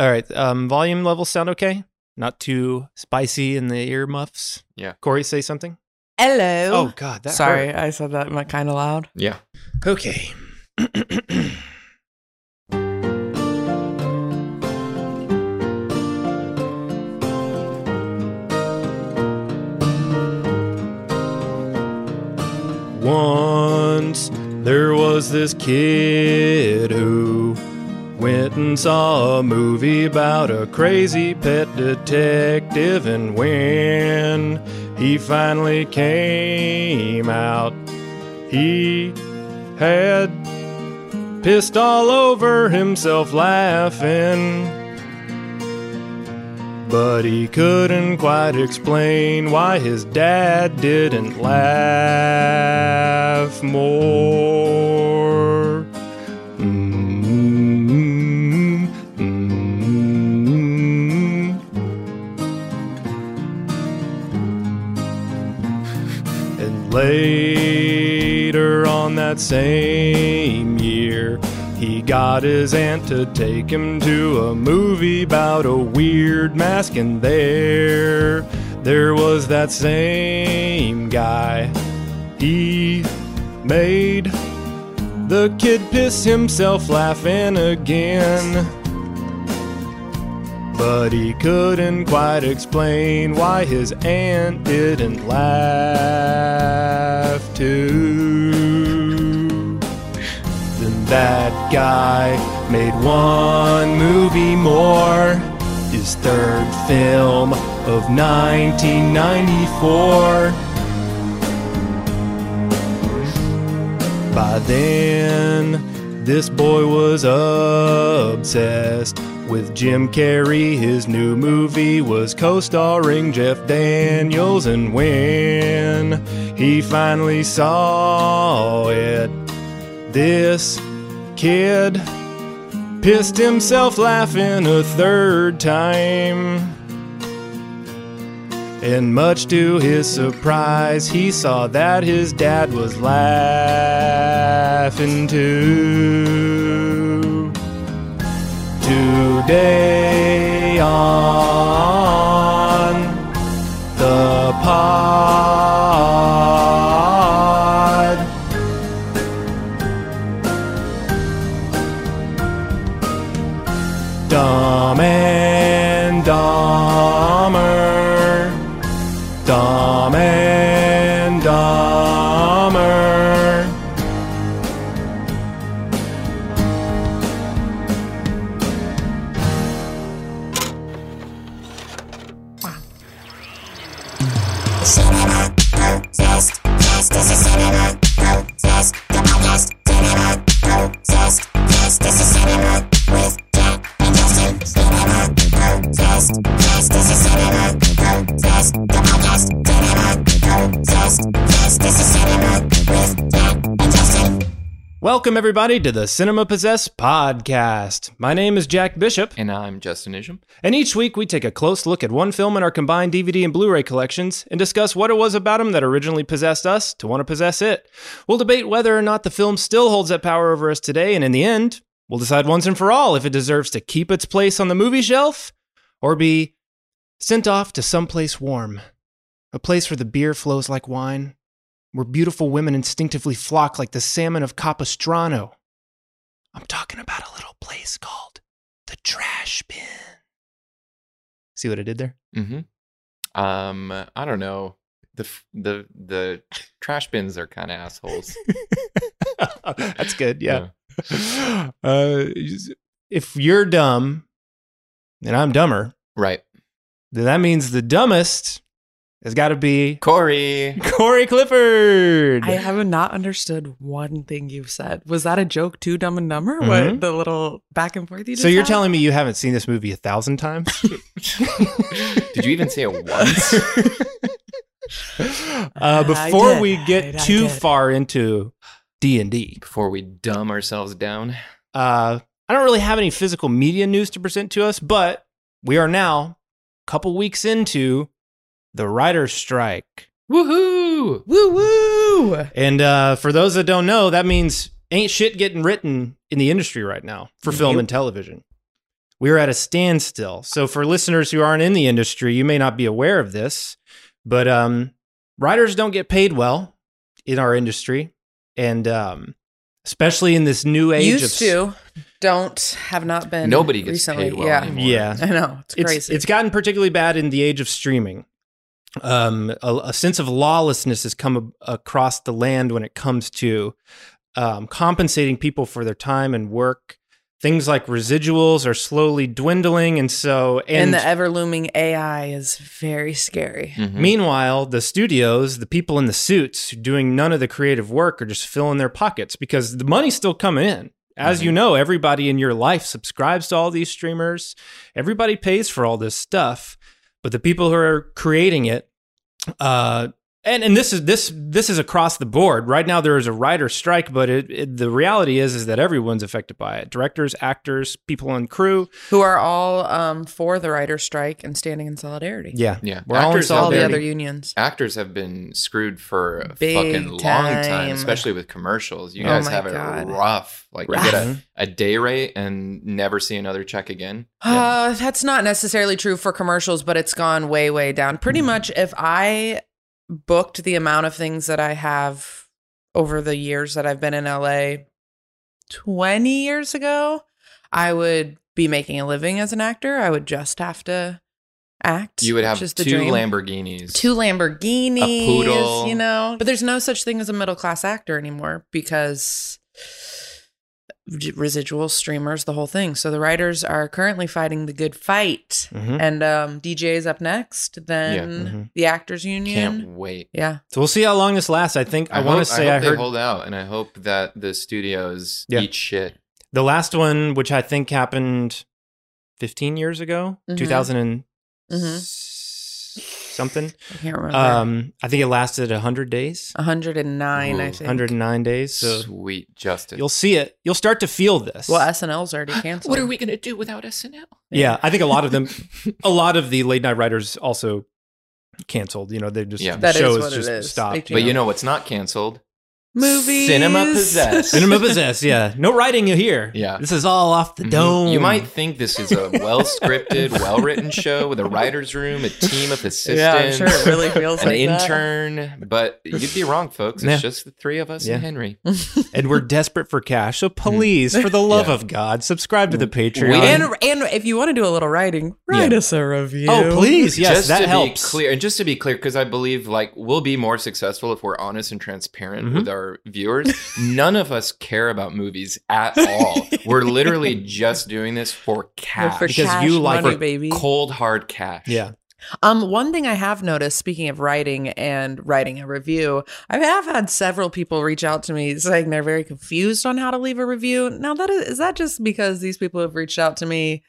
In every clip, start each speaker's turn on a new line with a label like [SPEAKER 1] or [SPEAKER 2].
[SPEAKER 1] All right. Um, volume levels sound okay? Not too spicy in the earmuffs?
[SPEAKER 2] Yeah.
[SPEAKER 1] Corey, say something?
[SPEAKER 3] Hello.
[SPEAKER 1] Oh, God. That
[SPEAKER 4] Sorry,
[SPEAKER 1] hurt.
[SPEAKER 4] I said that kind of loud.
[SPEAKER 2] Yeah.
[SPEAKER 1] Okay. Once there was this kid who went and saw a movie about a crazy pet detective, and when he finally came out, he had pissed all over himself laughing. But he couldn't quite explain why his dad didn't laugh more. Later on that same year, he got his aunt to take him to a movie about a weird mask, and there, there was that same guy. He made the kid piss himself laughing again. But he couldn't quite explain why his aunt didn't laugh too. Then that guy made one movie more, his third film of 1994. By then, this boy was obsessed with Jim Carrey. His new movie was co starring Jeff Daniels, and when he finally saw it, this kid pissed himself laughing a third time. And much to his surprise, he saw that his dad was laughing too. Today. On Welcome, everybody, to the Cinema Possess podcast. My name is Jack Bishop,
[SPEAKER 2] And I'm Justin Isham.
[SPEAKER 1] and each week we take a close look at one film in our combined DVD and Blu ray collections and discuss what it was about them that originally possessed us to want to possess it. We'll debate whether or not the film still holds that power over us today, and in the end, We'll decide once and for all if it deserves to keep its place on the movie shelf or be sent off to someplace warm. A place where the beer flows like wine, where beautiful women instinctively flock like the salmon of Capistrano. I'm talking about a little place called the Trash Bin. See what I did there?
[SPEAKER 2] Mm-hmm. Um, I don't know. The the the trash bins are kind of assholes.
[SPEAKER 1] That's good. Yeah. Uh, if you're dumb and I'm dumber,
[SPEAKER 2] Right.
[SPEAKER 1] then that means the dumbest has got to be
[SPEAKER 2] Corey.
[SPEAKER 1] Corey Clifford.
[SPEAKER 4] I have not understood one thing you've said. Was that a joke too, Dumb and Dumber?
[SPEAKER 1] Mhm.
[SPEAKER 4] What the little back and forth you just
[SPEAKER 1] so you're
[SPEAKER 4] had?
[SPEAKER 1] telling me you haven't seen this movie a thousand times?
[SPEAKER 2] Did you even say it once?
[SPEAKER 1] uh, before
[SPEAKER 4] did.
[SPEAKER 1] we
[SPEAKER 4] I-
[SPEAKER 1] get
[SPEAKER 4] I
[SPEAKER 1] too
[SPEAKER 4] did.
[SPEAKER 1] far into D and D,
[SPEAKER 2] Before we dumb ourselves down.
[SPEAKER 1] uh, I don't really have any physical media news to present to us, but we are now a couple weeks into the writer's strike.
[SPEAKER 2] Woohoo!
[SPEAKER 4] Woo woo!
[SPEAKER 1] And uh, for those that don't know, that means ain't shit getting written in the industry right now for film
[SPEAKER 4] Nope.
[SPEAKER 1] and television. We're at a standstill. So for listeners who aren't in the industry, you may not be aware of this, but um, writers don't get paid well in our industry, and um, especially in this new age
[SPEAKER 4] Used
[SPEAKER 1] of
[SPEAKER 4] to, don't have not been.
[SPEAKER 2] Nobody gets
[SPEAKER 4] recently.
[SPEAKER 2] paid well
[SPEAKER 4] yeah.
[SPEAKER 2] anymore.
[SPEAKER 1] Yeah.
[SPEAKER 4] I know it's
[SPEAKER 1] it's,
[SPEAKER 4] crazy.
[SPEAKER 1] it's gotten particularly bad in the age of streaming. Um, a, a sense of lawlessness has come a- across the land when it comes to um, compensating people for their time and work. Things like residuals are slowly dwindling, and so
[SPEAKER 4] and,
[SPEAKER 1] and,
[SPEAKER 4] the ever looming AI is very scary.
[SPEAKER 2] Mhm.
[SPEAKER 1] meanwhile, the studios, the people in the suits doing none of the creative work, are just filling their pockets because the money's still coming in. As you know, everybody in your life subscribes to all these streamers. Everybody pays for all this stuff, but the people who are creating it, uh, and and this is this this is across the board. Right now, there is a writer strike, but it, it, the reality is is that everyone's affected by it: directors, actors, people on crew.
[SPEAKER 4] Who are all um, for the writer's strike and standing in solidarity.
[SPEAKER 1] Yeah,
[SPEAKER 2] Yeah.
[SPEAKER 1] we're all in
[SPEAKER 2] Actors,
[SPEAKER 4] All the other unions.
[SPEAKER 2] Actors have been screwed for a
[SPEAKER 4] Big
[SPEAKER 2] fucking long time,
[SPEAKER 4] time.
[SPEAKER 2] especially with commercials. You
[SPEAKER 4] Oh
[SPEAKER 2] guys
[SPEAKER 4] my
[SPEAKER 2] have
[SPEAKER 4] God.
[SPEAKER 2] it rough. Like you get a, a day rate and never see another check again.
[SPEAKER 4] Uh, that's not necessarily true for commercials, but it's gone way, way down. Pretty much, if I booked the amount of things that I have over the years that I've been in LA 20 years ago, I would be making a living as an actor. I would just have to act.
[SPEAKER 2] You would have two. Lamborghinis.
[SPEAKER 4] Two Lamborghinis,
[SPEAKER 2] A poodle.
[SPEAKER 4] you know. But there's no such thing as a middle class actor anymore because residual streamers, the whole thing. So the writers are currently fighting the good fight,
[SPEAKER 1] Mhm.
[SPEAKER 4] and um, DGA is up next. Then
[SPEAKER 1] Mhm.
[SPEAKER 4] the Actors Union.
[SPEAKER 2] Can't wait.
[SPEAKER 4] Yeah,
[SPEAKER 1] So we'll see how long this lasts. I think I,
[SPEAKER 2] I,
[SPEAKER 1] want to say
[SPEAKER 2] I,
[SPEAKER 1] I, heard
[SPEAKER 2] they hold out, and I hope that the studios
[SPEAKER 1] Yeah.
[SPEAKER 2] eat shit.
[SPEAKER 1] the last one, which I think happened 15 years ago,
[SPEAKER 4] Mhm.
[SPEAKER 1] 2000 and
[SPEAKER 4] Mhm.
[SPEAKER 1] s- something.
[SPEAKER 4] I can't remember.
[SPEAKER 1] Um, I think it lasted 100 days,
[SPEAKER 4] 109, I think.
[SPEAKER 1] 109 days. So
[SPEAKER 2] Sweet Justin.
[SPEAKER 1] you'll see it. You'll start to feel this.
[SPEAKER 4] Well, SNL's already canceled.
[SPEAKER 2] what are we gonna do without SNL?
[SPEAKER 1] yeah, I think a lot of them, a lot of the late night writers also canceled. You know, they just
[SPEAKER 2] Yeah.
[SPEAKER 1] the
[SPEAKER 4] That is
[SPEAKER 1] show
[SPEAKER 4] what it
[SPEAKER 1] just
[SPEAKER 4] is.
[SPEAKER 1] stopped.
[SPEAKER 4] They
[SPEAKER 2] But you know what's not canceled?
[SPEAKER 4] Movies.
[SPEAKER 2] Cinema Possessed.
[SPEAKER 1] Cinema Possessed, yeah. No writing you here.
[SPEAKER 2] Yeah.
[SPEAKER 1] This is all off the
[SPEAKER 2] Mhm.
[SPEAKER 1] dome.
[SPEAKER 2] You might think this is a well scripted, well written show with a writer's room, a team of assistants,
[SPEAKER 4] Yeah, I'm sure it really feels
[SPEAKER 2] an
[SPEAKER 4] like that.
[SPEAKER 2] intern. But you'd be wrong, folks. It's
[SPEAKER 1] Yeah.
[SPEAKER 2] just the three of us
[SPEAKER 1] Yeah.
[SPEAKER 2] and Henry.
[SPEAKER 1] and we're desperate for cash. So please, for the love
[SPEAKER 2] Yeah.
[SPEAKER 1] of God, subscribe to the Patreon.
[SPEAKER 2] We-
[SPEAKER 4] And and if you want to do a little writing, write
[SPEAKER 2] Yeah.
[SPEAKER 4] us a review.
[SPEAKER 1] oh, please, yes,
[SPEAKER 2] just
[SPEAKER 1] that
[SPEAKER 2] to
[SPEAKER 1] helps.
[SPEAKER 2] be clear, and just to be clear, because I believe like we'll be more successful if we're honest and transparent
[SPEAKER 1] Mhm.
[SPEAKER 2] with our viewers. None of us care about movies at all. we're literally just doing this for cash,
[SPEAKER 4] for
[SPEAKER 1] because
[SPEAKER 4] cash
[SPEAKER 1] you like
[SPEAKER 4] money,
[SPEAKER 1] it
[SPEAKER 4] baby.
[SPEAKER 2] cold hard cash.
[SPEAKER 1] Yeah.
[SPEAKER 4] Um, one thing I have noticed, speaking of writing and writing a review, I have had several people reach out to me saying they're very confused on how to leave a review. Now, that is, is that just because these people have reached out to me,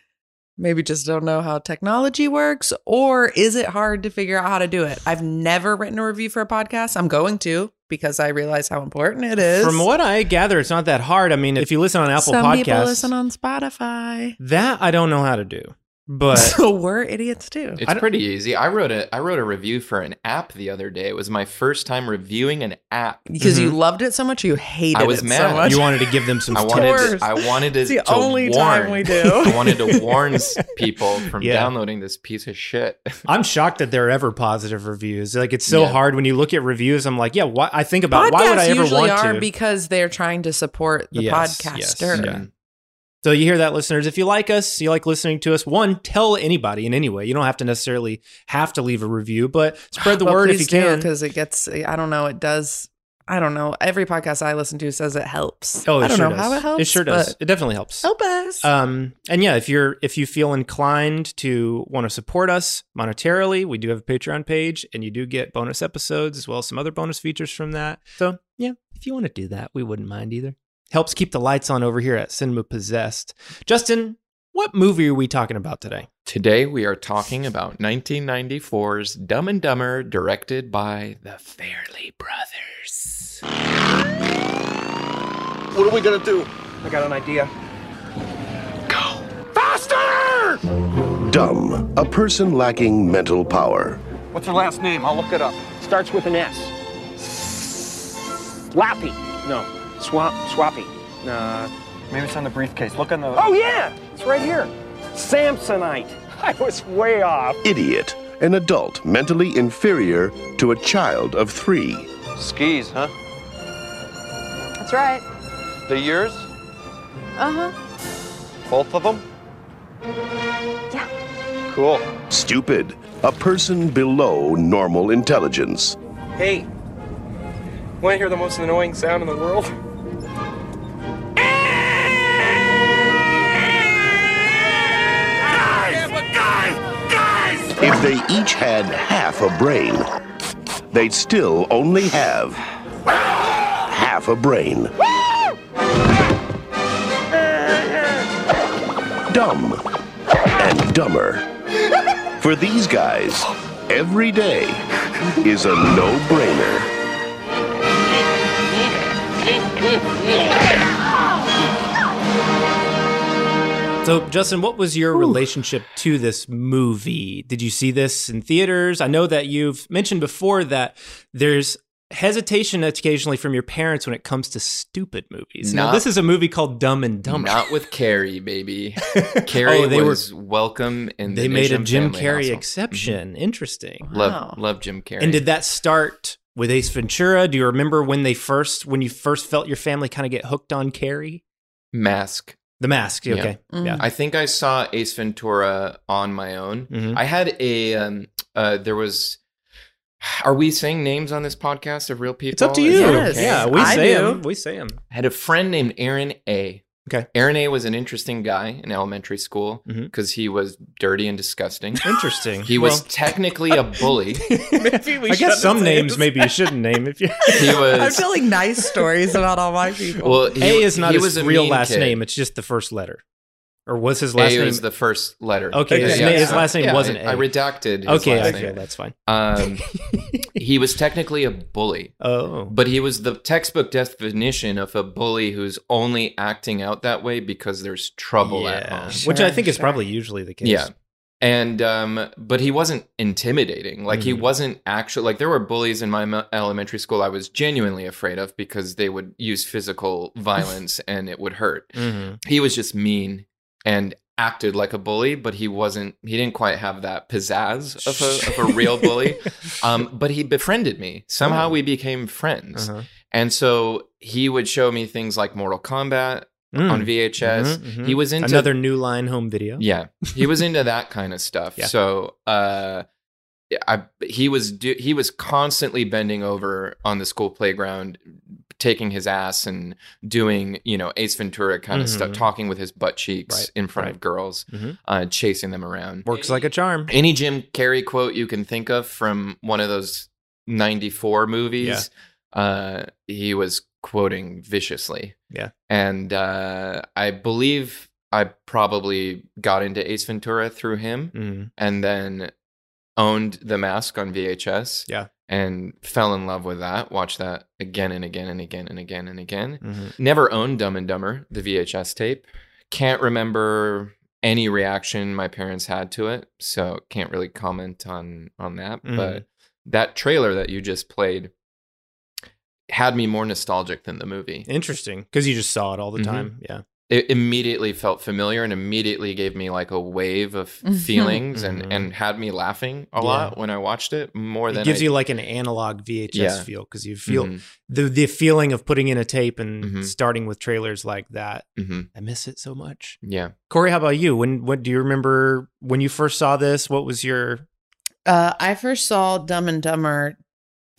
[SPEAKER 4] maybe just don't know how technology works, or is it hard to figure out how to do it? I've never written a review for a podcast. I'm going to because I realize how important it is.
[SPEAKER 1] From what I gather, it's not that hard. I mean, if you listen on Apple
[SPEAKER 4] Some people
[SPEAKER 1] Podcasts,
[SPEAKER 4] listen on Spotify.
[SPEAKER 1] that I don't know how to do. but
[SPEAKER 4] so we're idiots too.
[SPEAKER 2] It's pretty easy. I wrote a I wrote a review for an app the other day. It was my first time reviewing an app.
[SPEAKER 4] because you mm-hmm. loved it so much, you hated it.
[SPEAKER 2] I was
[SPEAKER 4] it
[SPEAKER 2] mad.
[SPEAKER 4] so much.
[SPEAKER 1] you wanted to give them some
[SPEAKER 2] I wanted
[SPEAKER 4] course.
[SPEAKER 2] to, I wanted to,
[SPEAKER 4] It's the
[SPEAKER 2] to
[SPEAKER 4] only
[SPEAKER 2] warn,
[SPEAKER 4] time we do.
[SPEAKER 2] I wanted to warn s- people from
[SPEAKER 1] Yeah.
[SPEAKER 2] downloading this piece of shit.
[SPEAKER 1] I'm shocked that there are ever positive reviews. Like it's so
[SPEAKER 2] Yeah.
[SPEAKER 1] hard when you look at reviews. I'm like, yeah, why, I think about
[SPEAKER 4] Podcasts
[SPEAKER 1] why would I ever
[SPEAKER 4] usually
[SPEAKER 1] want
[SPEAKER 4] are
[SPEAKER 1] to?
[SPEAKER 4] because they're trying to support the
[SPEAKER 1] Yes,
[SPEAKER 4] podcaster.
[SPEAKER 1] yes, yeah. So you hear that, listeners? If you like us, you like listening to us. One, tell anybody in any way. You don't have to necessarily have to leave a review, but spread the
[SPEAKER 4] But
[SPEAKER 1] word if you can.
[SPEAKER 4] because it gets. I don't know. It does. I don't know. Every podcast I listen to says it helps.
[SPEAKER 1] Oh, it
[SPEAKER 4] I don't
[SPEAKER 1] sure
[SPEAKER 4] know
[SPEAKER 1] does.
[SPEAKER 4] how it helps.
[SPEAKER 1] It sure does. It definitely helps.
[SPEAKER 4] Help us.
[SPEAKER 1] Um, and yeah, if you're if you feel inclined to want to support us monetarily, we do have a Patreon page, and you do get bonus episodes as well as some other bonus features from that. So yeah, if you want to do that, we wouldn't mind either. Helps keep the lights on over here at Cinema Possessed. Justin, what movie are we talking about today?
[SPEAKER 2] Today we are talking about 1994's Dumb and Dumber, directed by the Farrelly Brothers.
[SPEAKER 5] What are we gonna do?
[SPEAKER 6] I got an idea. Go faster!
[SPEAKER 5] Dumb, a person lacking mental power.
[SPEAKER 6] What's her last name? I'll look it up. Starts with an S. Slappy. No. Swap. Swappy. Uh, maybe it's on the briefcase. Look on the. Oh yeah, it's right here. Samsonite. I was way off.
[SPEAKER 5] Idiot, an adult mentally inferior to a child of three.
[SPEAKER 7] Skis, huh?
[SPEAKER 8] That's right.
[SPEAKER 7] The years?
[SPEAKER 8] Uh huh.
[SPEAKER 7] Both of them?
[SPEAKER 8] Yeah.
[SPEAKER 7] Cool.
[SPEAKER 5] Stupid, a person below normal intelligence.
[SPEAKER 6] Hey. Want to hear the most annoying sound in the world?
[SPEAKER 5] If they each had half a brain, they'd still only have half a brain. Dumb and dumber. For these guys, every day is a no
[SPEAKER 1] So, Justin, what was your relationship to this movie? Did you see this in theaters? I know that you've mentioned before that there's hesitation occasionally from your parents when it comes to stupid movies. now, this is a movie called Dumb and Dumber.
[SPEAKER 2] Not with Carrey, baby. Carrey
[SPEAKER 1] Oh, they were-
[SPEAKER 2] was welcome in the
[SPEAKER 1] they made a Jim Carrey
[SPEAKER 2] household.
[SPEAKER 1] exception. Mm-hmm. Interesting.
[SPEAKER 2] Love,
[SPEAKER 4] Wow.
[SPEAKER 2] love Jim Carrey.
[SPEAKER 1] And did that start with Ace Ventura? Do you remember when they first, when you first felt your family kind of get hooked on Carrey?
[SPEAKER 2] Mask.
[SPEAKER 1] The Mask.
[SPEAKER 2] Yeah.
[SPEAKER 1] Okay. Yeah.
[SPEAKER 2] I think I saw Ace Ventura on my own.
[SPEAKER 1] Mhm.
[SPEAKER 2] I had a um uh there was are we saying names on this podcast of real people?
[SPEAKER 1] It's up to you.
[SPEAKER 2] that
[SPEAKER 4] Yes.
[SPEAKER 1] Yeah, we
[SPEAKER 4] I
[SPEAKER 1] say
[SPEAKER 4] do.
[SPEAKER 1] them. We say them.
[SPEAKER 2] I had a friend named Aaron A.
[SPEAKER 1] Okay.
[SPEAKER 2] Aaron A was an interesting guy in elementary school
[SPEAKER 1] mm-hmm.
[SPEAKER 2] because he was dirty and disgusting.
[SPEAKER 1] Interesting.
[SPEAKER 2] He was
[SPEAKER 1] Well,
[SPEAKER 2] technically a bully.
[SPEAKER 4] Maybe we
[SPEAKER 1] I guess some
[SPEAKER 4] say
[SPEAKER 1] names maybe you shouldn't name if you.
[SPEAKER 2] He
[SPEAKER 4] I'm
[SPEAKER 2] was
[SPEAKER 4] telling nice stories about all my people.
[SPEAKER 2] well. He,
[SPEAKER 1] A is not his
[SPEAKER 2] a
[SPEAKER 1] real last
[SPEAKER 2] kid.
[SPEAKER 1] name. It's just the first letter. Or was his last
[SPEAKER 2] a
[SPEAKER 1] name?
[SPEAKER 2] was the first letter.
[SPEAKER 1] Okay,
[SPEAKER 4] his
[SPEAKER 2] Yeah,
[SPEAKER 4] name- his
[SPEAKER 2] so-
[SPEAKER 1] last name
[SPEAKER 2] yeah,
[SPEAKER 1] wasn't
[SPEAKER 2] I, I
[SPEAKER 1] A.
[SPEAKER 2] redacted. His
[SPEAKER 1] okay,
[SPEAKER 2] last
[SPEAKER 1] okay,
[SPEAKER 2] name.
[SPEAKER 1] that's fine.
[SPEAKER 2] Um, he was technically a bully.
[SPEAKER 1] Oh,
[SPEAKER 2] But he was the textbook definition of a bully who's only acting out that way because there's trouble at
[SPEAKER 1] yeah.
[SPEAKER 2] home.
[SPEAKER 1] Which I
[SPEAKER 4] Sure,
[SPEAKER 1] think is probably usually the case.
[SPEAKER 2] Yeah. And um but he wasn't intimidating. Like he
[SPEAKER 1] Mhm.
[SPEAKER 2] wasn't actually like there were bullies in my elementary school I was genuinely afraid of because they would use physical violence and it would hurt.
[SPEAKER 1] hmm
[SPEAKER 2] He was just mean and acted like a bully, but he wasn't he didn't quite have that pizzazz of a, of a real bully. Um but he befriended me. Somehow
[SPEAKER 1] Oh.
[SPEAKER 2] we became friends.
[SPEAKER 1] Uh-huh.
[SPEAKER 2] And so he would show me things like Mortal Kombat
[SPEAKER 1] Mm.
[SPEAKER 2] on VHS.
[SPEAKER 1] Mhm, mhm.
[SPEAKER 2] He was into
[SPEAKER 1] another New Line home video.
[SPEAKER 2] yeah, he was into that kind of stuff.
[SPEAKER 1] Yeah.
[SPEAKER 2] So, uh, I he was do, he was constantly bending over on the school playground, taking his ass and doing you know Ace Ventura kind of stuff, talking with his butt cheeks
[SPEAKER 1] Right,
[SPEAKER 2] in front
[SPEAKER 1] right.
[SPEAKER 2] of girls,
[SPEAKER 1] Mhm.
[SPEAKER 2] uh, chasing them around.
[SPEAKER 1] Works like a charm.
[SPEAKER 2] Any Jim Carrey quote you can think of from one of those '94 movies, uh, he was quoting viciously.
[SPEAKER 1] Yeah.
[SPEAKER 2] and uh, I believe I probably got into Ace Ventura through him,
[SPEAKER 1] Mhm.
[SPEAKER 2] and then owned The Mask on VHS.
[SPEAKER 1] Yeah.
[SPEAKER 2] and fell in love with that. Watched that again and again and again and again and again.
[SPEAKER 1] Mhm.
[SPEAKER 2] Never owned Dumb and Dumber, the VHS tape. Can't remember any reaction my parents had to it, so can't really comment on on that.
[SPEAKER 1] Mhm.
[SPEAKER 2] But that trailer that you just played had me more nostalgic than the movie.
[SPEAKER 1] Interesting, because you just saw it all the
[SPEAKER 2] Mhm.
[SPEAKER 1] time. Yeah.
[SPEAKER 2] It immediately felt familiar and immediately gave me like a wave of
[SPEAKER 4] Mhm.
[SPEAKER 2] feelings and
[SPEAKER 1] Mhm.
[SPEAKER 2] and had me laughing a
[SPEAKER 1] Yeah.
[SPEAKER 2] lot when I watched it more than
[SPEAKER 1] It gives
[SPEAKER 2] I-
[SPEAKER 1] you like an analog VHS
[SPEAKER 2] Yeah.
[SPEAKER 1] feel because you feel
[SPEAKER 2] Mhm.
[SPEAKER 1] the the feeling of putting in a tape and
[SPEAKER 2] Mhm.
[SPEAKER 1] starting with trailers like that.
[SPEAKER 2] Mhm.
[SPEAKER 1] I miss it so much.
[SPEAKER 2] Yeah.
[SPEAKER 1] Corey, how about you? When what do you remember when you first saw this? What was your
[SPEAKER 4] Uh, I first saw Dumb and Dumber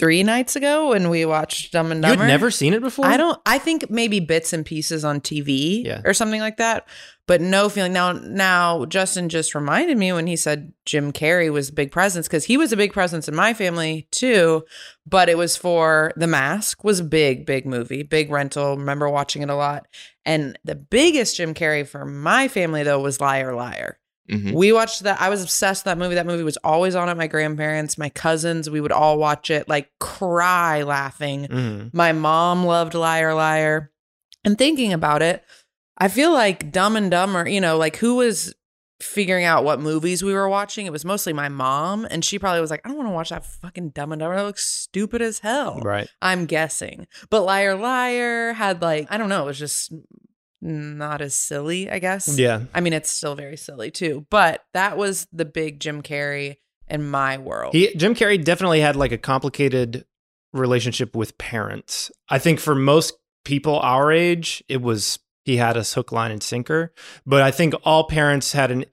[SPEAKER 4] three nights ago when we watched Dumb and Dumber.
[SPEAKER 1] you
[SPEAKER 4] Dumber.
[SPEAKER 1] had never seen it before?
[SPEAKER 4] I don't. I think maybe bits and pieces on TV
[SPEAKER 1] Yeah.
[SPEAKER 4] or something like that, but no feeling. Now, now Justin just reminded me when he said Jim Carrey was a big presence because he was a big presence in my family too. But it was for The Mask was a big, big movie, big rental. Remember watching it a lot. And the biggest Jim Carrey for my family though was Liar Liar.
[SPEAKER 2] Mhm.
[SPEAKER 4] We watched that. I was obsessed with that movie. That movie was always on at my grandparents, my cousins. We would all watch it, like cry laughing.
[SPEAKER 1] Mhm.
[SPEAKER 4] My mom loved Liar Liar. And thinking about it, I feel like Dumb and Dumber, you know, like who was figuring out what movies we were watching? It was mostly my mom. And she probably was like, I don't want to watch that fucking Dumb and Dumber. That looks stupid as hell.
[SPEAKER 1] Right.
[SPEAKER 4] I'm guessing. But Liar Liar had like, I don't know, it was just not as silly, I guess.
[SPEAKER 1] Yeah.
[SPEAKER 4] I mean, it's still very silly too, but that was the big Jim Carrey in my world.
[SPEAKER 1] He Jim Carrey definitely had like a complicated relationship with parents. I think for most people our age, it was he had us hook, line, and sinker. But I think all parents had an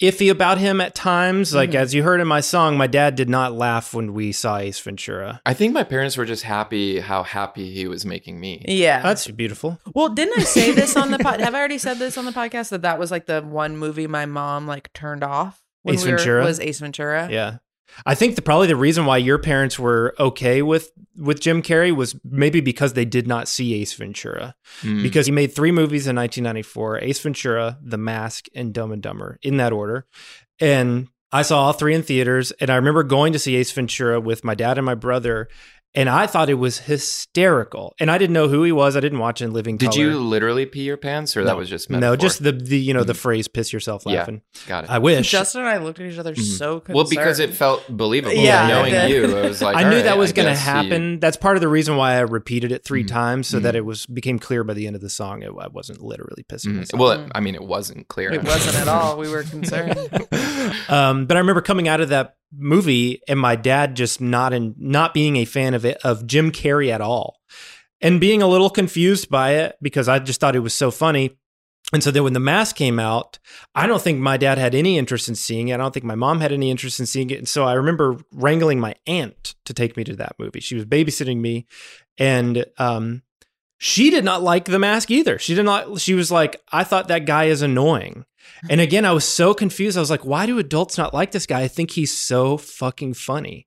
[SPEAKER 1] iffy about him at times. Like
[SPEAKER 4] Mhm.
[SPEAKER 1] as you heard in my song, my dad did not laugh when we saw Ace Ventura.
[SPEAKER 2] I think my parents were just happy how happy he was making me.
[SPEAKER 4] yeah.
[SPEAKER 1] That's beautiful.
[SPEAKER 4] well, didn't I say this on the pod? Have I already said this on the podcast that that was like the one movie my mom like turned off when
[SPEAKER 1] Ace
[SPEAKER 4] we were-
[SPEAKER 1] Ventura?
[SPEAKER 4] was Ace Ventura.
[SPEAKER 1] Yeah. I think the, probably the reason why your parents were okay with with Jim Carrey was maybe because they did not see Ace Ventura.
[SPEAKER 2] Mm.
[SPEAKER 1] because he made three movies in 1994 Ace Ventura, The Mask, and Dumb and Dumber in that order. And I saw all three in theaters. And I remember going to see Ace Ventura with my dad and my brother. And I thought it was hysterical. And I didn't know who he was. I didn't watch in Living
[SPEAKER 2] Did
[SPEAKER 1] Color.
[SPEAKER 2] you literally pee your pants, or that was just
[SPEAKER 1] No, just the, the you know, the
[SPEAKER 2] Mhm.
[SPEAKER 1] phrase piss yourself
[SPEAKER 2] Yeah.
[SPEAKER 1] laughing.
[SPEAKER 2] got it.
[SPEAKER 1] I wish.
[SPEAKER 4] Justin and I looked at each other
[SPEAKER 2] Mhm.
[SPEAKER 4] so concerned.
[SPEAKER 2] well, because it felt believable.
[SPEAKER 4] Yeah,
[SPEAKER 2] knowing
[SPEAKER 4] it
[SPEAKER 2] you, I was like,
[SPEAKER 1] I
[SPEAKER 2] all
[SPEAKER 1] knew
[SPEAKER 2] right,
[SPEAKER 1] that was going to
[SPEAKER 2] guess he-
[SPEAKER 1] happen. That's part of the reason why I repeated it 3
[SPEAKER 2] Mhm.
[SPEAKER 1] times so that
[SPEAKER 2] Mhm.
[SPEAKER 1] it was became clear by the end of the song. It, I wasn't literally pissing
[SPEAKER 2] Mhm.
[SPEAKER 1] myself.
[SPEAKER 2] Well, I mean, it wasn't clear.
[SPEAKER 4] it wasn't at all. We were concerned.
[SPEAKER 1] um, but I remember coming out of that movie and my dad just not in not being a fan of it of Jim Carrey at all, and being a little confused by it because I just thought it was so funny. And so then when the mask came out, I don't think my dad had any interest in seeing it. I don't think my mom had any interest in seeing it. And so I remember wrangling my aunt to take me to that movie. She was babysitting me, and um, she did not like the mask either. She did not. She was like, "I thought that guy is annoying." And again, I was so confused. I was like, "Why do adults not like this guy? I think he's so fucking funny."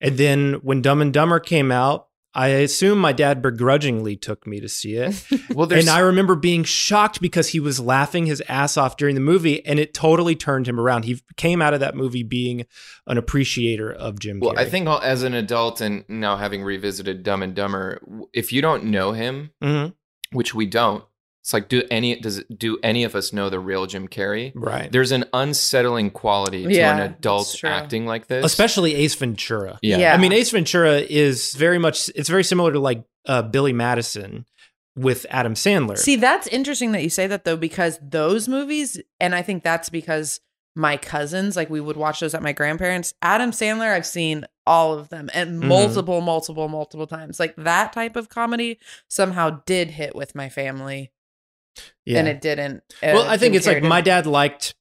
[SPEAKER 1] And then when Dumb and Dumber came out, I assume my dad begrudgingly took me to see it.
[SPEAKER 2] Well, there's
[SPEAKER 1] And I remember being shocked because he was laughing his ass off during the movie, and it totally turned him around. He came out of that movie being an appreciator of Jim
[SPEAKER 2] Well,
[SPEAKER 1] Carrey.
[SPEAKER 2] I think as an adult and now having revisited Dumb and Dumber, if you don't know him,
[SPEAKER 1] Mhm.
[SPEAKER 2] which we don't, it's like do any does do any of us know the real Jim Carrey?
[SPEAKER 1] right,
[SPEAKER 2] There's an unsettling quality to
[SPEAKER 4] Yeah,
[SPEAKER 2] an adult acting like this,
[SPEAKER 1] especially Ace Ventura.
[SPEAKER 2] yeah.
[SPEAKER 4] Yeah.
[SPEAKER 1] I mean, Ace Ventura is very much. It's very similar to like uh, Billy Madison with Adam Sandler.
[SPEAKER 4] See, that's interesting that you say that though, because those movies, and I think that's because my cousins, like we would watch those at my grandparents. Adam Sandler, I've seen all of them and
[SPEAKER 1] Mhm.
[SPEAKER 4] multiple, multiple, multiple times. Like that type of comedy somehow did hit with my family,
[SPEAKER 1] yeah.
[SPEAKER 4] and it didn't. uh,
[SPEAKER 1] well, I think it's like my dad liked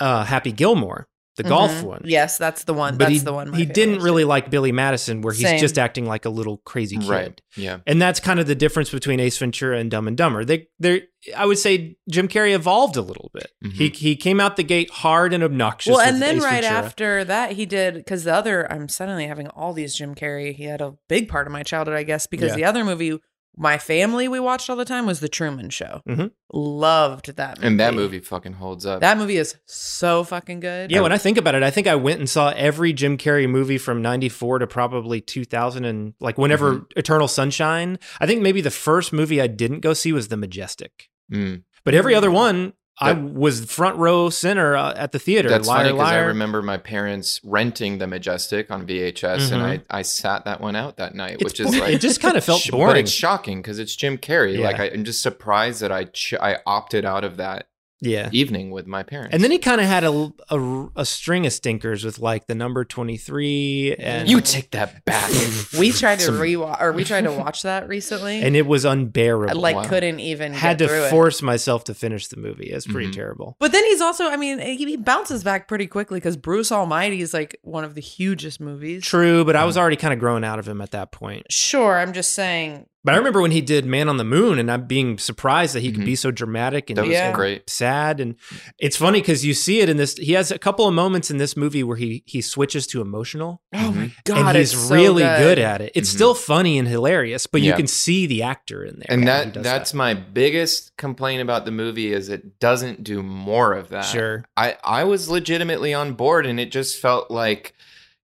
[SPEAKER 1] uh, Happy Gilmore, the golf
[SPEAKER 4] Mhm.
[SPEAKER 1] one.
[SPEAKER 4] Yes, that's the one.
[SPEAKER 1] but
[SPEAKER 4] that's
[SPEAKER 1] he,
[SPEAKER 4] the one. my
[SPEAKER 1] he didn't really
[SPEAKER 4] doing.
[SPEAKER 1] like Billy Madison, where he's
[SPEAKER 4] Same.
[SPEAKER 1] just acting like a little crazy kid.
[SPEAKER 2] right, yeah.
[SPEAKER 1] And that's kind of the difference between Ace Ventura and Dumb and Dumber. They, they, I would say Jim Carrey evolved a little bit.
[SPEAKER 2] Mhm.
[SPEAKER 1] He he came out the gate hard and obnoxious.
[SPEAKER 4] Well, and then
[SPEAKER 1] Ace
[SPEAKER 4] right
[SPEAKER 1] Ventura.
[SPEAKER 4] after that, he did because the other. I'm suddenly having all these Jim Carrey. He had a big part of my childhood, I guess, because
[SPEAKER 1] Yeah.
[SPEAKER 4] the other movie my family we watched all the time was The Truman Show.
[SPEAKER 1] Mhm.
[SPEAKER 4] Loved that, movie.
[SPEAKER 2] And that movie fucking holds up.
[SPEAKER 4] That movie is so fucking good.
[SPEAKER 1] Yeah, when I think about it, I think I went and saw every Jim Carrey movie from 94 to probably 2000 and like whenever
[SPEAKER 2] Mm-hmm.
[SPEAKER 1] Eternal Sunshine. I think maybe the first movie I didn't go see was The Majestic.
[SPEAKER 2] Mm.
[SPEAKER 1] But every other one I was front row center uh, at the theater.
[SPEAKER 2] That's
[SPEAKER 1] liar,
[SPEAKER 2] funny because I remember my parents renting the Majestic on VHS, and I, I sat that one out that night,
[SPEAKER 1] Mm-hmm. It's
[SPEAKER 2] which is
[SPEAKER 1] bo-
[SPEAKER 2] like
[SPEAKER 1] it just kind of felt boring.
[SPEAKER 2] But it's shocking because it's Jim Carrey. Like
[SPEAKER 1] Yeah.
[SPEAKER 2] I, I'm just surprised that I ch- I opted out of that
[SPEAKER 1] yeah.
[SPEAKER 2] evening with my parents.
[SPEAKER 1] And then he kind of had a, a, a string of stinkers with like the number 23 and
[SPEAKER 2] you take that back.
[SPEAKER 4] We tried to
[SPEAKER 2] Some-
[SPEAKER 4] rewatch, or we tried to watch that recently,
[SPEAKER 1] and it was
[SPEAKER 4] I,
[SPEAKER 1] unbearable.
[SPEAKER 4] like
[SPEAKER 2] wow.
[SPEAKER 4] couldn't even
[SPEAKER 1] had
[SPEAKER 4] get
[SPEAKER 1] to
[SPEAKER 4] through it.
[SPEAKER 1] force myself to finish the movie. It's pretty
[SPEAKER 2] Mhm.
[SPEAKER 1] terrible.
[SPEAKER 4] But then he's also, I mean, he he bounces back pretty quickly because Bruce Almighty is like one of the hugest movies.
[SPEAKER 1] True, but I was already kind of growing out of him at that point.
[SPEAKER 4] Sure, I'm just saying.
[SPEAKER 1] But I remember when he did Man on the Moon, and I'm being surprised that he could
[SPEAKER 2] Mhm.
[SPEAKER 1] be so dramatic and
[SPEAKER 2] that was
[SPEAKER 4] Yeah.
[SPEAKER 2] great.
[SPEAKER 1] sad. And it's funny because you see it in this. He has a couple of moments in this movie where he he switches to emotional,
[SPEAKER 4] Oh my
[SPEAKER 2] Mhm.
[SPEAKER 4] god,
[SPEAKER 1] and he's
[SPEAKER 4] it's so
[SPEAKER 1] really good. at it. It's
[SPEAKER 2] Mhm.
[SPEAKER 1] still funny and hilarious, but you can see the actor in there.
[SPEAKER 2] And
[SPEAKER 1] when he
[SPEAKER 2] that that's my biggest complaint about the movie is it doesn't do more of that.
[SPEAKER 1] Sure.
[SPEAKER 2] I I was legitimately on board and it just felt like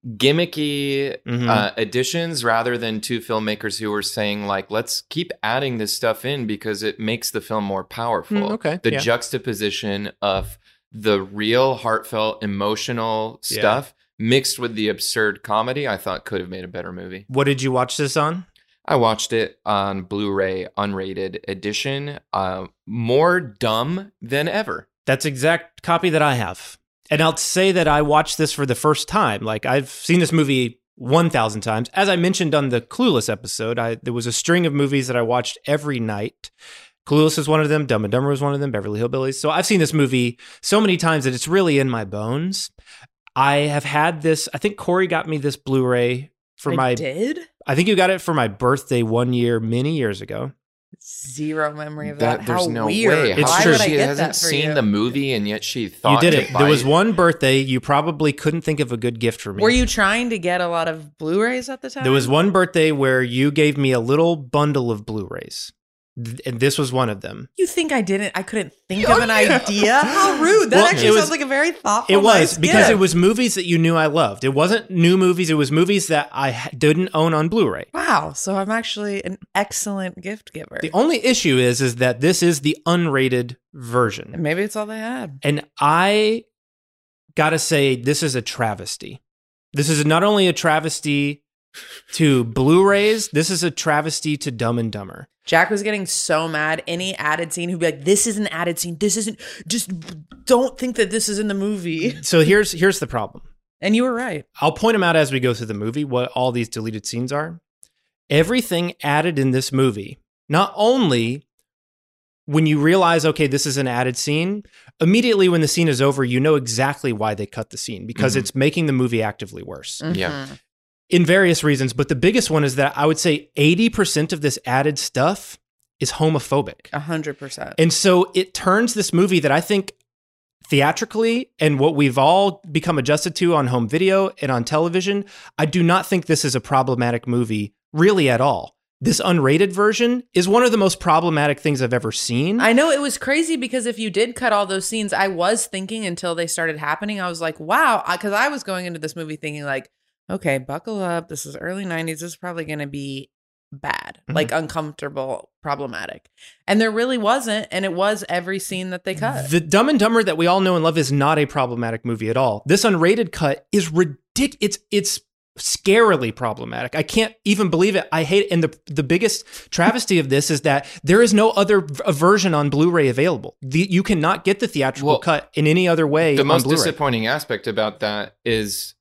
[SPEAKER 2] gimmicky
[SPEAKER 1] Mhm.
[SPEAKER 2] uh, additions rather than two filmmakers who were saying like let's keep adding this stuff in because it makes the film more powerful.
[SPEAKER 1] Mm, okay,
[SPEAKER 2] The
[SPEAKER 1] yeah.
[SPEAKER 2] juxtaposition of the real heartfelt emotional
[SPEAKER 1] Yeah.
[SPEAKER 2] stuff mixed with the absurd comedy I thought could have made a better movie.
[SPEAKER 1] What did you watch this on?
[SPEAKER 2] I watched it on Blu-ray unrated edition. Uh, more dumb than ever.
[SPEAKER 1] That's exact copy that I have. And I'll say that I watched this for the first time. Like I've seen this movie 1000 times. As I mentioned on the Clueless episode, I there was a string of movies that I watched every night. Clueless is one of them, Dumb and Dumber was one of them, Beverly Hillbillies. So I've seen this movie so many times that it's really in my bones. I have had this, I think Corey got me this Blu-ray for
[SPEAKER 4] I
[SPEAKER 1] my
[SPEAKER 4] did
[SPEAKER 1] I think you got it for my birthday one year many years ago.
[SPEAKER 4] Zero memory of that.
[SPEAKER 2] That there's
[SPEAKER 4] How
[SPEAKER 2] no
[SPEAKER 4] weird.
[SPEAKER 2] way.
[SPEAKER 1] It's
[SPEAKER 2] How
[SPEAKER 1] true.
[SPEAKER 4] I
[SPEAKER 2] She hasn't seen
[SPEAKER 4] you?
[SPEAKER 2] the movie and yet she thought You
[SPEAKER 1] did
[SPEAKER 2] to
[SPEAKER 1] it.
[SPEAKER 2] buy
[SPEAKER 1] There was
[SPEAKER 2] it.
[SPEAKER 1] one birthday you probably couldn't think of a good gift for me.
[SPEAKER 4] Were you trying to get a lot of Blu-rays at the time?
[SPEAKER 1] There was one birthday where you gave me a little bundle of Blu-rays, Th- and this was one of them.
[SPEAKER 4] You think I didn't? I couldn't think of an idea. How rude! That
[SPEAKER 1] Well,
[SPEAKER 4] actually
[SPEAKER 1] was-
[SPEAKER 4] sounds like a very thoughtful.
[SPEAKER 1] It was
[SPEAKER 4] nice
[SPEAKER 1] because
[SPEAKER 4] gift.
[SPEAKER 1] it was movies that you knew I loved. It wasn't new movies. It was movies that I didn't own on Blu-ray.
[SPEAKER 4] Wow. So I'm actually an excellent gift giver.
[SPEAKER 1] The only issue is, is that this is the unrated version,
[SPEAKER 4] And maybe it's all they had.
[SPEAKER 1] and I gotta say, this is a travesty. This is not only a travesty to Blu-rays. This is a travesty to Dumb and Dumber.
[SPEAKER 4] Jack was getting so mad. Any added scene, he'd be like, "This is an added scene. This isn't. Just don't think that this is in the movie."
[SPEAKER 1] So here's here's the problem.
[SPEAKER 4] And you were right.
[SPEAKER 1] I'll point them out as we go through the movie, what all these deleted scenes are. Everything added in this movie, not only when you realize, okay, this is an added scene, immediately when the scene is over, you know exactly why they cut the scene because
[SPEAKER 2] Mhm.
[SPEAKER 1] it's making the movie actively worse
[SPEAKER 2] Yeah.
[SPEAKER 1] In various reasons. But the biggest one is that I would say 80% of this added stuff is homophobic.
[SPEAKER 4] A hundred percent.
[SPEAKER 1] And so it turns this movie that I think theatrically and what we've all become adjusted to on home video and on television, I do not think this is a problematic movie really at all. This unrated version is one of the most problematic things I've ever seen.
[SPEAKER 4] I know it was crazy because if you did cut all those scenes, I was thinking until they started happening, I was like, wow. Because I was going into this movie thinking, like, okay, buckle up. This is early 90s. This is probably going to be bad,
[SPEAKER 1] Mhm.
[SPEAKER 4] like uncomfortable, problematic. And there really wasn't. And it was every scene that they cut.
[SPEAKER 1] The Dumb and Dumber that we all know and love is not a problematic movie at all. This unrated cut is ridiculous. It's it's scarily problematic. I can't even believe it. I hate it. And the the biggest travesty of this is that there is no other v- a version on Blu-ray available. The, you cannot get the theatrical
[SPEAKER 2] Well,
[SPEAKER 1] cut in any other way
[SPEAKER 2] The
[SPEAKER 1] on
[SPEAKER 2] most
[SPEAKER 1] Blu-ray.
[SPEAKER 2] disappointing aspect about that is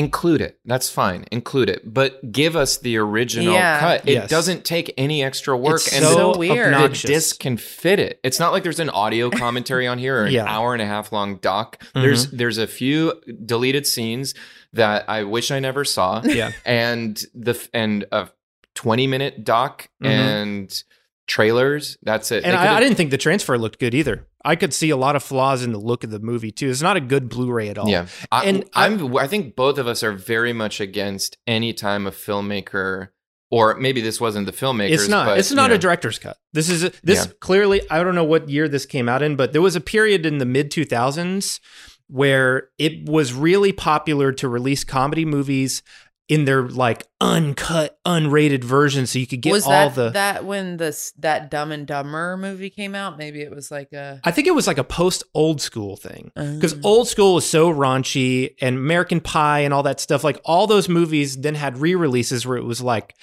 [SPEAKER 2] include it. That's fine. Include it. But give us the original
[SPEAKER 4] Yeah.
[SPEAKER 2] cut. It
[SPEAKER 1] Yes.
[SPEAKER 2] doesn't take any extra work
[SPEAKER 1] It's
[SPEAKER 2] and
[SPEAKER 1] so
[SPEAKER 4] So weird.
[SPEAKER 2] the
[SPEAKER 1] obnoxious.
[SPEAKER 2] disc can fit it. It's not like there's an audio commentary on here or an
[SPEAKER 1] Yeah.
[SPEAKER 2] hour and a half long doc.
[SPEAKER 1] Mhm.
[SPEAKER 2] There's there's a few deleted scenes that I wish I never saw.
[SPEAKER 1] Yeah.
[SPEAKER 2] And the f- and a 20 minute doc
[SPEAKER 1] Mhm.
[SPEAKER 2] and trailers. That's it.
[SPEAKER 1] And
[SPEAKER 2] They
[SPEAKER 1] I, I
[SPEAKER 2] could've-
[SPEAKER 1] didn't think the transfer looked good either. I could see a lot of flaws in the look of the movie too. It's not a good Blu-ray at all.
[SPEAKER 2] Yeah, I,
[SPEAKER 1] And
[SPEAKER 2] I'm. I think both of us are very much against any time a filmmaker, or maybe this wasn't the filmmaker.
[SPEAKER 1] It's not.
[SPEAKER 2] But,
[SPEAKER 1] it's not
[SPEAKER 2] you
[SPEAKER 1] a director's cut. This is a, this
[SPEAKER 2] Yeah.
[SPEAKER 1] clearly. I don't know what year this came out in, but there was a period in the mid two thousands where it was really popular to release comedy movies in their like uncut, unrated version, so you could get
[SPEAKER 4] was
[SPEAKER 1] all
[SPEAKER 4] that
[SPEAKER 1] the.
[SPEAKER 4] that when this that Dumb and Dumber movie came out? Maybe it was like a
[SPEAKER 1] I think it was like a post old school thing because
[SPEAKER 4] Oh.
[SPEAKER 1] old school was so raunchy and American Pie and all that stuff. Like all those movies then had re releases where it was like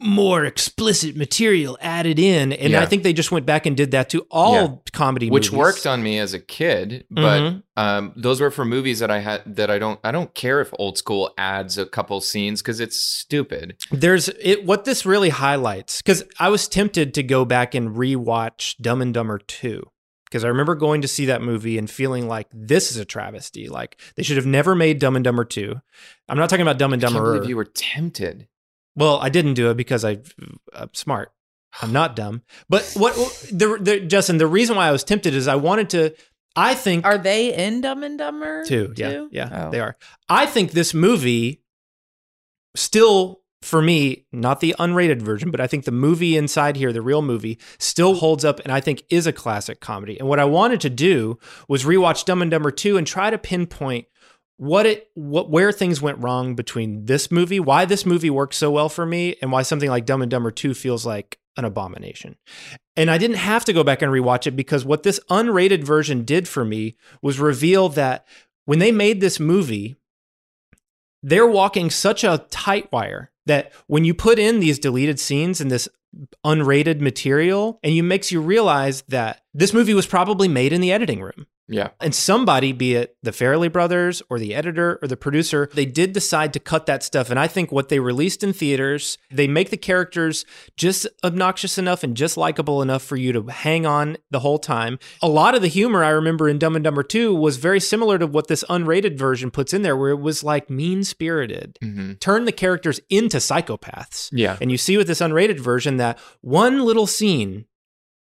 [SPEAKER 1] more explicit material added in. And
[SPEAKER 2] Yeah.
[SPEAKER 1] I think they just went back and did that to all
[SPEAKER 2] Yeah.
[SPEAKER 1] comedy
[SPEAKER 2] which
[SPEAKER 1] movies.
[SPEAKER 2] worked on me as a kid but
[SPEAKER 1] Mhm.
[SPEAKER 2] um, those were for movies that i had that i don't i don't care if old school adds a couple scenes because it's stupid
[SPEAKER 1] There's it what this really highlights because I was tempted to go back and rewatch Dumb and Dumber 2 because I remember going to see that movie and feeling like this is a travesty. Like they should have never made Dumb and Dumber 2. I'm not talking about Dumb and
[SPEAKER 2] i can't
[SPEAKER 1] Dumber.
[SPEAKER 2] believe you were tempted
[SPEAKER 1] Well, I didn't do it because I, I'm smart. I'm not dumb. But what the, the Justin, the reason why I was tempted is I wanted to. I think
[SPEAKER 4] Are they in Dumb and Dumber?
[SPEAKER 1] too. Yeah, yeah,
[SPEAKER 4] Oh.
[SPEAKER 1] they are. I think this movie still, for me, not the unrated version, but I think the movie inside here, the real movie, still holds up, and I think is a classic comedy. And what I wanted to do was rewatch Dumb and Dumber two and try to pinpoint what it what where things went wrong between this movie, why this movie works so well for me, and why something like Dumb and Dumber 2 feels like an abomination. And I didn't have to go back and rewatch it because what this unrated version did for me was reveal that when they made this movie, they're walking such a tight wire that when you put in these deleted scenes and this unrated material, and you makes you realize that this movie was probably made in the editing room.
[SPEAKER 2] Yeah
[SPEAKER 1] And somebody, be it the Farrelly brothers or the editor or the producer, they did decide to cut that stuff. And I think what they released in theaters, they make the characters just obnoxious enough and just likable enough for you to hang on the whole time. A lot of the humor I remember in Dumb and Dumber 2 was very similar to what this unrated version puts in there, where it was like mean spirited.
[SPEAKER 2] hmm
[SPEAKER 1] Turn the characters into psychopaths.
[SPEAKER 2] yeah
[SPEAKER 1] And you see with this unrated version that one little scene,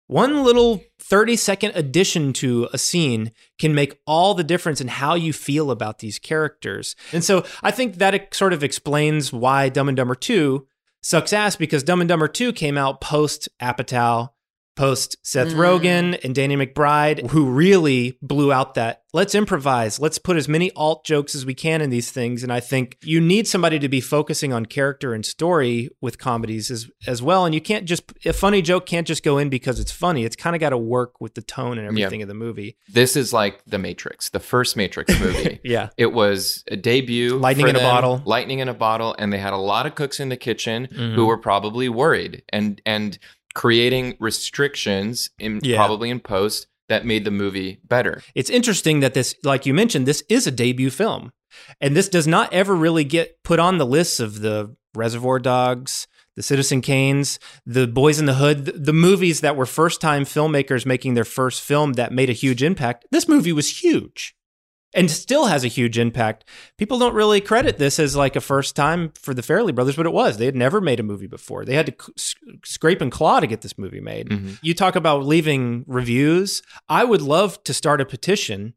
[SPEAKER 1] one little 30 second addition to a scene can make all the difference in how you feel about these characters. And so I think that sort of explains why Dumb and Dumber 2 sucks ass because Dumb and Dumber 2 came out post Apatow, post Seth
[SPEAKER 4] Mm.
[SPEAKER 1] Rogen and Danny McBride, who really blew out that let's improvise, let's put as many alt jokes as we can in these things. And I think you need somebody to be focusing on character and story with comedies as as well. And you can't just a funny joke can't just go in because it's funny. It's kind of got to work with the tone and
[SPEAKER 2] Yeah.
[SPEAKER 1] everything of the movie.
[SPEAKER 2] this is like the matrix the first matrix movie
[SPEAKER 1] Yeah.
[SPEAKER 2] It was a debut.
[SPEAKER 1] Lightning in a bottle.
[SPEAKER 2] Lightning in a bottle, and they had a lot of cooks in the kitchen
[SPEAKER 1] Mhm.
[SPEAKER 2] who were probably worried and and creating restrictions in
[SPEAKER 1] Yeah.
[SPEAKER 2] probably in post that made the movie better.
[SPEAKER 1] It's interesting that this, like you mentioned, this is a debut film. And this does not ever really get put on the lists of the Reservoir Dogs, the Citizen Kanes, the Boys in the Hood, the, the movies that were first time filmmakers making their first film that made a huge impact. This movie was huge and still has a huge impact. People don't really credit this as like a first time for the Farrelly brothers, but it was. They had never made a movie before. They had to c- scrape and claw to get this movie made.
[SPEAKER 2] Mhm.
[SPEAKER 1] You talk about leaving reviews. I would love to start a petition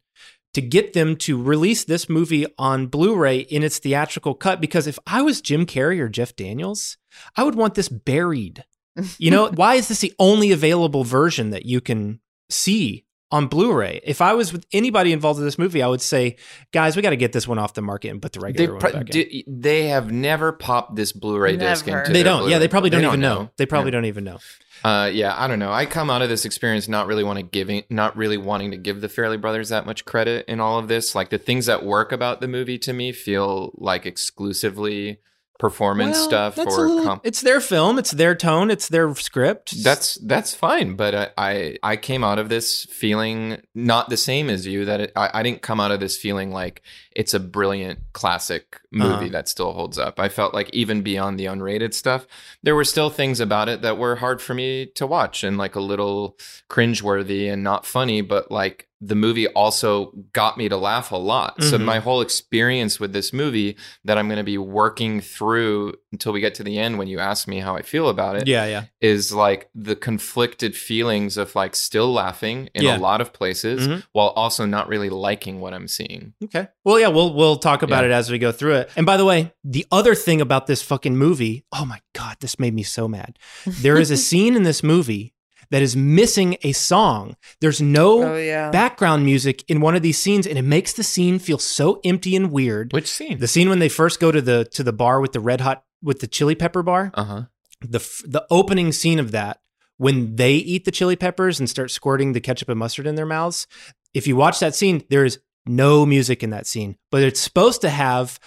[SPEAKER 1] to get them to release this movie on Blu-ray in its theatrical cut because if I was Jim Carrey or Jeff Daniels, I would want this buried. You know, why is this the only available version that you can see on Blu-ray? If I was with anybody involved in this movie, I would say, guys, we got to get this one off the market and put the
[SPEAKER 2] They
[SPEAKER 1] regular one
[SPEAKER 2] pro-
[SPEAKER 1] back in.
[SPEAKER 2] di- they have never popped this Blu-ray disc
[SPEAKER 4] Never.
[SPEAKER 2] into.
[SPEAKER 1] They
[SPEAKER 2] their
[SPEAKER 1] don't. Yeah,
[SPEAKER 2] Blu-ray.
[SPEAKER 1] they probably don't,
[SPEAKER 2] They
[SPEAKER 1] even know. They probably
[SPEAKER 2] Yeah.
[SPEAKER 1] don't even know.
[SPEAKER 2] Uh, yeah, I don't know. I come out of this experience not really want to giving, not really wanting to give the Farrelly Brothers that much credit in all of this. Like the things that work about the movie to me feel like exclusively performance
[SPEAKER 1] Well,
[SPEAKER 2] stuff
[SPEAKER 1] that's
[SPEAKER 2] or
[SPEAKER 1] a little-
[SPEAKER 2] com-
[SPEAKER 1] it's their film, it's their tone, it's their script.
[SPEAKER 2] that's that's fine. But I, I I came out of this feeling not the same as you. That it, I I didn't come out of this feeling like it's a brilliant classic movie
[SPEAKER 1] Uh-huh.
[SPEAKER 2] that still holds up. I felt like even beyond the unrated stuff, there were still things about it that were hard for me to watch and like a little cringeworthy and not funny, but like the movie also got me to laugh a lot. So
[SPEAKER 1] Mhm.
[SPEAKER 2] my whole experience with this movie that I'm going to be working through until we get to the end when you ask me how I feel about it
[SPEAKER 1] yeah, yeah.
[SPEAKER 2] is like the conflicted feelings of like still laughing in
[SPEAKER 1] Yeah.
[SPEAKER 2] a lot of places
[SPEAKER 1] Mhm.
[SPEAKER 2] while also not really liking what I'm seeing.
[SPEAKER 1] Okay. Well, yeah, we'll we'll talk about
[SPEAKER 2] Yeah.
[SPEAKER 1] it as we go through it. And by the way, the other thing about this fucking movie, oh my god, this made me so mad. There is a scene in this movie that is missing a song. There's no
[SPEAKER 4] Oh, yeah.
[SPEAKER 1] background music in one of these scenes, and it makes the scene feel so empty and weird.
[SPEAKER 2] Which scene?
[SPEAKER 1] The scene when they first go to the to the bar with the red hot with the chili pepper bar.
[SPEAKER 2] Uh huh.
[SPEAKER 1] The f- the opening scene of that when they eat the chili peppers and start squirting the ketchup and mustard in their mouths. If you watch that scene, there is no music in that scene, but it's supposed to have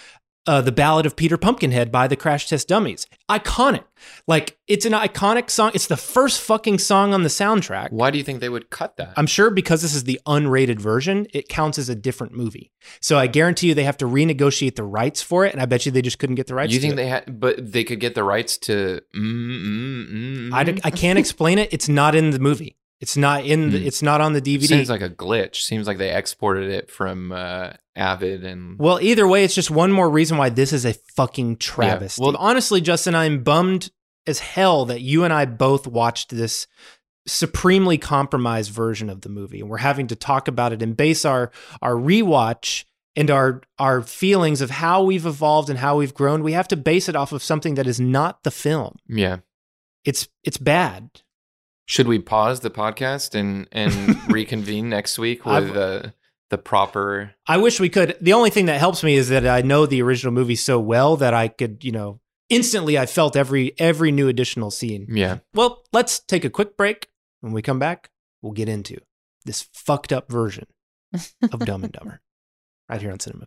[SPEAKER 1] uh, the Ballad of Peter Pumpkinhead by the Crash Test Dummies. Iconic. Like, it's an iconic song. It's the first fucking song on the soundtrack.
[SPEAKER 2] Why do you think they would cut that?
[SPEAKER 1] I'm sure because this is the unrated version, it counts as a different movie. So I guarantee you they have to renegotiate the rights for it, and I bet you they just couldn't get the rights.
[SPEAKER 2] you think
[SPEAKER 1] it.
[SPEAKER 2] they had, but they could get the rights to. Mm, mm, mm,
[SPEAKER 1] I, d- I can't explain it. It's not in the movie. It's not in. The,
[SPEAKER 2] Hmm.
[SPEAKER 1] It's not on the DVD.
[SPEAKER 2] Seems like a glitch. Seems like they exported it from uh, Avid and.
[SPEAKER 1] well, either way, it's just one more reason why this is a fucking travesty.
[SPEAKER 2] well-
[SPEAKER 1] honestly, Justin, I'm bummed as hell that you and I both watched this supremely compromised version of the movie, and we're having to talk about it and base our our rewatch and our our feelings of how we've evolved and how we've grown. We have to base it off of something that is not the film.
[SPEAKER 2] Yeah.
[SPEAKER 1] It's it's bad.
[SPEAKER 2] Should we pause the podcast and and reconvene next week with uh, the proper?
[SPEAKER 1] I wish we could. The only thing that helps me is that I know the original movie so well that I could, you know, instantly I felt every every new additional scene.
[SPEAKER 2] Yeah.
[SPEAKER 1] Well, let's take a quick break. When we come back, we'll get into this fucked up version of Dumb and Dumber right here on Cinema.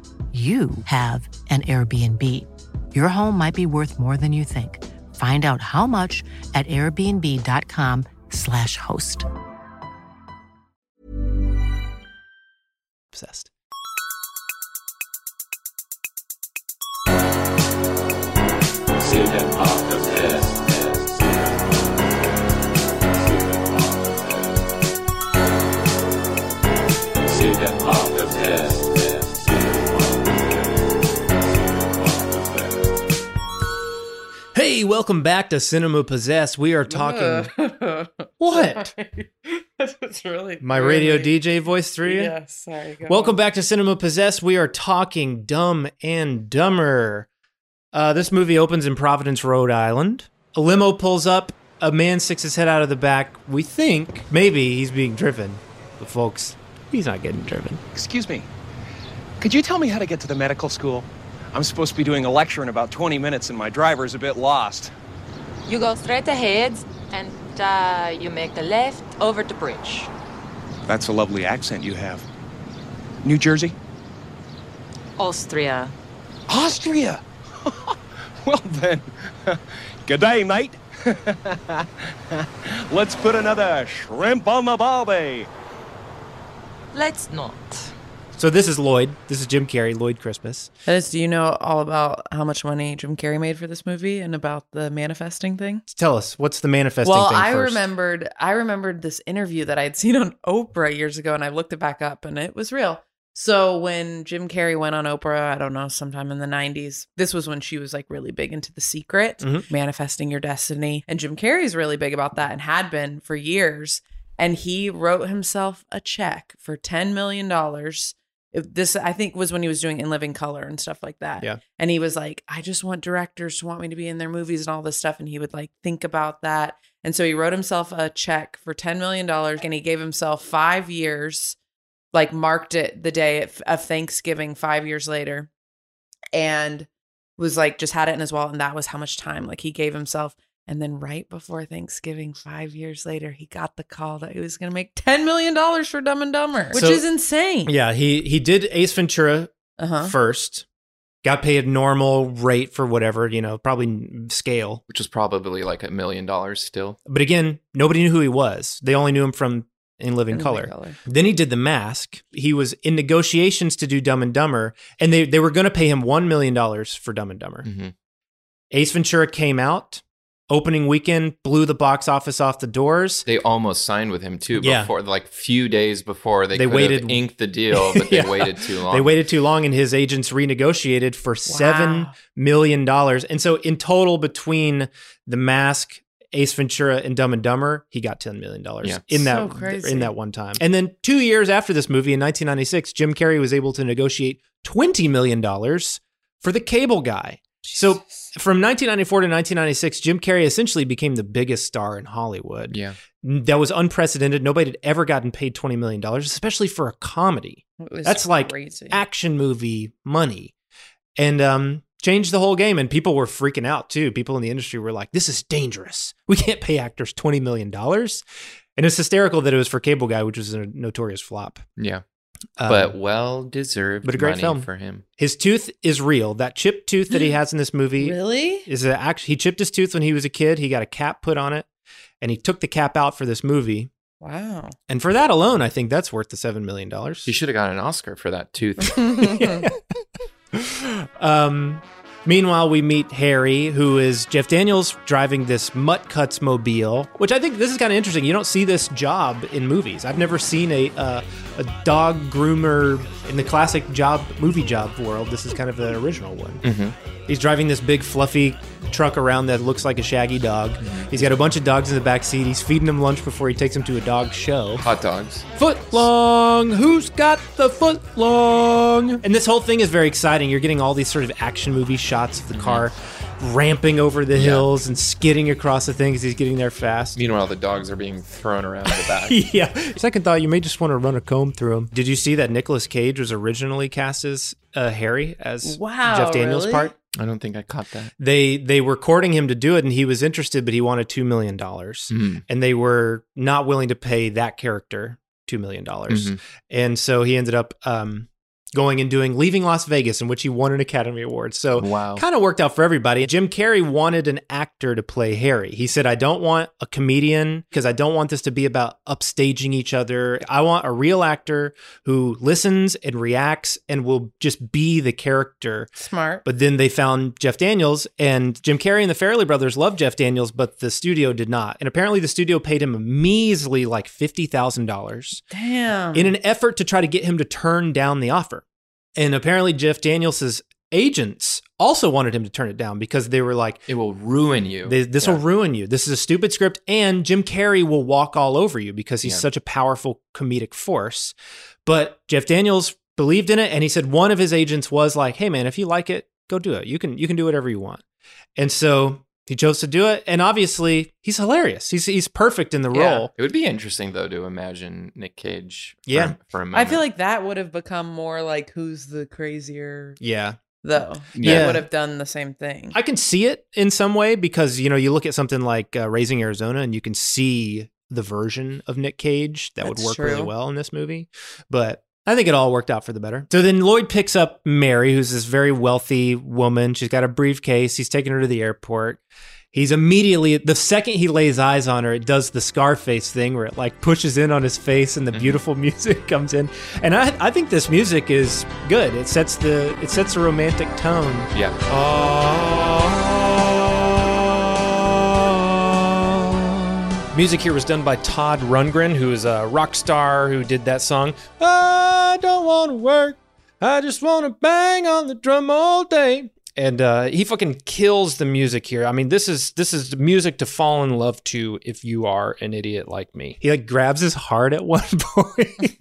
[SPEAKER 9] you have an Airbnb. Your home might be worth more than you think. Find out how much at airbnb.com/slash host.
[SPEAKER 1] Obsessed. Hey, welcome back to Cinema Possessed. We are talking. What?
[SPEAKER 4] That's really
[SPEAKER 1] My radio
[SPEAKER 4] really-
[SPEAKER 1] DJ voice through you?
[SPEAKER 4] Yes, sorry. go
[SPEAKER 1] Welcome
[SPEAKER 4] on.
[SPEAKER 1] back to Cinema Possessed. We are talking Dumb and Dumber. Uh, this movie opens in Providence, Rhode Island. A limo pulls up. A man sticks his head out of the back. We think maybe he's being driven. But folks, he's not getting driven.
[SPEAKER 10] Excuse me. Could you tell me how to get to the medical school? I'm supposed to be doing a lecture in about 20 minutes and my driver's a bit lost.
[SPEAKER 11] You go straight ahead and uh, you make the left over the bridge.
[SPEAKER 10] That's a lovely accent you have. New Jersey?
[SPEAKER 11] Austria.
[SPEAKER 10] Austria! well then, good day, mate. Let's put another shrimp on the barbie.
[SPEAKER 11] Let's not.
[SPEAKER 1] So this is Lloyd. This is Jim Carrey, Lloyd Christmas.
[SPEAKER 4] Dennis, do you know all about how much money Jim Carrey made for this movie and about the manifesting thing?
[SPEAKER 1] Tell us, what's the manifesting
[SPEAKER 4] well,
[SPEAKER 1] thing
[SPEAKER 4] I
[SPEAKER 1] first?
[SPEAKER 4] remembered I remembered this interview that I had seen on Oprah years ago and I looked it back up and it was real. So when Jim Carrey went on Oprah, I don't know, sometime in the 90s, this was when she was like really big into the secret,
[SPEAKER 1] Mhm.
[SPEAKER 4] manifesting your destiny. And Jim Carrey's really big about that and had been for years. And he wrote himself a check for $10 million. It- This, I think, was when he was doing In Living Color and stuff like that.
[SPEAKER 1] Yeah.
[SPEAKER 4] And he was like, I just want directors to want me to be in their movies and all this stuff. And he would like think about that. And so he wrote himself a check for $10 million and he gave himself five years, like marked it the day of- of Thanksgiving five years later. And was like, just had it in his wallet. And that was how much time like he gave himself. And then right before Thanksgiving, five years later, he got the call that he was going to make $10 million for Dumb and Dumber, which
[SPEAKER 1] So-
[SPEAKER 4] is insane.
[SPEAKER 1] Yeah, he he did Ace Ventura
[SPEAKER 4] Uh-huh.
[SPEAKER 1] first. Got paid normal rate for whatever, you know, probably scale.
[SPEAKER 2] which was probably like a million dollars still.
[SPEAKER 1] But again, nobody knew who he was. They only knew him from In Living
[SPEAKER 4] In
[SPEAKER 1] Color.
[SPEAKER 4] Color.
[SPEAKER 1] Then he did The Mask. He was in negotiations to do Dumb and Dumber, and they, they were going to pay him $1 million for Dumb and Dumber.
[SPEAKER 2] Mm-hmm.
[SPEAKER 1] Ace Ventura came out. Opening weekend blew the box office off the doors.
[SPEAKER 2] They almost signed with him too
[SPEAKER 1] Yeah.
[SPEAKER 2] before, like few days before they,
[SPEAKER 1] They
[SPEAKER 2] could
[SPEAKER 1] waited-
[SPEAKER 2] have inked the deal, but they
[SPEAKER 1] Yeah.
[SPEAKER 2] waited too long.
[SPEAKER 1] They waited too long, and his agents renegotiated for seven
[SPEAKER 4] Wow.
[SPEAKER 1] million dollars. And so, in total, between The Mask, Ace Ventura, and Dumb and Dumber, he got ten million dollars
[SPEAKER 2] Yeah.
[SPEAKER 1] in that
[SPEAKER 4] crazy.
[SPEAKER 1] in that one time. And then two years after this movie, in 1996, Jim Carrey was able to negotiate twenty million dollars for The Cable Guy. So from 1994 to 1996, Jim Carrey essentially became the biggest star in Hollywood.
[SPEAKER 2] Yeah.
[SPEAKER 1] That was unprecedented. Nobody had ever gotten paid $20 million, especially for a comedy. That's like action movie money. And um, changed the whole game. And people were freaking out too. People in the industry were like, this is dangerous. We can't pay actors $20 million. And it's hysterical that it was for Cable Guy, which was a notorious flop.
[SPEAKER 2] Yeah.
[SPEAKER 1] Um,
[SPEAKER 2] but well deserved
[SPEAKER 1] but a great
[SPEAKER 2] money
[SPEAKER 1] film.
[SPEAKER 2] for him.
[SPEAKER 1] his tooth is real. That chipped tooth that he has in this movie
[SPEAKER 4] Really?
[SPEAKER 1] is a, act- he chipped his tooth when he was a kid. He got a cap put on it, and he took the cap out for this movie.
[SPEAKER 4] Wow.
[SPEAKER 1] And for that alone, I think that's worth the seven million dollars.
[SPEAKER 2] He should have got an Oscar for that tooth.
[SPEAKER 1] um, meanwhile, we meet Harry, who is Jeff Daniels driving this Mutt Cuts mobile, which I think this is kind of interesting. You don't see this job in movies. I've never seen a uh, a dog groomer in the classic job movie job world. This is kind of an original one.
[SPEAKER 2] Mhm.
[SPEAKER 1] He's driving this big fluffy truck around that looks like a shaggy dog. He's got a bunch of dogs in the back seat. He's feeding them lunch before he takes them to a dog show.
[SPEAKER 2] Hot dogs.
[SPEAKER 1] Foot long. Who's got the foot long? And this whole thing is very exciting. You're getting all these sort of action movie shots of the car ramping over the hills and skidding across the thing as he's getting there fast.
[SPEAKER 2] Meanwhile, the dogs are being thrown around the back.
[SPEAKER 1] yeah. Second thought, you may just want to run a comb through him. Did you see that Nicolas Cage was originally cast as uh, Harry as
[SPEAKER 4] Wow,
[SPEAKER 1] Jeff Daniels'
[SPEAKER 4] really?
[SPEAKER 1] part?
[SPEAKER 2] I don't think I caught that.
[SPEAKER 1] They they were courting him to do it, and he was interested, but he wanted two million dollars,
[SPEAKER 2] Mhm.
[SPEAKER 1] and they were not willing to pay that character two million dollars,
[SPEAKER 2] Mhm.
[SPEAKER 1] and so he ended up um, going and doing Leaving Las Vegas, in which he won an Academy Award. So
[SPEAKER 2] Wow.
[SPEAKER 1] kind of worked out for everybody. Jim Carrey wanted an actor to play Harry. He said, "I don't want a comedian because I don't want this to be about upstaging each other. I want a real actor who listens and reacts and will just be the character."
[SPEAKER 4] Smart.
[SPEAKER 1] But then they found Jeff Daniels, and Jim Carrey and the Farrelly brothers loved Jeff Daniels, but the studio did not. And apparently, the studio paid him a measly like fifty thousand dollars
[SPEAKER 4] Damn.
[SPEAKER 1] in an effort to try to get him to turn down the offer. And apparently, Jeff Daniels' agents also wanted him to turn it down because they were like,
[SPEAKER 2] It will ruin you.
[SPEAKER 1] "They- "This will ruin you. This is a stupid script, and Jim Carrey will walk all over you because he's
[SPEAKER 2] Yeah.
[SPEAKER 1] such a powerful comedic force." But Jeff Daniels believed in it, and he said one of his agents was like, "Hey, man, if you like it, go do it. You can you can do whatever you want." And so he chose to do it, and obviously he's hilarious. He's he's perfect in the
[SPEAKER 2] Yeah.
[SPEAKER 1] role.
[SPEAKER 2] It would be interesting though to imagine Nick Cage. For,
[SPEAKER 1] Yeah.
[SPEAKER 2] for a moment.
[SPEAKER 4] I feel like that would have become more like who's the crazier
[SPEAKER 1] Yeah.
[SPEAKER 4] though.
[SPEAKER 1] Yeah.
[SPEAKER 4] That would have done the same thing.
[SPEAKER 1] I can see it in some way because you know you look at something like uh, Raising Arizona and you can see the version of Nick Cage that would
[SPEAKER 4] That's
[SPEAKER 1] work really well in this movie. But I think it all worked out for the better. So then Lloyd picks up Mary, who's this very wealthy woman. She's got a briefcase. He's taking her to the airport. He's immediately the second he lays eyes on her, it does the Scarface thing where it like pushes in on his face and the mm-hmm. beautiful music comes in. And I I think this music is good. It sets the it sets a romantic tone.
[SPEAKER 2] Yeah.
[SPEAKER 1] Music here was done by Todd Rundgren, who is a rock star who did that song. I don't want to work. I just want to bang on the drum all day. And uh, he fucking kills the music here. I mean, this is this is music to fall in love to if you are an idiot like me. He like grabs his heart at one point.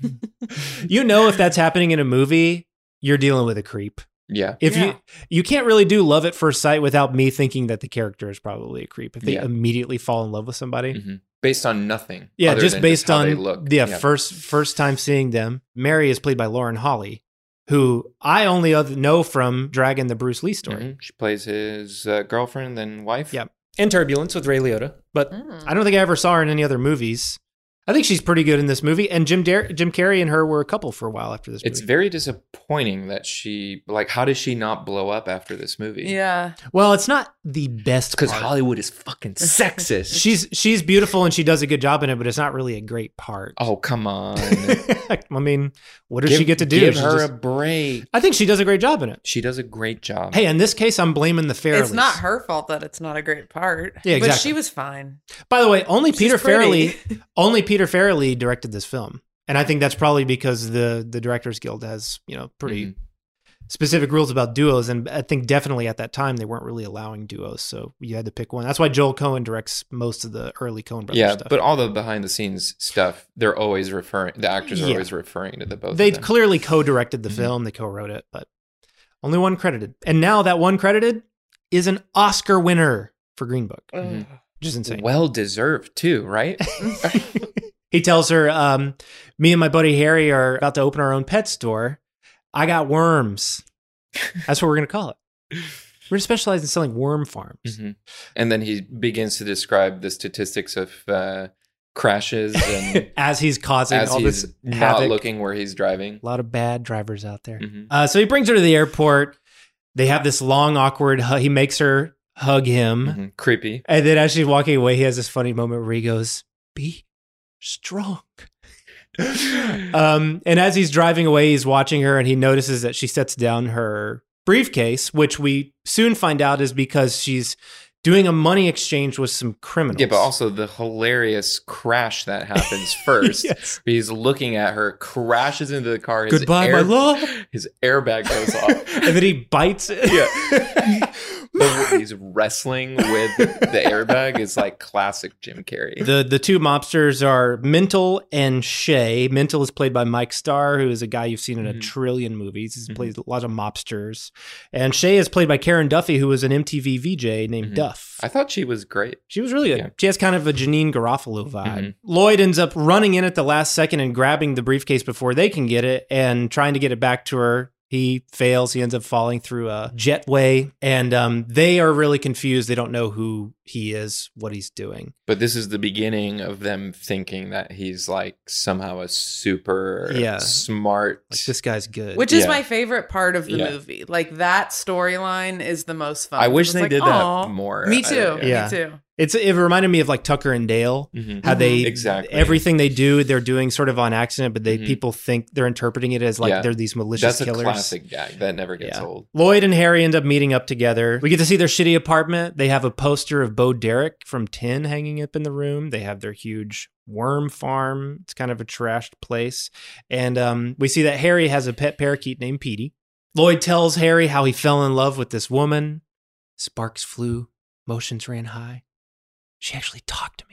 [SPEAKER 1] you know, if that's happening in a movie, you're dealing with a creep.
[SPEAKER 2] Yeah.
[SPEAKER 1] If
[SPEAKER 4] Yeah.
[SPEAKER 1] you you can't really do love at first sight without me thinking that the character is probably a creep. If they
[SPEAKER 2] Yeah.
[SPEAKER 1] immediately fall in love with somebody.
[SPEAKER 2] Mhm. Based on nothing.
[SPEAKER 1] Yeah, just based
[SPEAKER 2] how
[SPEAKER 1] on
[SPEAKER 2] they look.
[SPEAKER 1] yeah, first first time seeing them. Mary is played by Lauren Holly, who I only know from Dragon the Bruce Lee story.
[SPEAKER 2] Mhm. She plays his uh, girlfriend, and wife.
[SPEAKER 1] Yep. and Turbulence with Ray Liotta, but I don't think I ever saw her in any other movies. I think she's pretty good in this movie, and Jim Dar- Jim Carrey and her were a couple for a while after this movie.
[SPEAKER 2] It's very disappointing that she like. How does she not blow up after this movie?
[SPEAKER 4] Yeah.
[SPEAKER 1] well, it's not the best
[SPEAKER 2] because. Hollywood is fucking sexist.
[SPEAKER 1] She's she's beautiful and she does a good job in it, but it's not really a great part.
[SPEAKER 2] oh come on,
[SPEAKER 1] I mean, what does
[SPEAKER 2] Give-
[SPEAKER 1] she get to do?
[SPEAKER 2] Give
[SPEAKER 1] She
[SPEAKER 2] her
[SPEAKER 1] just-
[SPEAKER 2] a break.
[SPEAKER 1] I think she does a great job in it.
[SPEAKER 2] She does a great job.
[SPEAKER 1] Hey, in this case, I'm blaming the Farrellys.
[SPEAKER 4] It's not her fault that it's not a great part.
[SPEAKER 1] Yeah,
[SPEAKER 4] But
[SPEAKER 1] exactly.
[SPEAKER 4] she was fine.
[SPEAKER 1] By the way, only
[SPEAKER 4] She's
[SPEAKER 1] Peter
[SPEAKER 4] pretty.
[SPEAKER 1] Farrelly, only Peter Farrelly directed this film, and I think that's probably because the the Directors Guild has you know pretty
[SPEAKER 2] Mhm.
[SPEAKER 1] specific rules about duos, and I think definitely at that time they weren't really allowing duos, so you had to pick one. That's why Joel Coen directs most of the early Coen brothers
[SPEAKER 2] yeah,
[SPEAKER 1] stuff.
[SPEAKER 2] but all the behind the scenes stuff, they're always referring. The actors are
[SPEAKER 1] Yeah.
[SPEAKER 2] always referring to the both.
[SPEAKER 1] they clearly co-directed the
[SPEAKER 2] Mhm.
[SPEAKER 1] film, they co-wrote it, but only one credited, and now that one credited is an Oscar winner for Green Book,
[SPEAKER 2] Mhm.
[SPEAKER 1] which is insane.
[SPEAKER 2] well deserved too, right?
[SPEAKER 1] He tells her, um, "Me and my buddy Harry are about to open our own pet store. I got worms. That's what we're gonna call it. We're gonna specialize in selling worm farms.
[SPEAKER 2] Mhm. And then he begins to describe the statistics of uh, crashes and
[SPEAKER 1] As he's causing
[SPEAKER 2] as
[SPEAKER 1] all
[SPEAKER 2] he's
[SPEAKER 1] this
[SPEAKER 2] not
[SPEAKER 1] havoc.
[SPEAKER 2] looking where he's driving.
[SPEAKER 1] A lot of bad drivers out there.
[SPEAKER 2] Mhm.
[SPEAKER 1] Uh, so he brings her to the airport. They have this long, awkward. hu- He makes her hug him,
[SPEAKER 2] Mhm. Creepy.
[SPEAKER 1] and then as she's walking away, he has this funny moment where he goes, "Be strong." um, and as he's driving away, he's watching her, and he notices that she sets down her briefcase, which we soon find out is because she's doing a money exchange with some criminals.
[SPEAKER 2] Yeah, but also the hilarious crash that happens first.
[SPEAKER 1] Yes.
[SPEAKER 2] He's looking at her, crashes into the car. His
[SPEAKER 1] Goodbye, my love.
[SPEAKER 2] His airbag goes off.
[SPEAKER 1] and then he bites it.
[SPEAKER 2] Yeah. He's wrestling with the airbag is like classic Jim Carrey.
[SPEAKER 1] The the two mobsters are Mental and Shay. Mental is played by Mike Starr, who is a guy you've seen in a
[SPEAKER 2] Mhm.
[SPEAKER 1] trillion movies. He's
[SPEAKER 2] Mhm.
[SPEAKER 1] played a lot of mobsters. And Shay is played by Karen Duffy, who was an MTV VJ named
[SPEAKER 2] Mhm.
[SPEAKER 1] Duff.
[SPEAKER 2] I thought she was great.
[SPEAKER 1] She was really good.
[SPEAKER 2] Yeah.
[SPEAKER 1] She has kind of a Janeane Garofalo vibe.
[SPEAKER 2] Mhm.
[SPEAKER 1] Lloyd ends up running in at the last second and grabbing the briefcase before they can get it and trying to get it back to her. He fails. He ends up falling through a jetway, and um, they are really confused. They don't know who he is, what he's doing.
[SPEAKER 2] But this is the beginning of them thinking that he's like somehow a super
[SPEAKER 1] Yeah.
[SPEAKER 2] smart.
[SPEAKER 1] Like this guy's good.
[SPEAKER 4] Which is
[SPEAKER 2] Yeah.
[SPEAKER 4] my favorite part of the
[SPEAKER 2] Yeah.
[SPEAKER 4] movie. Like that storyline is the most fun.
[SPEAKER 2] I wish they
[SPEAKER 4] like,
[SPEAKER 2] did that more.
[SPEAKER 4] Me
[SPEAKER 2] I-
[SPEAKER 4] too.
[SPEAKER 1] yeah.
[SPEAKER 4] Me too.
[SPEAKER 1] It's it reminded me of like Tucker and Dale.
[SPEAKER 2] Mhm.
[SPEAKER 1] How they
[SPEAKER 2] Exactly.
[SPEAKER 1] everything they do, they're doing sort of on accident, but they
[SPEAKER 2] Mhm.
[SPEAKER 1] people think they're interpreting it as like
[SPEAKER 2] Yeah.
[SPEAKER 1] they're these malicious
[SPEAKER 2] That's a
[SPEAKER 1] killers.
[SPEAKER 2] classic gag that never gets
[SPEAKER 1] Yeah.
[SPEAKER 2] old.
[SPEAKER 1] Lloyd and Harry end up meeting up together. We get to see their shitty apartment. They have a poster of Bo Derek from Tin hanging up in the room. They have their huge worm farm. It's kind of a trashed place. And um, we see that Harry has a pet parakeet named Petey. Lloyd tells Harry how he fell in love with this woman. Sparks flew, motions ran high. She actually talked to me.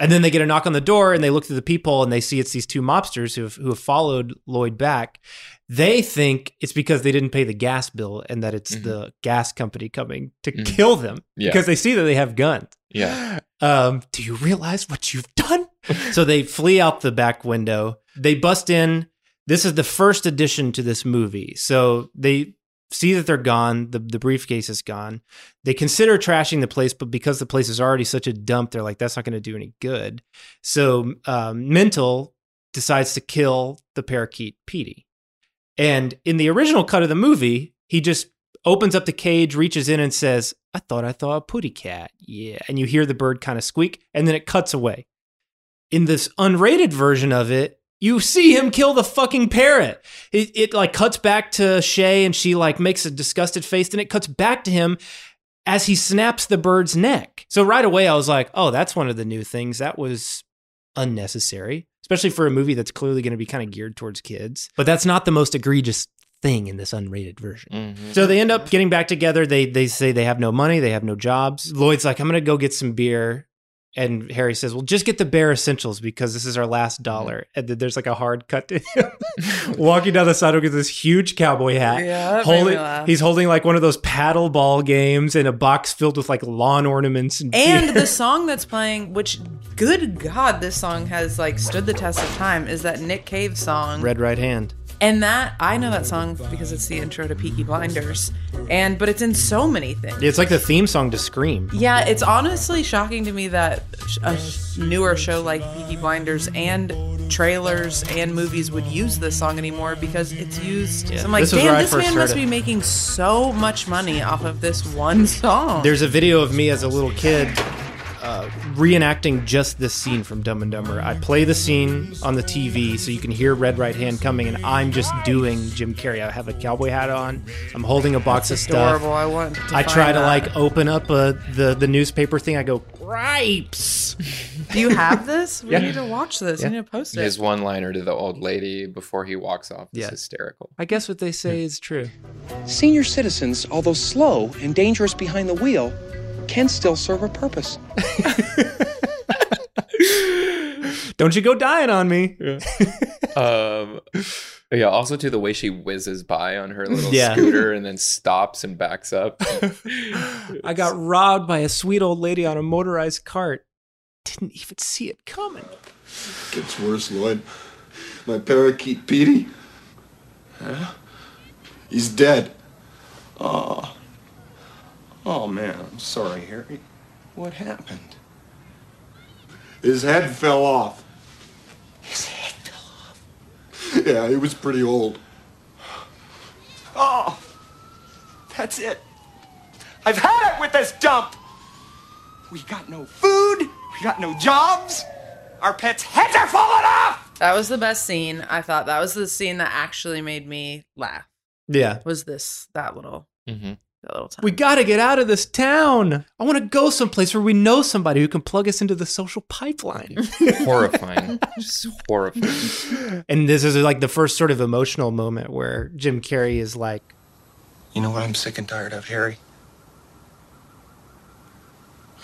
[SPEAKER 1] And then they get a knock on the door and they look through the peephole and they see it's these two mobsters who have, who have followed Lloyd back. They think it's because they didn't pay the gas bill and that it's
[SPEAKER 2] Mhm.
[SPEAKER 1] the gas company coming to
[SPEAKER 2] Mhm.
[SPEAKER 1] kill them
[SPEAKER 2] Yeah.
[SPEAKER 1] because they see that they have guns.
[SPEAKER 2] Yeah.
[SPEAKER 1] Um, do you realize what you've done? so they flee out the back window. They bust in. This is the first addition to this movie. So they see that they're gone. The, the briefcase is gone. They consider trashing the place, but because the place is already such a dump, they're like, that's not going to do any good. So um, Mental decides to kill the parakeet Petey. And in the original cut of the movie, he just opens up the cage, reaches in, and says, I thought I saw a putty cat. Yeah. And you hear the bird kind of squeak, and then it cuts away. In this unrated version of it, you see him kill the fucking parrot. It, it like cuts back to Shay, and she like makes a disgusted face, and it cuts back to him as he snaps the bird's neck. So right away, I was like, oh, that's one of the new things. That was unnecessary, especially for a movie that's clearly going to be kind of geared towards kids. But that's not the most egregious thing in this unrated version.
[SPEAKER 2] Mhm.
[SPEAKER 1] So they end up getting back together. They they say they have no money, they have no jobs. Lloyd's like, I'm gonna go get some beer. And Harry says, Well, just get the bare essentials because this is our last mm-hmm. dollar. And then there's like a hard cut to him walking down the sidewalk with this huge cowboy hat.
[SPEAKER 4] Yeah, that made me
[SPEAKER 1] holding, he's holding like one of those paddle ball games in a box filled with like lawn ornaments and,
[SPEAKER 4] And the song that's playing, which good God, this song has like stood the test of time, is that Nick Cave song.
[SPEAKER 1] red right hand.
[SPEAKER 4] And that I know that song because it's the intro to Peaky Blinders, and but it's in so many things.
[SPEAKER 1] It's like the theme song to Scream.
[SPEAKER 4] Yeah, it's honestly shocking to me that a newer show like Peaky Blinders and trailers and movies would use this song anymore because it's used.
[SPEAKER 1] Yeah,
[SPEAKER 4] so I'm like,
[SPEAKER 1] this
[SPEAKER 4] damn, this man
[SPEAKER 1] heard
[SPEAKER 4] must be making so much money off of this one song.
[SPEAKER 1] There's a video of me as a little kid uh, reenacting just this scene from Dumb and Dumber. I play the scene on the TV so you can hear Red Right Hand coming, and I'm just doing Jim Carrey. I have a cowboy hat on. I'm holding a box
[SPEAKER 4] That's
[SPEAKER 1] of stuff.
[SPEAKER 4] adorable. I want to
[SPEAKER 1] I try
[SPEAKER 4] find
[SPEAKER 1] to like open up uh, the the newspaper thing. I go gripes.
[SPEAKER 4] Do you have this? We
[SPEAKER 1] Yeah.
[SPEAKER 4] need to watch this.
[SPEAKER 1] Yeah.
[SPEAKER 4] We need to post it.
[SPEAKER 2] His one liner to the old lady before he walks off is
[SPEAKER 1] Yeah.
[SPEAKER 2] hysterical.
[SPEAKER 1] I guess what they say is true.
[SPEAKER 12] Senior citizens, although slow and dangerous behind the wheel, can still serve a purpose.
[SPEAKER 1] Don't you go dying on me.
[SPEAKER 2] um, yeah. Also, to the way she whizzes by on her little
[SPEAKER 1] Yeah.
[SPEAKER 2] scooter and then stops and backs up.
[SPEAKER 1] I got robbed by a sweet old lady on a motorized cart. Didn't even see it coming.
[SPEAKER 10] Gets worse, Lloyd. My parakeet, Petey. Huh? He's dead. Oh. Oh, man, I'm sorry, Harry. What happened? His head fell off. His head fell off? Yeah, he was pretty old.
[SPEAKER 13] Oh, that's it. I've had it with this dump. We got no food. We got no jobs. Our pets' heads are falling off.
[SPEAKER 4] That was the best scene. I thought that was the scene that actually made me laugh.
[SPEAKER 1] Yeah.
[SPEAKER 4] Was this that little
[SPEAKER 2] Mhm.
[SPEAKER 4] That little time?
[SPEAKER 1] We got to get out of this town. I want to go someplace where we know somebody who can plug us into the social pipeline.
[SPEAKER 2] horrifying. Just horrifying.
[SPEAKER 1] and this is like the first sort of emotional moment where Jim Carrey is like,
[SPEAKER 10] You know what I'm sick and tired of, Harry?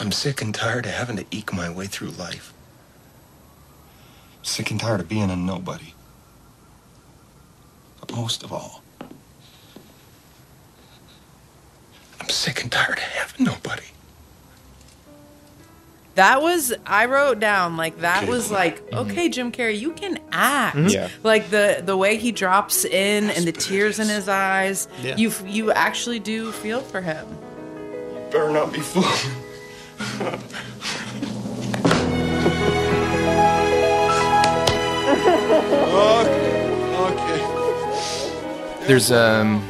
[SPEAKER 10] I'm sick and tired of having to eke my way through life. Sick and tired of being a nobody. But most of all, I'm sick and tired of having nobody.
[SPEAKER 4] That was I wrote down like that was like okay Jim Carrey you can act
[SPEAKER 1] Mm-hmm.
[SPEAKER 2] Mhm. Yeah.
[SPEAKER 4] like the the way he drops in and the tears in his eyes
[SPEAKER 10] Yeah.
[SPEAKER 4] you you actually do feel for him
[SPEAKER 10] Better not be fooling. okay.
[SPEAKER 2] There's um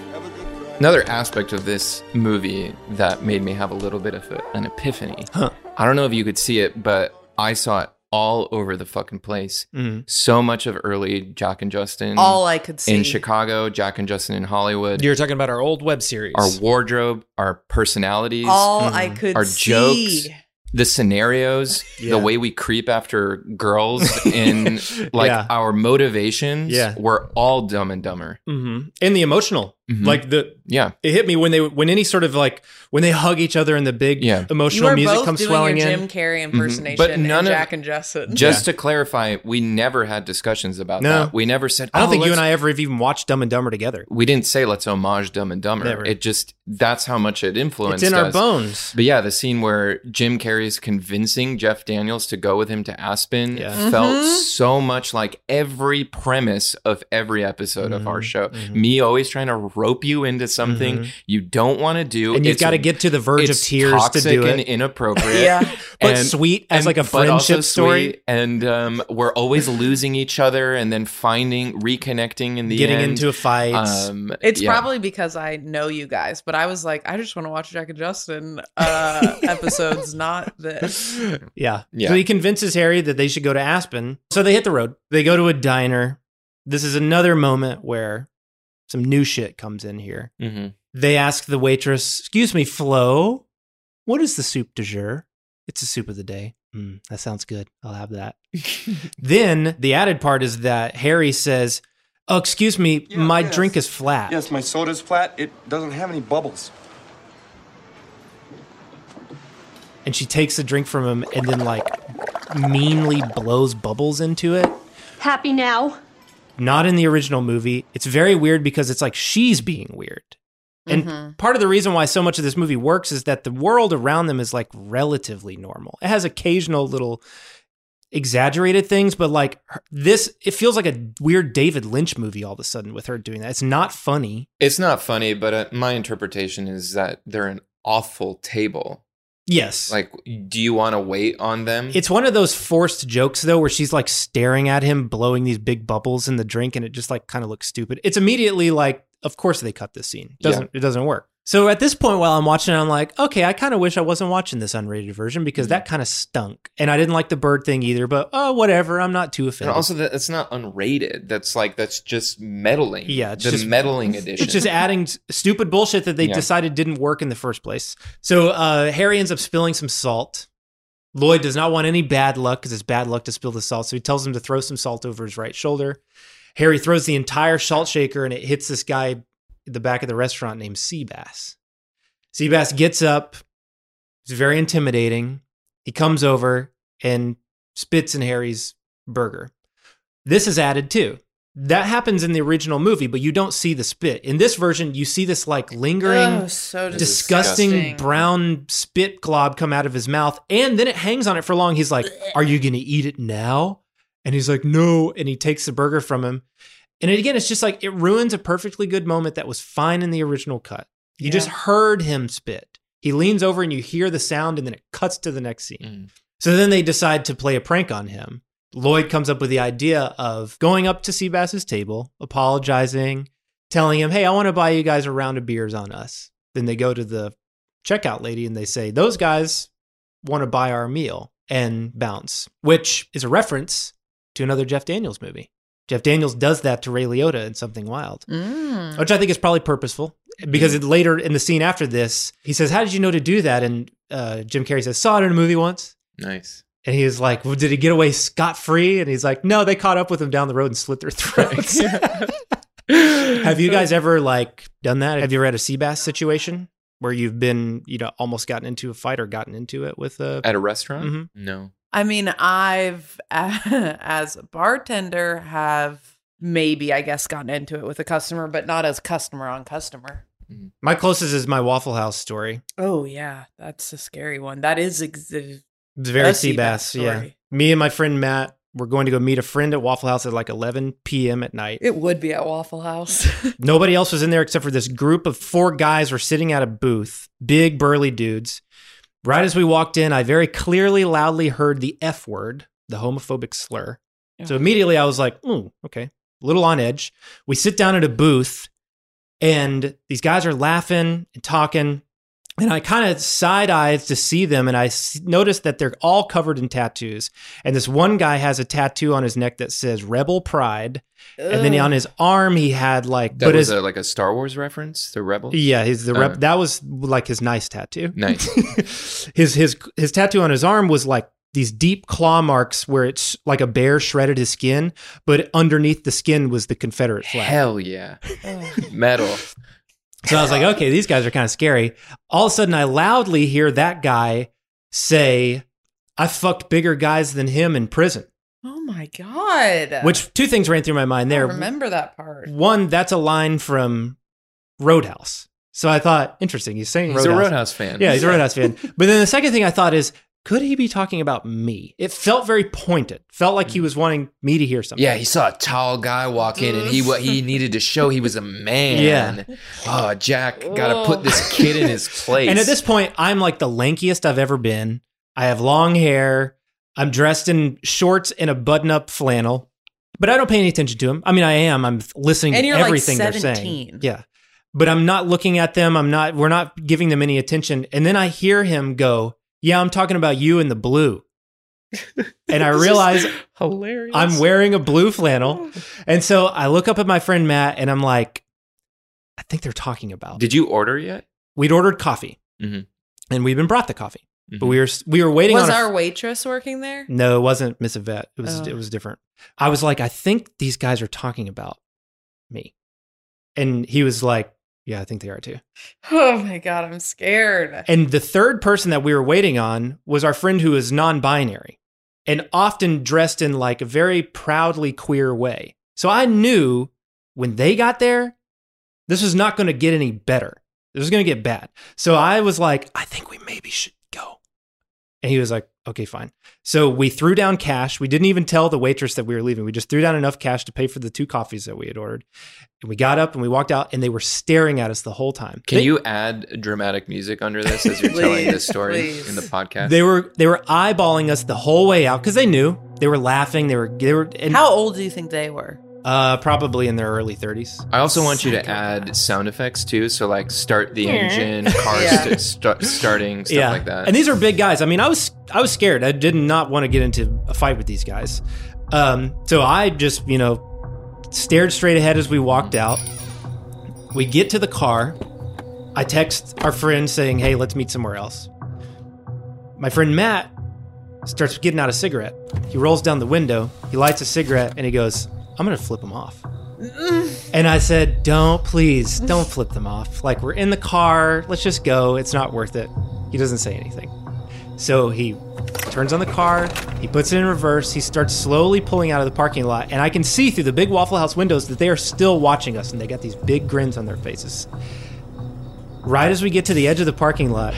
[SPEAKER 2] another aspect of this movie that made me have a little bit of a, an epiphany.
[SPEAKER 1] Huh.
[SPEAKER 2] I don't know if you could see it, but I saw it all over the fucking place.
[SPEAKER 1] Mhm.
[SPEAKER 2] So much of early Jack and Justin.
[SPEAKER 4] All I could see.
[SPEAKER 2] in Chicago, Jack and Justin in Hollywood.
[SPEAKER 1] You're talking about our old web series.
[SPEAKER 2] our wardrobe, our personalities,
[SPEAKER 4] all I could
[SPEAKER 2] our
[SPEAKER 4] see
[SPEAKER 2] jokes, the scenarios,
[SPEAKER 1] Yeah.
[SPEAKER 2] the way we creep after girls, in like
[SPEAKER 1] Yeah.
[SPEAKER 2] our motivations
[SPEAKER 1] Yeah.
[SPEAKER 2] were all dumb and dumber.
[SPEAKER 1] hmm And the emotional,
[SPEAKER 2] Mhm.
[SPEAKER 1] like the
[SPEAKER 2] Yeah.
[SPEAKER 1] it hit me when they when any sort of like when they hug each other and the big
[SPEAKER 2] Yeah.
[SPEAKER 1] emotional
[SPEAKER 4] were
[SPEAKER 1] music
[SPEAKER 4] both
[SPEAKER 1] comes
[SPEAKER 4] doing
[SPEAKER 1] swelling
[SPEAKER 4] your
[SPEAKER 1] in.
[SPEAKER 4] Jim Carrey
[SPEAKER 2] Mhm.
[SPEAKER 4] impersonation
[SPEAKER 2] But none
[SPEAKER 4] and
[SPEAKER 2] of-
[SPEAKER 4] Jack and Justin
[SPEAKER 2] Just to clarify, we never had discussions about
[SPEAKER 1] No.
[SPEAKER 2] that. We never said.
[SPEAKER 1] I don't
[SPEAKER 2] "Oh,
[SPEAKER 1] think you and I ever have even watched Dumb and Dumber together.
[SPEAKER 2] We didn't say let's homage Dumb and Dumber.
[SPEAKER 1] Never.
[SPEAKER 2] It just that's how much it influenced.
[SPEAKER 1] It's in our bones.
[SPEAKER 2] But yeah, the scene where Jim Carrey is convincing Jeff Daniels to go with him to Aspen
[SPEAKER 1] Yeah.
[SPEAKER 2] felt
[SPEAKER 4] Mhm.
[SPEAKER 2] so much like every premise of every episode of
[SPEAKER 1] Mm-hmm.
[SPEAKER 2] our show. Me always trying to rope you into something
[SPEAKER 1] Mhm.
[SPEAKER 2] you don't want to do,
[SPEAKER 1] And you've got to get to the verge of
[SPEAKER 2] it's
[SPEAKER 1] tears to
[SPEAKER 2] toxic
[SPEAKER 1] do
[SPEAKER 2] and
[SPEAKER 1] it.
[SPEAKER 2] inappropriate.
[SPEAKER 4] Yeah.
[SPEAKER 1] But sweet as like a friendship story.
[SPEAKER 2] sweet, and um, we're always losing each other, and then finding reconnecting in the
[SPEAKER 1] Getting
[SPEAKER 2] end.
[SPEAKER 1] into fights.
[SPEAKER 2] Um,
[SPEAKER 4] It's
[SPEAKER 2] yeah.
[SPEAKER 4] probably because I know you guys, but I was like, I just want to watch Jack and Justin uh, episodes, not this.
[SPEAKER 1] Yeah.
[SPEAKER 2] Yeah.
[SPEAKER 1] So he convinces Harry that they should go to Aspen. So they hit the road. They go to a diner. This is another moment where some new shit comes in here.
[SPEAKER 2] Mhm.
[SPEAKER 1] They ask the waitress, Excuse me, Flo, what is the soup du jour? It's the soup of the day. Mm, that sounds good. I'll have that. then the added part is that Harry says, Oh, excuse me,
[SPEAKER 10] Yeah,
[SPEAKER 1] my
[SPEAKER 10] yes.
[SPEAKER 1] drink is flat.
[SPEAKER 10] Yes, my soda's flat. It doesn't have any bubbles.
[SPEAKER 1] And she takes the drink from him and then, like, meanly blows bubbles into it.
[SPEAKER 14] Happy now?
[SPEAKER 1] Not in the original movie. It's very weird because it's like she's being weird. And
[SPEAKER 4] Mhm.
[SPEAKER 1] part of the reason why so much of this movie works is that the world around them is like relatively normal. It has occasional little exaggerated things, but like her- this, it feels like a weird David Lynch movie all of a sudden with her doing that. It's not funny.
[SPEAKER 2] It's not funny, but uh, my interpretation is that they're an awful table.
[SPEAKER 1] Yes.
[SPEAKER 2] Like, do you want to wait on them?
[SPEAKER 1] It's one of those forced jokes though, where she's like staring at him, blowing these big bubbles in the drink, and it just like kind of looks stupid. It's immediately like, of course they cut this scene. Doesn't it doesn't work. So at this point, while I'm watching, it, I'm like, okay, I kind of wish I wasn't watching this unrated version because that kind of stunk, and I didn't like the bird thing either. But oh, whatever, I'm not too offended.
[SPEAKER 2] and also, that it's not unrated. That's like that's just meddling.
[SPEAKER 1] Yeah, it's
[SPEAKER 2] the
[SPEAKER 1] just-
[SPEAKER 2] meddling edition.
[SPEAKER 1] It's just adding stupid bullshit that they
[SPEAKER 2] Yeah.
[SPEAKER 1] decided didn't work in the first place. So uh, Harry ends up spilling some salt. Lloyd does not want any bad luck because it's bad luck to spill the salt. So he tells him to throw some salt over his right shoulder. Harry throws the entire salt shaker and it hits this guy the back of the restaurant named Seabass. Seabass gets up. It's very intimidating. He comes over and spits in Harry's burger. This is added too. That happens in the original movie, but you don't see the spit. In this version, you see this like lingering,
[SPEAKER 4] Oh, so
[SPEAKER 1] disgusting,
[SPEAKER 4] disgusting.
[SPEAKER 1] brown spit glob come out of his mouth, and then it hangs on it for long. He's like, "Are you going to eat it now?" And he's like, "No," and he takes the burger from him. And again, it's just like it ruins a perfectly good moment that was fine in the original cut. You just heard him spit. He leans over and you hear the sound, and then it cuts to the next scene. Mm. So then they decide to play a prank on him. Lloyd comes up with the idea of going up to Seabass's table, apologizing, telling him, Hey, I want to buy you guys a round of beers on us. Then they go to the checkout lady and they say, Those guys want to buy our meal and bounce, which is a reference to another Jeff Daniels movie. Jeff Daniels does that to Ray Liotta in Something Wild,
[SPEAKER 4] Mm.
[SPEAKER 1] which I think is probably purposeful because it, later in the scene after this, he says, How did you know to do that? And uh, Jim Carrey says, Saw it in a movie once.
[SPEAKER 2] nice.
[SPEAKER 1] And he was like, well, Did he get away scot free? And he's like, No, they caught up with him down the road and slit their throats. Have you guys ever like done that? Have you ever had a sea bass situation where you've been, you know, almost gotten into a fight or gotten into it with a
[SPEAKER 2] At a restaurant?
[SPEAKER 1] Mm-hmm.
[SPEAKER 2] No.
[SPEAKER 4] I mean, I've as a bartender have maybe I guess gotten into it with a customer, but not as customer on customer. Mm-hmm.
[SPEAKER 1] My closest is my Waffle House story.
[SPEAKER 4] Oh yeah, that's a scary one. That is ex-
[SPEAKER 1] It's very sea bass. Yeah. Me and my friend Matt were going to go meet a friend at Waffle House at like 11 p.m. at night.
[SPEAKER 4] It would be at Waffle House.
[SPEAKER 1] Nobody else was in there except for this group of four guys were sitting at a booth, big burly dudes. Right as we walked in, I very clearly, loudly heard the F word, the homophobic slur. So immediately I was like, ooh, okay, a little on edge. We sit down at a booth and these guys are laughing and talking. And I kind of side eyed to see them, and I s- noticed that they're all covered in tattoos. And this one guy has a tattoo on his neck that says "Rebel Pride," and then on his arm he had like,
[SPEAKER 2] That
[SPEAKER 1] but
[SPEAKER 2] was
[SPEAKER 1] his
[SPEAKER 2] a, like a Star Wars reference. The Rebel.
[SPEAKER 1] yeah, his the rep
[SPEAKER 2] Uh,
[SPEAKER 1] that was like his nice tattoo.
[SPEAKER 2] Nice.
[SPEAKER 1] his his his tattoo on his arm was like these deep claw marks where it's like a bear shredded his skin, but underneath the skin was the Confederate flag.
[SPEAKER 2] Hell yeah. Metal.
[SPEAKER 1] So I was like, okay, these guys are kind of scary. All of a sudden, I loudly hear that guy say, I fucked bigger guys than him in prison.
[SPEAKER 4] oh my god.
[SPEAKER 1] Which two things ran through my mind
[SPEAKER 4] I
[SPEAKER 1] there.
[SPEAKER 4] remember that part.
[SPEAKER 1] One, that's a line from Roadhouse. So I thought, interesting. He's saying
[SPEAKER 2] He's a
[SPEAKER 1] Roadhouse.
[SPEAKER 2] Roadhouse fan.
[SPEAKER 1] Yeah, he's a Roadhouse fan. But then the second thing I thought is, could he be talking about me? It felt very pointed. Felt like he mm. was wanting me to hear something.
[SPEAKER 2] Yeah, he saw a tall guy walk in, and he wa- he needed to show he was a man.
[SPEAKER 1] Yeah.
[SPEAKER 2] Oh, Jack, got to put this kid in his place.
[SPEAKER 1] And at this point, I'm like the lankiest I've ever been. I have long hair. I'm dressed in shorts and a button up flannel, but I don't pay any attention to him. I mean, I am. I'm listening
[SPEAKER 4] And
[SPEAKER 1] to
[SPEAKER 4] you're, like,
[SPEAKER 1] everything they're saying. Yeah. But I'm not looking at them. I'm not, we're not giving them any attention. And then I hear him go, Yeah, I'm talking about you in the blue. And I
[SPEAKER 2] This
[SPEAKER 1] realize
[SPEAKER 2] hilarious.
[SPEAKER 1] I'm wearing a blue flannel. And so I look up at my friend Matt and I'm like, I think they're talking about.
[SPEAKER 2] Did you order yet?
[SPEAKER 1] We'd ordered coffee
[SPEAKER 2] Mhm.
[SPEAKER 1] and we'd been brought the coffee, but we were we were waiting
[SPEAKER 4] Was
[SPEAKER 1] on. a-
[SPEAKER 4] our waitress working there?
[SPEAKER 1] no, it wasn't Miss Yvette. It was
[SPEAKER 4] Oh.
[SPEAKER 1] it was different. I was like, I think these guys are talking about me, and he was like, Yeah, I think they are too.
[SPEAKER 4] Oh my god, I'm scared.
[SPEAKER 1] And the third person that we were waiting on was our friend who is non-binary and often dressed in like a very proudly queer way. So I knew when they got there, this was not going to get any better. This was going to get bad. So I was like, I think we maybe should. And he was like, okay, fine. So we threw down cash. We didn't even tell the waitress that we were leaving. We just threw down enough cash to pay for the two coffees that we had ordered. And we got up and we walked out and they were staring at us the whole time.
[SPEAKER 2] Can
[SPEAKER 1] They-
[SPEAKER 2] you add dramatic music under this as you're telling this story
[SPEAKER 4] Please.
[SPEAKER 2] in the podcast?
[SPEAKER 1] They were they were eyeballing us the whole way out because they knew they were laughing. They were they were and,
[SPEAKER 4] How old do you think they were?
[SPEAKER 1] Uh probably in their early thirties.
[SPEAKER 2] I also want you to add sound effects too. So like start the engine, cars
[SPEAKER 4] Yeah.
[SPEAKER 2] st- st- starting, stuff like that.
[SPEAKER 1] And these are big guys. I mean, I was I was scared. I did not want to get into a fight with these guys. Um, so I just you know stared straight ahead as we walked out. We get to the car. I text our friend saying, "Hey, let's meet somewhere else." My friend Matt starts getting out a cigarette. He rolls down the window. He lights a cigarette and he goes, "I'm gonna flip them off." And I said, Don't, please, don't flip them off. Like, we're in the car. Let's just go. It's not worth it. He doesn't say anything. So he turns on the car. He puts it in reverse. He starts slowly pulling out of the parking lot. And I can see through the big Waffle House windows that they are still watching us and they got these big grins on their faces. Right as we get to the edge of the parking lot,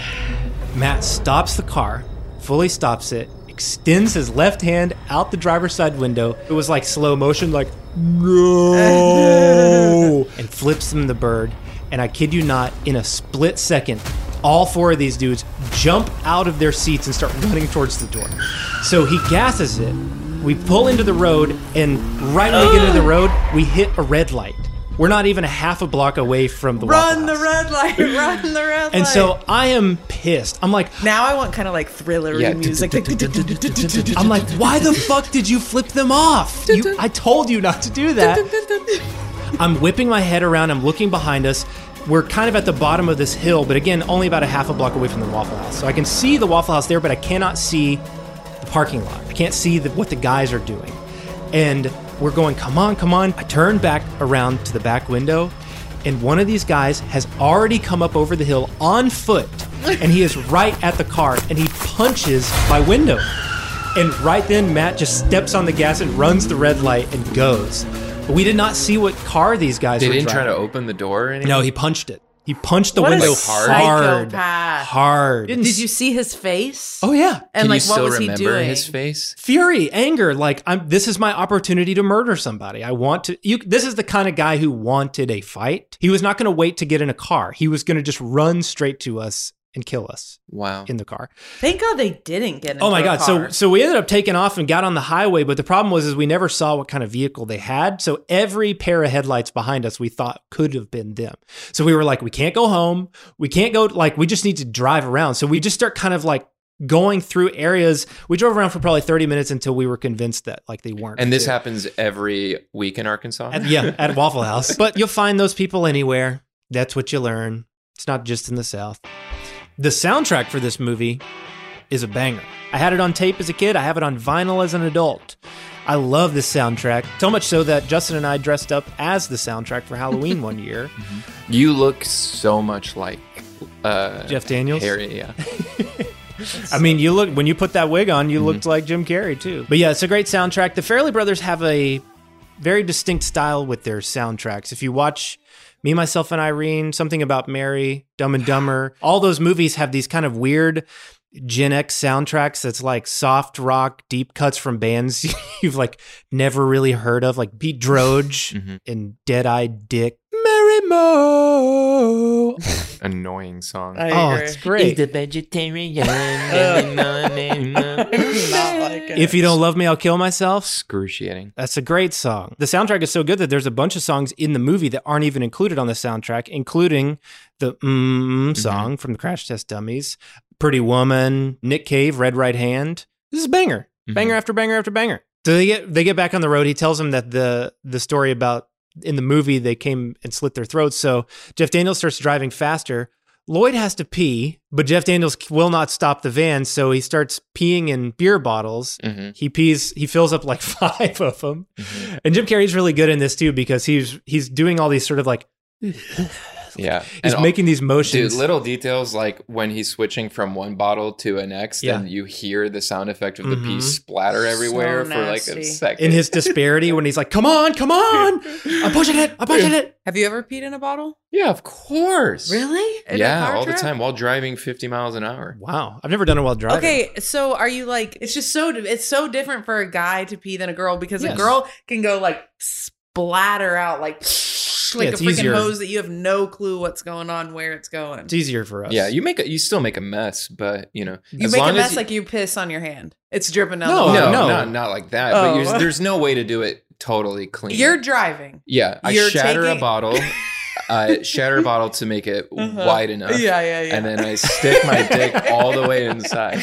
[SPEAKER 1] Matt stops the car, fully stops it, extends his left hand out the driver's side window. It was like slow motion, like, no, and flips him the bird. And I kid you not, in a split second, all four of these dudes jump out of their seats and start running towards the door. So he gasses it. We pull into the road, and right when we get into the road, we hit a red light. We're not even a half a block away from the Waffle
[SPEAKER 4] Run the
[SPEAKER 1] House.
[SPEAKER 4] red light, run the red light.
[SPEAKER 1] And so I am pissed. I'm like,
[SPEAKER 4] now I want kind of like thriller
[SPEAKER 1] Yeah.
[SPEAKER 4] music.
[SPEAKER 1] I'm like, why the fuck did you flip them off? You, I told you not to do that. I'm whipping my head around. I'm looking behind us. We're kind of at the bottom of this hill, but again, only about a half a block away from the Waffle House. So I can see the Waffle House there, but I cannot see the parking lot. I can't see the, what the guys are doing. And we're going, come on, come on. I turn back around to the back window, and one of these guys has already come up over the hill on foot, and he is right at the car, and he punches my window. And right then, Matt just steps on the gas and runs the red light and goes. But we did not see what car these guys
[SPEAKER 2] they
[SPEAKER 1] were
[SPEAKER 2] didn't try to open the door or anything.
[SPEAKER 1] No, he punched it. He punched the
[SPEAKER 4] What a
[SPEAKER 1] window hard.
[SPEAKER 4] psychopath.
[SPEAKER 1] Hard.
[SPEAKER 4] Did you see his face?
[SPEAKER 1] Oh yeah.
[SPEAKER 4] And like, what was he doing?
[SPEAKER 2] His face?
[SPEAKER 1] Fury, anger, like I'm this is my opportunity to murder somebody. I want to you this is the kind of guy who wanted a fight. He was not going to wait to get in a car. He was going to just run straight to us and kill us
[SPEAKER 2] Wow.
[SPEAKER 1] in the car.
[SPEAKER 4] Thank God they didn't get oh into
[SPEAKER 1] Oh my god! So
[SPEAKER 4] car.
[SPEAKER 1] so we ended up taking off and got on the highway, but the problem was is we never saw what kind of vehicle they had. So every pair of headlights behind us we thought could have been them. So we were like, we can't go home. We can't go like we just need to drive around. So we just start kind of like going through areas. We drove around for probably thirty minutes until we were convinced that like they weren't.
[SPEAKER 2] And this
[SPEAKER 1] too.
[SPEAKER 2] happens every week in Arkansas.
[SPEAKER 1] At- yeah, at Waffle House. But you'll find those people anywhere. That's what you learn. It's not just in the South. The soundtrack for this movie is a banger. I had it on tape as a kid. I have it on vinyl as an adult. I love this soundtrack so much so that Justin and I dressed up as the soundtrack for Halloween one year.
[SPEAKER 2] You look so much like uh,
[SPEAKER 1] Jeff Daniels?
[SPEAKER 2] Harry, yeah.
[SPEAKER 1] I mean, you look when you put that wig on, you looked like Jim Carrey too. But yeah, it's a great soundtrack. The Farrelly Brothers have a very distinct style with their soundtracks. If you watch Me, Myself, and Irene, Something About Mary, Dumb and Dumber, all those movies have these kind of weird Gen X soundtracks that's like soft rock, deep cuts from bands you've like never really heard of, like Pete Droge mm-hmm. and Deadeye Dick. Mary
[SPEAKER 2] Annoying song.
[SPEAKER 4] I
[SPEAKER 1] Oh,
[SPEAKER 4] agree.
[SPEAKER 1] it's great.
[SPEAKER 2] the vegetarian.
[SPEAKER 1] If you don't love me, I'll kill myself.
[SPEAKER 2] Excruciating.
[SPEAKER 1] That's a great song. The soundtrack is so good that there's a bunch of songs in the movie that aren't even included on the soundtrack, including the mm song from the Crash Test Dummies, Pretty Woman, Nick Cave, Red Right Hand. This is a banger, banger after banger after banger. So they get they get back on the road. He tells them that the the story about in the movie they came and slit their throats. So Jeff Daniels starts driving faster. Lloyd has to pee, but Jeff Daniels will not stop the van, so he starts peeing in beer bottles.
[SPEAKER 2] Mhm.
[SPEAKER 1] He pees, he fills up like five of them. And Jim Carrey's really good in this too because he's he's doing all these sort of like
[SPEAKER 2] Yeah,
[SPEAKER 1] He's
[SPEAKER 2] And
[SPEAKER 1] making these motions.
[SPEAKER 2] Dude, little details like when he's switching from one bottle to a next,
[SPEAKER 1] Yeah.
[SPEAKER 2] and you hear the sound effect of the mm-hmm.
[SPEAKER 1] pee
[SPEAKER 2] splatter everywhere for like a second.
[SPEAKER 1] in his disparity when he's like, "Come on, come on, I'm pushing it, I'm pushing it."
[SPEAKER 4] Have you ever peed in a bottle?
[SPEAKER 2] yeah, of course.
[SPEAKER 4] Really? In
[SPEAKER 2] yeah, all
[SPEAKER 4] trip?
[SPEAKER 2] the time while driving 50 miles an hour.
[SPEAKER 1] Wow, I've never done it while driving.
[SPEAKER 4] Okay, so are you like it's just so it's so different for a guy to pee than a girl because
[SPEAKER 1] Yes.
[SPEAKER 4] a girl can go like splatter out like like a freaking
[SPEAKER 1] easier.
[SPEAKER 4] hose that you have no clue what's going on where it's going.
[SPEAKER 1] it's easier for us.
[SPEAKER 2] Yeah, you make a, you still make a mess, but you know,
[SPEAKER 4] You
[SPEAKER 2] as
[SPEAKER 4] make a mess
[SPEAKER 2] as
[SPEAKER 4] like you piss on your hand. It's dripping down
[SPEAKER 1] No,
[SPEAKER 4] the
[SPEAKER 2] no, no,
[SPEAKER 1] no.
[SPEAKER 2] not not like that.
[SPEAKER 4] Oh.
[SPEAKER 2] But you're, there's no way to do it totally clean.
[SPEAKER 4] You're driving.
[SPEAKER 2] yeah. I
[SPEAKER 4] you're
[SPEAKER 2] shatter
[SPEAKER 4] taking-
[SPEAKER 2] a bottle. I shatter bottle to make it
[SPEAKER 4] Uh-huh.
[SPEAKER 2] wide enough.
[SPEAKER 4] Yeah, yeah, yeah.
[SPEAKER 2] And then I stick my dick all the way inside.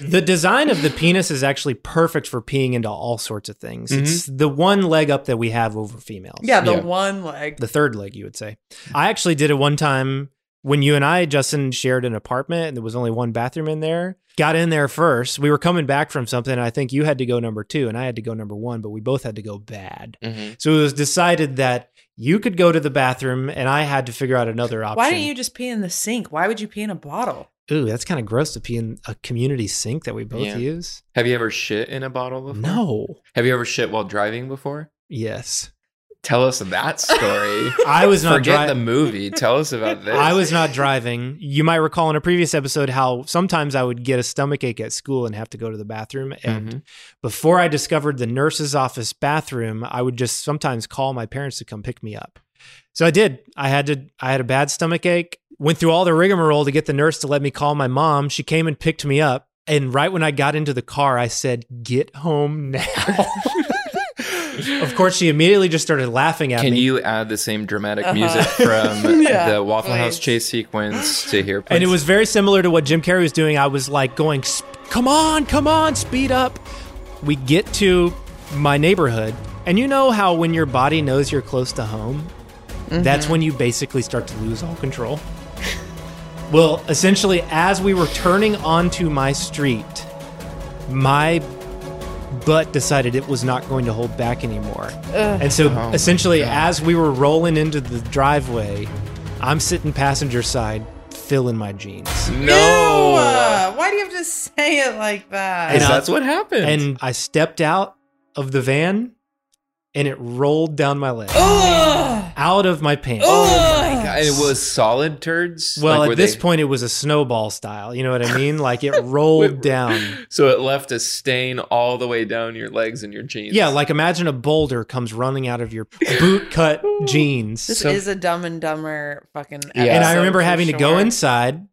[SPEAKER 1] The design of the penis is actually perfect for peeing into all sorts of things. It's the one leg up that we have over females.
[SPEAKER 4] Yeah, the
[SPEAKER 2] Yeah.
[SPEAKER 4] one leg.
[SPEAKER 1] the third leg, you would say. I actually did it one time when you and I, Justin, shared an apartment and there was only one bathroom in there. Got in there first. We were coming back from something. And I think you had to go number two and I had to go number one, but we both had to go bad.
[SPEAKER 2] Mhm.
[SPEAKER 1] So it was decided that you could go to the bathroom and I had to figure out another option.
[SPEAKER 4] Why didn't you just pee in the sink? Why would you pee in a bottle?
[SPEAKER 1] Ooh, that's kind of gross to pee in a community sink that we both
[SPEAKER 2] Yeah.
[SPEAKER 1] use.
[SPEAKER 2] Have you ever shit in a bottle before?
[SPEAKER 1] No.
[SPEAKER 2] Have you ever shit while driving before?
[SPEAKER 1] Yes.
[SPEAKER 2] Tell us that story.
[SPEAKER 1] I was not
[SPEAKER 2] Forget
[SPEAKER 1] dri-
[SPEAKER 2] the movie. Tell us about this.
[SPEAKER 1] I was not driving. You might recall in a previous episode how sometimes I would get a stomach ache at school and have to go to the bathroom. And
[SPEAKER 2] Mhm.
[SPEAKER 1] before I discovered the nurse's office bathroom, I would just sometimes call my parents to come pick me up. So I did. I had to. I had a bad stomach ache. Went through all the rigmarole to get the nurse to let me call my mom. She came and picked me up. And right when I got into the car, I said, "Get home now." of course, she immediately just started laughing at
[SPEAKER 2] Can
[SPEAKER 1] me.
[SPEAKER 2] Can you add the same dramatic
[SPEAKER 4] Uh-huh.
[SPEAKER 2] music from
[SPEAKER 4] Yeah,
[SPEAKER 2] the Waffle House chase sequence to here?
[SPEAKER 1] And it was very similar to what Jim Carrey was doing. I was like going, come on, come on, speed up. We get to my neighborhood. And you know how when your body knows you're close to home, that's when you basically start to lose all control. well, essentially, as we were turning onto my street, my butt decided it was not going to hold back anymore. And so
[SPEAKER 2] Oh,
[SPEAKER 1] essentially, as we were rolling into the driveway, I'm sitting passenger side, filling my jeans.
[SPEAKER 2] No.
[SPEAKER 4] uh, why do you have to say it like that?
[SPEAKER 1] And
[SPEAKER 2] Because
[SPEAKER 1] I-
[SPEAKER 2] that's what happened.
[SPEAKER 1] And I stepped out of the van and it rolled down my leg.
[SPEAKER 4] Ugh.
[SPEAKER 1] Out of my pants.
[SPEAKER 4] Ugh.
[SPEAKER 2] And it was solid turds.
[SPEAKER 1] Well,
[SPEAKER 2] Like,
[SPEAKER 1] at this
[SPEAKER 2] they-
[SPEAKER 1] point, it was a snowball style. You know what I mean? Like it rolled down.
[SPEAKER 2] so it left a stain all the way down your legs and your jeans.
[SPEAKER 1] Yeah, like imagine a boulder comes running out of your boot cut jeans.
[SPEAKER 4] This
[SPEAKER 2] So-
[SPEAKER 4] is a dumb and dumber fucking.
[SPEAKER 2] Yeah.
[SPEAKER 1] and I remember
[SPEAKER 4] for
[SPEAKER 1] having to go inside.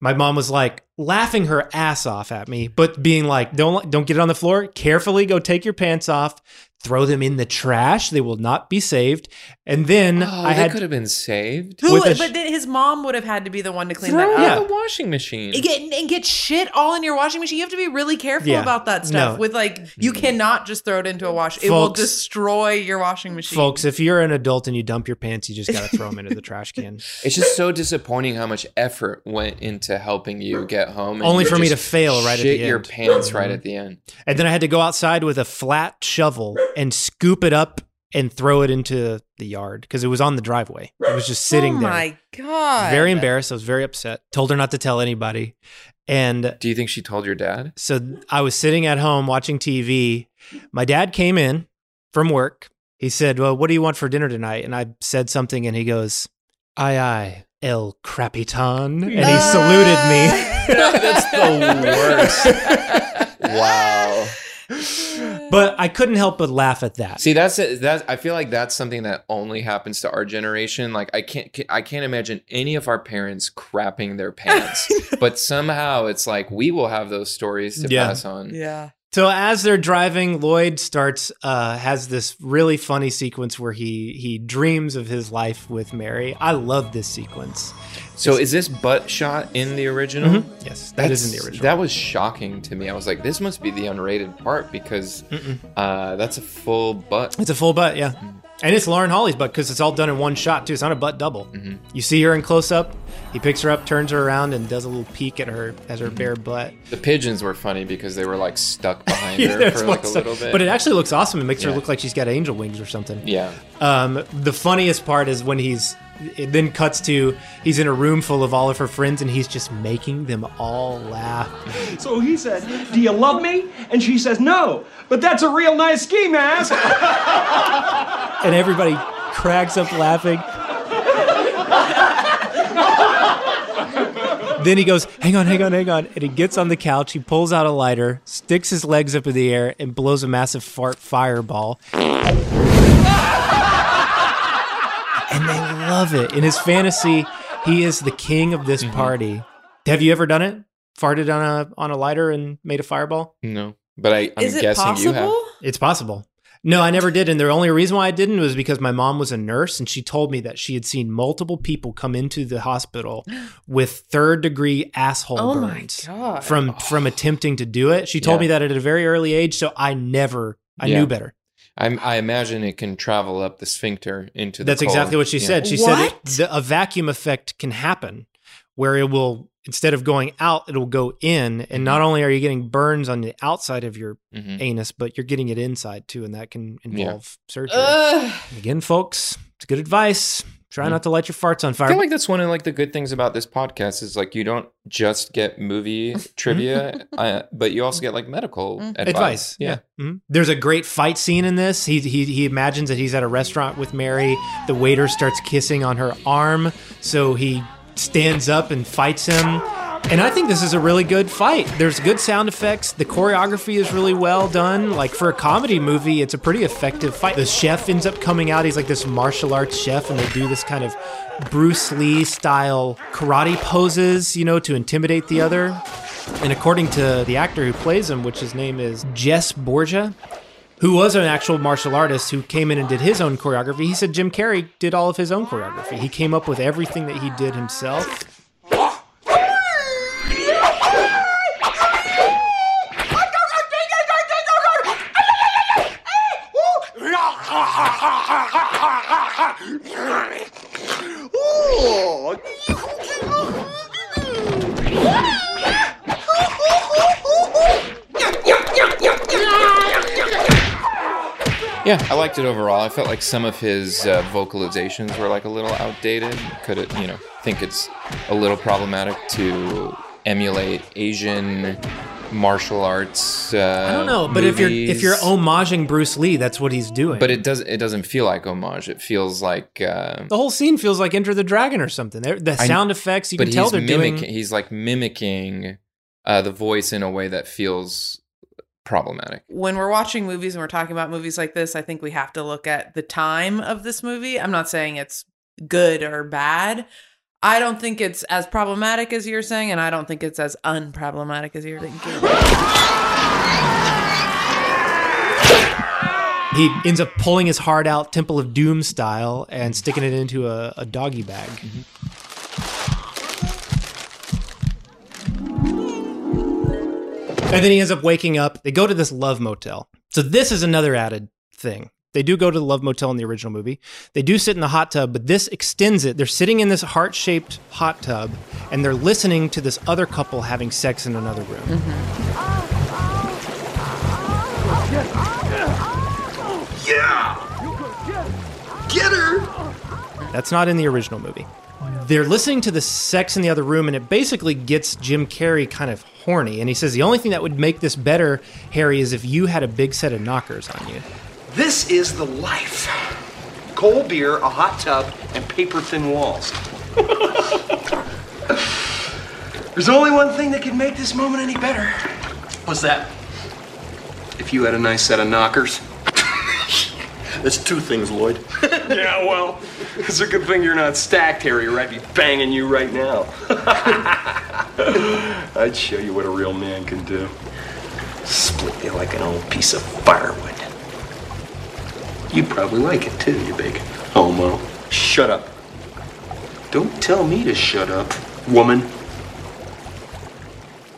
[SPEAKER 1] My mom was like laughing her ass off at me, but being like, "Don't don't get it on the floor. Carefully go take your pants off, throw them in the trash. They will not be saved." And then
[SPEAKER 2] Oh,
[SPEAKER 1] I
[SPEAKER 2] I
[SPEAKER 1] had
[SPEAKER 2] could have been saved.
[SPEAKER 4] Who?
[SPEAKER 1] with sh-
[SPEAKER 4] but then his mom would have had to be the one to clean
[SPEAKER 2] Throw
[SPEAKER 4] that
[SPEAKER 2] it
[SPEAKER 4] up.
[SPEAKER 2] in the washing machine.
[SPEAKER 4] And get, and get shit all in your washing machine. You have to be really careful
[SPEAKER 1] Yeah.
[SPEAKER 4] about that stuff.
[SPEAKER 1] No.
[SPEAKER 4] With like, you mm. cannot just throw it into a wash. It will destroy your washing machine.
[SPEAKER 1] folks, if you're an adult and you dump your pants, you just got to throw them into the trash can.
[SPEAKER 2] It's just so disappointing how much effort went into helping you get home. and
[SPEAKER 1] Only for me to fail right at
[SPEAKER 2] shit
[SPEAKER 1] the
[SPEAKER 2] your pants right at the end.
[SPEAKER 1] And then I had to go outside with a flat shovel and scoop it up and throw it into the yard because it was on the driveway. It was just sitting there.
[SPEAKER 4] oh
[SPEAKER 1] there.
[SPEAKER 4] my god!
[SPEAKER 1] Very embarrassed. I was very upset. Told her not to tell anybody. And
[SPEAKER 2] Do you think she told your dad?
[SPEAKER 1] so I was sitting at home watching TV. My dad came in from work. He said, Well, what do you want for dinner tonight? And I said something and he goes, Aye, aye, El Crapitan. And he uh. saluted me.
[SPEAKER 2] That's the worst. wow.
[SPEAKER 1] but I couldn't help but laugh at that.
[SPEAKER 2] See, that's it. That I feel like that's something that only happens to our generation. Like I can't, I can't imagine any of our parents crapping their pants. but somehow it's like we will have those stories to
[SPEAKER 1] Yeah.
[SPEAKER 2] pass on.
[SPEAKER 4] Yeah.
[SPEAKER 1] So as they're driving, Lloyd starts uh, has this really funny sequence where he he dreams of his life with Mary. I love this sequence.
[SPEAKER 2] So is this butt shot in the original?
[SPEAKER 1] Mhm. Yes, that is in the original.
[SPEAKER 2] That was shocking to me. I was like, this must be the unrated part because uh, that's a full butt.
[SPEAKER 1] It's a full butt, yeah. And it's Lauren Holly's butt because it's all done in one shot too. It's not a butt double.
[SPEAKER 2] Mm-hmm.
[SPEAKER 1] You see her in close up. He picks her up, turns her around, and does a little peek at her as her bare butt.
[SPEAKER 2] The pigeons were funny because they were like stuck behind
[SPEAKER 1] Yeah,
[SPEAKER 2] her
[SPEAKER 1] there's
[SPEAKER 2] for like a
[SPEAKER 1] stuff-
[SPEAKER 2] little bit.
[SPEAKER 1] But it actually looks awesome. It makes her look like she's got angel wings or something.
[SPEAKER 2] Yeah.
[SPEAKER 1] Um, the funniest part is when he's it then cuts to he's in a room full of all of her friends and he's just making them all laugh.
[SPEAKER 6] So he said, Do you love me? And she says, No, but that's a real nice ski mask.
[SPEAKER 1] And everybody cracks up laughing. Then he goes, hang on, hang on, hang on. And he gets on the couch, he pulls out a lighter, sticks his legs up in the air, and blows a massive fart fireball. And they love it. In his fantasy, he is the king of this mm-hmm. party. Have you ever done it? Farted on a on a lighter and made a fireball?
[SPEAKER 2] No. But I, I'm
[SPEAKER 4] Is it
[SPEAKER 2] guessing you have.
[SPEAKER 4] possible?
[SPEAKER 1] It's possible. No, I never did. And the only reason why I didn't was because my mom was a nurse and she told me that she had seen multiple people come into the hospital with third degree asshole
[SPEAKER 4] Oh
[SPEAKER 1] burns from from attempting to do it. She told
[SPEAKER 2] Yeah.
[SPEAKER 1] me that at a very early age, so I never I
[SPEAKER 2] Yeah.
[SPEAKER 1] knew better.
[SPEAKER 2] I, I imagine it can travel up the sphincter into the
[SPEAKER 1] That's exactly what she
[SPEAKER 2] Yeah.
[SPEAKER 1] said. She said it, the, a vacuum effect can happen where it will instead of going out, it'll go in, and not only are you getting burns on the outside of your
[SPEAKER 2] Mhm.
[SPEAKER 1] anus, but you're getting it inside too, and that can involve surgery.
[SPEAKER 4] Ugh.
[SPEAKER 1] Again, folks, it's good advice. Try not to light your farts on fire.
[SPEAKER 2] I feel like that's one of like the good things about this podcast is like you don't just get movie trivia, uh, but you also get like medical advice.
[SPEAKER 1] advice.
[SPEAKER 2] Yeah.
[SPEAKER 1] Mhm. There's a great fight scene in this. He, he he imagines that he's at a restaurant with Mary. The waiter starts kissing on her arm, so he stands up and fights him. And I think this is a really good fight. There's good sound effects. The choreography is really well done. Like for a comedy movie, it's a pretty effective fight. The chef ends up coming out. He's like this martial arts chef, and they do this kind of Bruce Lee style karate poses, you know, to intimidate the other. And according to the actor who plays him, which his name is Jess Borgia, who was an actual martial artist who came in and did his own choreography, he said Jim Carrey did all of his own choreography. He came up with everything that he did himself.
[SPEAKER 2] Yeah, I liked it overall. I felt like some of his uh, vocalizations were like a little outdated. Could it, you know, think it's a little problematic to emulate Asian martial arts. Uh,
[SPEAKER 1] I don't know, but if you're if you're homaging Bruce Lee, that's what he's doing.
[SPEAKER 2] but it does it doesn't feel like homage. It feels like uh,
[SPEAKER 1] the whole scene feels like Enter the Dragon or something. They're- The
[SPEAKER 2] I-
[SPEAKER 1] sound effects, you can tell they're
[SPEAKER 2] mimicking.
[SPEAKER 1] doing.
[SPEAKER 2] He's like mimicking uh, the voice in a way that feels problematic.
[SPEAKER 4] when we're watching movies and we're talking about movies like this, I think we have to look at the time of this movie. I'm not saying it's good or bad. I don't think it's as problematic as you're saying, and I don't think it's as unproblematic as you're thinking.
[SPEAKER 1] He ends up pulling his heart out, Temple of Doom style, and sticking it into a, a doggy bag. Mm-hmm. And then he ends up waking up. They go to this love motel. So this is another added thing. They do go to the love motel in the original movie. They do sit in the hot tub, but this extends it. They're sitting in this heart shaped hot tub and they're listening to this other couple having sex in another room.
[SPEAKER 15] Yeah! Get her!
[SPEAKER 1] That's not in the original movie. They're listening to the sex in the other room, and it basically gets Jim Carrey kind of horny. And he says the only thing that would make this better, Harry, is if you had a big set of knockers on you.
[SPEAKER 6] This is the life. Cold beer, a hot tub, and paper thin walls. There's only one thing that could make this moment any better. What's that? If you had a nice set of knockers.
[SPEAKER 15] That's two things, Lloyd.
[SPEAKER 6] yeah, well, it's a good thing you're not stacked, Harry, or I'd be banging you right now. I'd show you what a real man can do. Split you like an old piece of firewood. You'd probably like it too, you big homo. Shut up. Don't tell me to shut up, woman.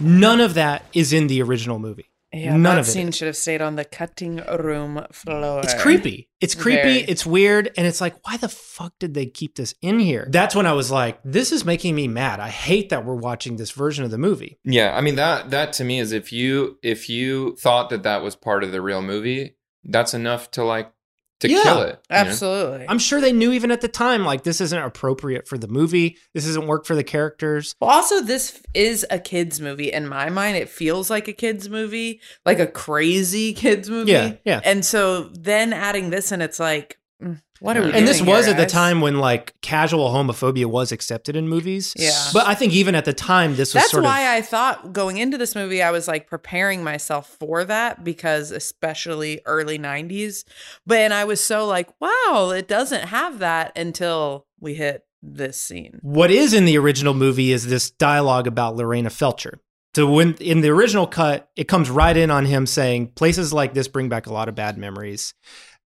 [SPEAKER 1] None of that is in the original movie.
[SPEAKER 4] Yeah,
[SPEAKER 1] None
[SPEAKER 4] that
[SPEAKER 1] of it.
[SPEAKER 4] scene should have stayed on the cutting room floor.
[SPEAKER 1] It's creepy. It's creepy.
[SPEAKER 4] Very.
[SPEAKER 1] It's weird. And it's like, why the fuck did they keep this in here? That's when I was like, this is making me mad. I hate that we're watching this version of the movie.
[SPEAKER 2] Yeah, I mean that that to me is if you if you thought that that was part of the real movie, that's enough to like to
[SPEAKER 1] Yeah,
[SPEAKER 2] kill it. you know?
[SPEAKER 4] Absolutely.
[SPEAKER 1] I'm sure they knew even at the time, like, this isn't appropriate for the movie. This doesn't work for the characters.
[SPEAKER 4] Well, also, this is a kids' movie. In my mind, it feels like a kids' movie, like a crazy kids' movie.
[SPEAKER 1] Yeah, yeah.
[SPEAKER 4] And so then adding this and it's like, mm, what are we
[SPEAKER 1] And this was at the time when like casual homophobia was accepted in movies.
[SPEAKER 4] Yeah.
[SPEAKER 1] But I think even at the time, this was
[SPEAKER 4] That's
[SPEAKER 1] sort
[SPEAKER 4] why
[SPEAKER 1] of.
[SPEAKER 4] I thought going into this movie, I was like preparing myself for that because, especially early 90s. But and I was so like, wow, it doesn't have that until we hit this scene.
[SPEAKER 1] What is in the original movie is this dialogue about Lorena Felcher. So when in the original cut, it comes right in on him saying places like this bring back a lot of bad memories.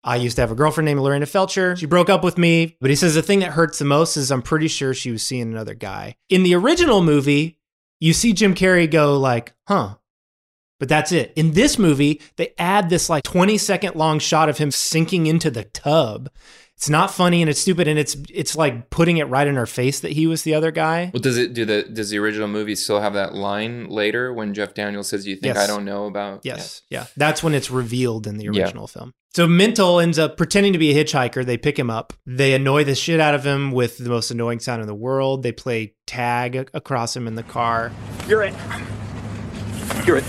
[SPEAKER 1] I used to have a girlfriend named Lorena Felcher. She broke up with me, but he says the thing that hurts the most is I'm pretty sure she was seeing another guy. In the original movie, you see Jim Carrey go like, "Huh." But that's it. In this movie, they add this like 20 second long shot of him sinking into the tub. It's not funny and it's stupid and it's it's like putting it right in her face that he was the other guy.
[SPEAKER 2] Well, does it do the does the original movie still have that line later when Jeff Daniels says, "You think
[SPEAKER 1] Yes.
[SPEAKER 2] I don't know about?"
[SPEAKER 1] Yes. Yeah. That's when it's revealed in the
[SPEAKER 2] Yeah.
[SPEAKER 1] original film. So Mental ends up pretending to be a hitchhiker. They pick him up. They annoy the shit out of him with the most annoying sound in the world. They play tag across him in the car.
[SPEAKER 10] You're it. You're it.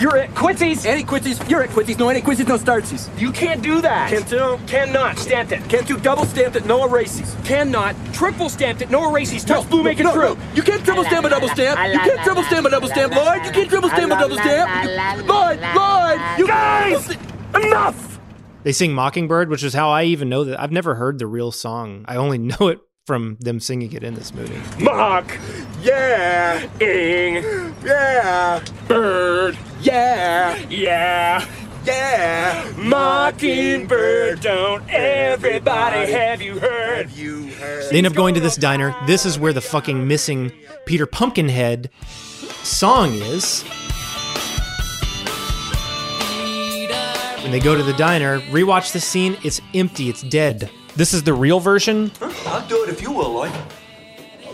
[SPEAKER 10] You're at Quincy's. Any Quincy's. You're at Quincy's. No any Quincy's. No startsies. You can't do that. Can't do. Cannot. Stamped it. Can't do double stamped it. No erases. Cannot. Triple stamped it. No erases. Touch blue. Make it
[SPEAKER 16] no,
[SPEAKER 10] true.
[SPEAKER 16] no. You can't triple stamp a double stamp. You can't triple stamp a double stamp, Lloyd. You can't triple stamp a double stamp. You- Lloyd, Lloyd, you
[SPEAKER 10] guys. Enough.
[SPEAKER 1] They sing Mockingbird, which is how I even know that. I've never heard the real song. I only know it from them singing it in this movie.
[SPEAKER 10] Mock. Yeah. Ing. Yeah. Bird. Yeah. Yeah. Yeah. Mockingbird. Don't everybody have you heard? Have you heard?
[SPEAKER 1] They end up going to this diner. This is where the fucking missing Peter Pumpkinhead song is. When they go to the diner, rewatch the scene, it's empty, it's dead. This is the real version.
[SPEAKER 16] I'll do it if you will, Lloyd.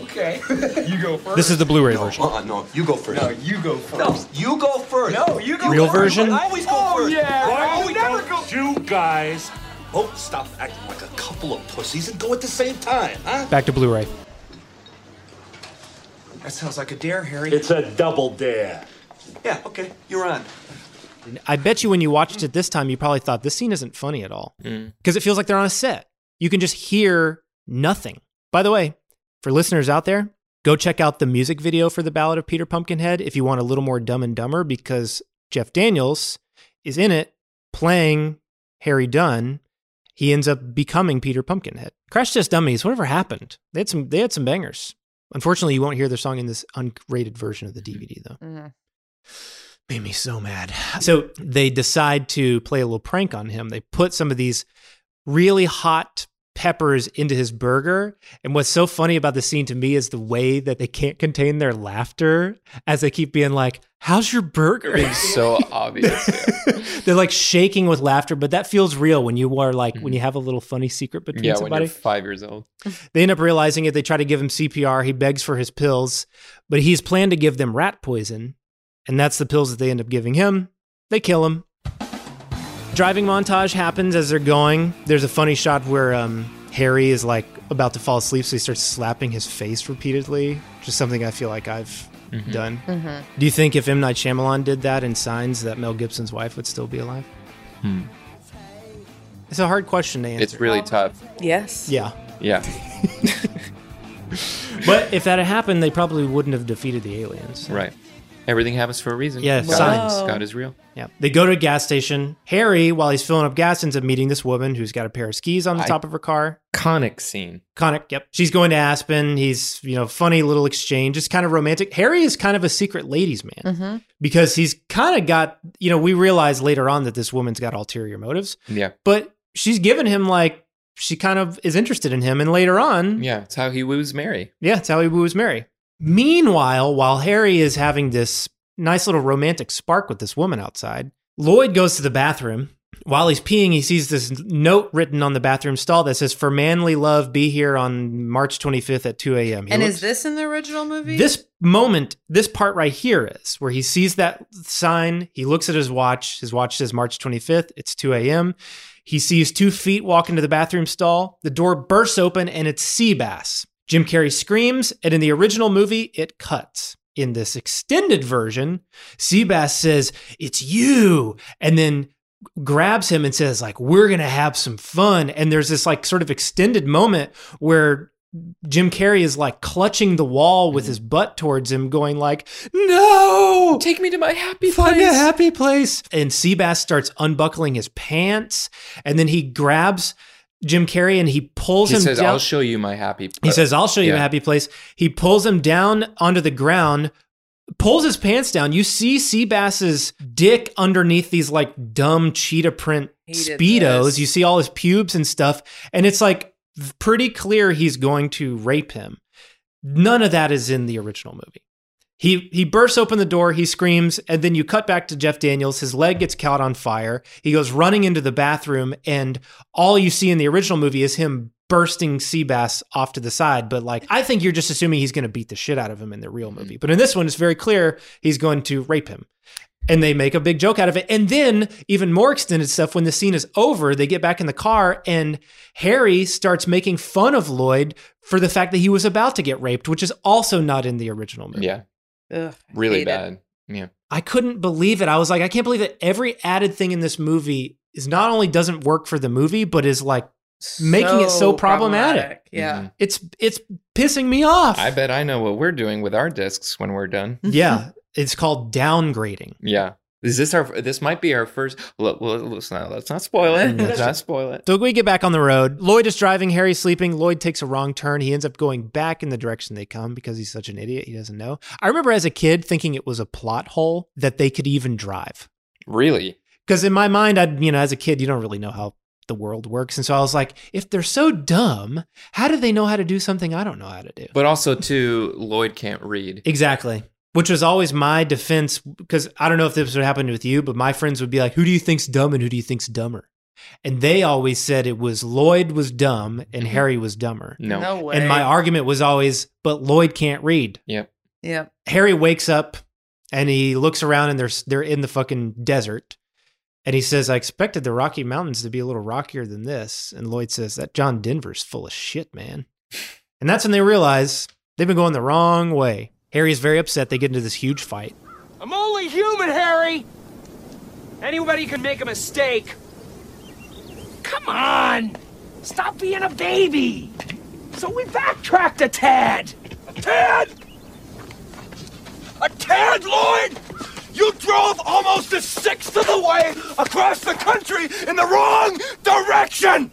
[SPEAKER 16] Okay. you go first.
[SPEAKER 1] This is the Blu-ray version.
[SPEAKER 16] Uh-uh, no, you go first. No, you go first. No, you go first. No, you go
[SPEAKER 1] Real
[SPEAKER 16] first.
[SPEAKER 1] version?
[SPEAKER 16] I always go
[SPEAKER 10] Oh,
[SPEAKER 16] first.
[SPEAKER 10] yeah.
[SPEAKER 16] Why
[SPEAKER 10] Why
[SPEAKER 16] do we
[SPEAKER 10] don't
[SPEAKER 16] never go?
[SPEAKER 10] You guys.
[SPEAKER 16] Oh, stop acting like a couple of pussies and go at the same time, huh?
[SPEAKER 1] Back to Blu-ray.
[SPEAKER 16] That sounds like a dare, Harry.
[SPEAKER 10] It's a double dare.
[SPEAKER 16] Yeah, okay, you're on.
[SPEAKER 1] I bet you when you watched it this time, you probably thought this scene isn't funny at all mm. because it feels like they're on a set. You can just hear nothing. By the way, for listeners out there, go check out the music video for the Ballad of Peter Pumpkinhead if you want a little more Dumb and Dumber because Jeff Daniels is in it playing Harry Dunn. He ends up becoming Peter Pumpkinhead. Crash Test Dummies, whatever happened? They had some. They had some bangers. Unfortunately, you won't hear their song in this unrated version of the DVD though
[SPEAKER 4] Mhm.
[SPEAKER 1] made me so mad. So they decide to play a little prank on him. They put some of these really hot peppers into his burger. And what's so funny about the scene to me is the way that they can't contain their laughter as they keep being like, How's your burger?
[SPEAKER 2] It's so obvious.
[SPEAKER 1] They're like shaking with laughter, but that feels real when you are like, when mm-hmm. you have a little funny secret between
[SPEAKER 2] yeah, when
[SPEAKER 1] somebody.
[SPEAKER 2] you're five years old.
[SPEAKER 1] They end up realizing it. They try to give him CPR. He begs for his pills, but he's planned to give them rat poison. And that's the pills that they end up giving him. They kill him. Driving montage happens as they're going. There's a funny shot where um, Harry is like about to fall asleep, so he starts slapping his face repeatedly, Just something I feel like I've
[SPEAKER 2] Mhm.
[SPEAKER 1] done.
[SPEAKER 4] Mhm.
[SPEAKER 1] Do you think if M. Night Shyamalan did that in Signs, that Mel Gibson's wife would still be alive?
[SPEAKER 2] Hmm.
[SPEAKER 1] It's a hard question to answer.
[SPEAKER 2] It's really tough.
[SPEAKER 4] Yes.
[SPEAKER 1] Yeah.
[SPEAKER 2] Yeah.
[SPEAKER 1] But if that had happened, they probably wouldn't have defeated the aliens.
[SPEAKER 2] Right. Everything happens for a reason.
[SPEAKER 1] Yeah,
[SPEAKER 2] God,
[SPEAKER 1] signs.
[SPEAKER 2] God is real.
[SPEAKER 1] Yeah. They go to a gas station. Harry, while he's filling up gas, ends up meeting this woman who's got a pair of skis on the
[SPEAKER 2] I-
[SPEAKER 1] top of her car.
[SPEAKER 2] Conic scene.
[SPEAKER 1] Conic, yep. She's going to Aspen. He's, you know, funny little exchange. It's kind of romantic. Harry is kind of a secret ladies man
[SPEAKER 4] Mm-hmm.
[SPEAKER 1] because he's kind of got, you know, we realize later on that this woman's got ulterior motives,
[SPEAKER 2] Yeah.
[SPEAKER 1] but she's given him like, she kind of is interested in him. And later on,
[SPEAKER 2] Yeah. It's how he woos Mary.
[SPEAKER 1] yeah, it's how he woos Mary. Meanwhile, while Harry is having this nice little romantic spark with this woman outside. Lloyd goes to the bathroom. While he's peeing, he sees this note written on the bathroom stall that says, For manly love, be here on March 25th at 2 a.m. He
[SPEAKER 4] and
[SPEAKER 1] looks-
[SPEAKER 4] is this in the original movie?
[SPEAKER 1] this moment, this part right here is where he sees that sign. He looks at his watch. His watch says March 25th. It's 2 a.m. He sees two feet walk into the bathroom stall. The door bursts open and it's Seabass. Jim Carrey screams, and in the original movie, it cuts. In this extended version, Seabass says, It's you. And then grabs him and says, like, we're gonna have some fun. And there's this like sort of extended moment where Jim Carrey is like clutching the wall with mm-hmm. his butt towards him, going like, "No,
[SPEAKER 2] take me to my happy
[SPEAKER 1] find
[SPEAKER 2] place."
[SPEAKER 1] a happy place." And Seabass starts unbuckling his pants, and then he grabs Jim Carrey and he pulls him.
[SPEAKER 2] He
[SPEAKER 1] him
[SPEAKER 2] says,
[SPEAKER 1] down.
[SPEAKER 2] "I'll show you my happy."
[SPEAKER 1] He says, I'll show you
[SPEAKER 2] Yeah.
[SPEAKER 1] a happy place. He pulls him down onto the ground, pulls his pants down. You see Seabass's dick underneath these like dumb cheetah print
[SPEAKER 4] He did
[SPEAKER 1] Speedos.
[SPEAKER 4] this.
[SPEAKER 1] You see all his pubes and stuff. And it's like pretty clear he's going to rape him. None of that is in the original movie. He he bursts open the door, he screams, and then you cut back to Jeff Daniels. His leg gets caught on fire. He goes running into the bathroom, and all you see in the original movie is him bursting sea bass off to the side. But like, I think you're just assuming he's going to beat the shit out of him in the real movie. Mm-hmm. But in this one, it's very clear he's going to rape him. And they make a big joke out of it. And then, even more extended stuff, when the scene is over, they get back in the car and Harry starts making fun of Lloyd for the fact that he was about to get raped, which is also not in the original movie.
[SPEAKER 2] Yeah,
[SPEAKER 4] Ugh,
[SPEAKER 2] really
[SPEAKER 4] hate it.
[SPEAKER 2] bad. Yeah,
[SPEAKER 1] I couldn't believe it. I was like, I can't believe that every added thing in this movie is not only doesn't work for the movie, but is like making it so problematic.
[SPEAKER 4] Yeah. Mm-hmm.
[SPEAKER 1] It's it's pissing me off.
[SPEAKER 2] I bet I know what we're doing with our discs when we're done.
[SPEAKER 1] yeah, it's called downgrading.
[SPEAKER 2] Yeah. Is this our? This might be our first. Well, let's not. Let's not spoil it. Let's not spoil it.
[SPEAKER 1] So we get back on the road. Lloyd is driving. Harry's sleeping. Lloyd takes a wrong turn. He ends up going back in the direction they come because he's such an idiot. He doesn't know. I remember as a kid thinking it was a plot hole that they could even drive.
[SPEAKER 2] Really?
[SPEAKER 1] Because in my mind, I you know, as a kid, you don't really know how the world works, and so I was like, if they're so dumb, how do they know how to do something I don't know how to do?
[SPEAKER 2] But also, too, Lloyd can't read.
[SPEAKER 1] Exactly. Which was always my defense because I don't know if this would happen with you, but my friends would be like, "Who do you think's dumb and who do you think's dumber?" And they always said it was Lloyd was dumb and mm-hmm. Harry was dumber.
[SPEAKER 2] No.
[SPEAKER 4] No way.
[SPEAKER 1] And my argument was always, but Lloyd can't read.
[SPEAKER 2] Yep.
[SPEAKER 4] Yep.
[SPEAKER 1] Harry wakes up and he looks around and they're they're in the fucking desert. And he says, I expected the Rocky Mountains to be a little rockier than this. And Lloyd says, That John Denver's full of shit, man. And that's when they realize they've been going the wrong way. Harry is very upset. They get into this huge fight.
[SPEAKER 10] I'm only human, Harry! Anybody can make a mistake. Come on! Stop being a baby! So we backtracked a tad!
[SPEAKER 16] A tad? A tad, Lloyd? You drove almost a sixth of the way across the country in the wrong direction!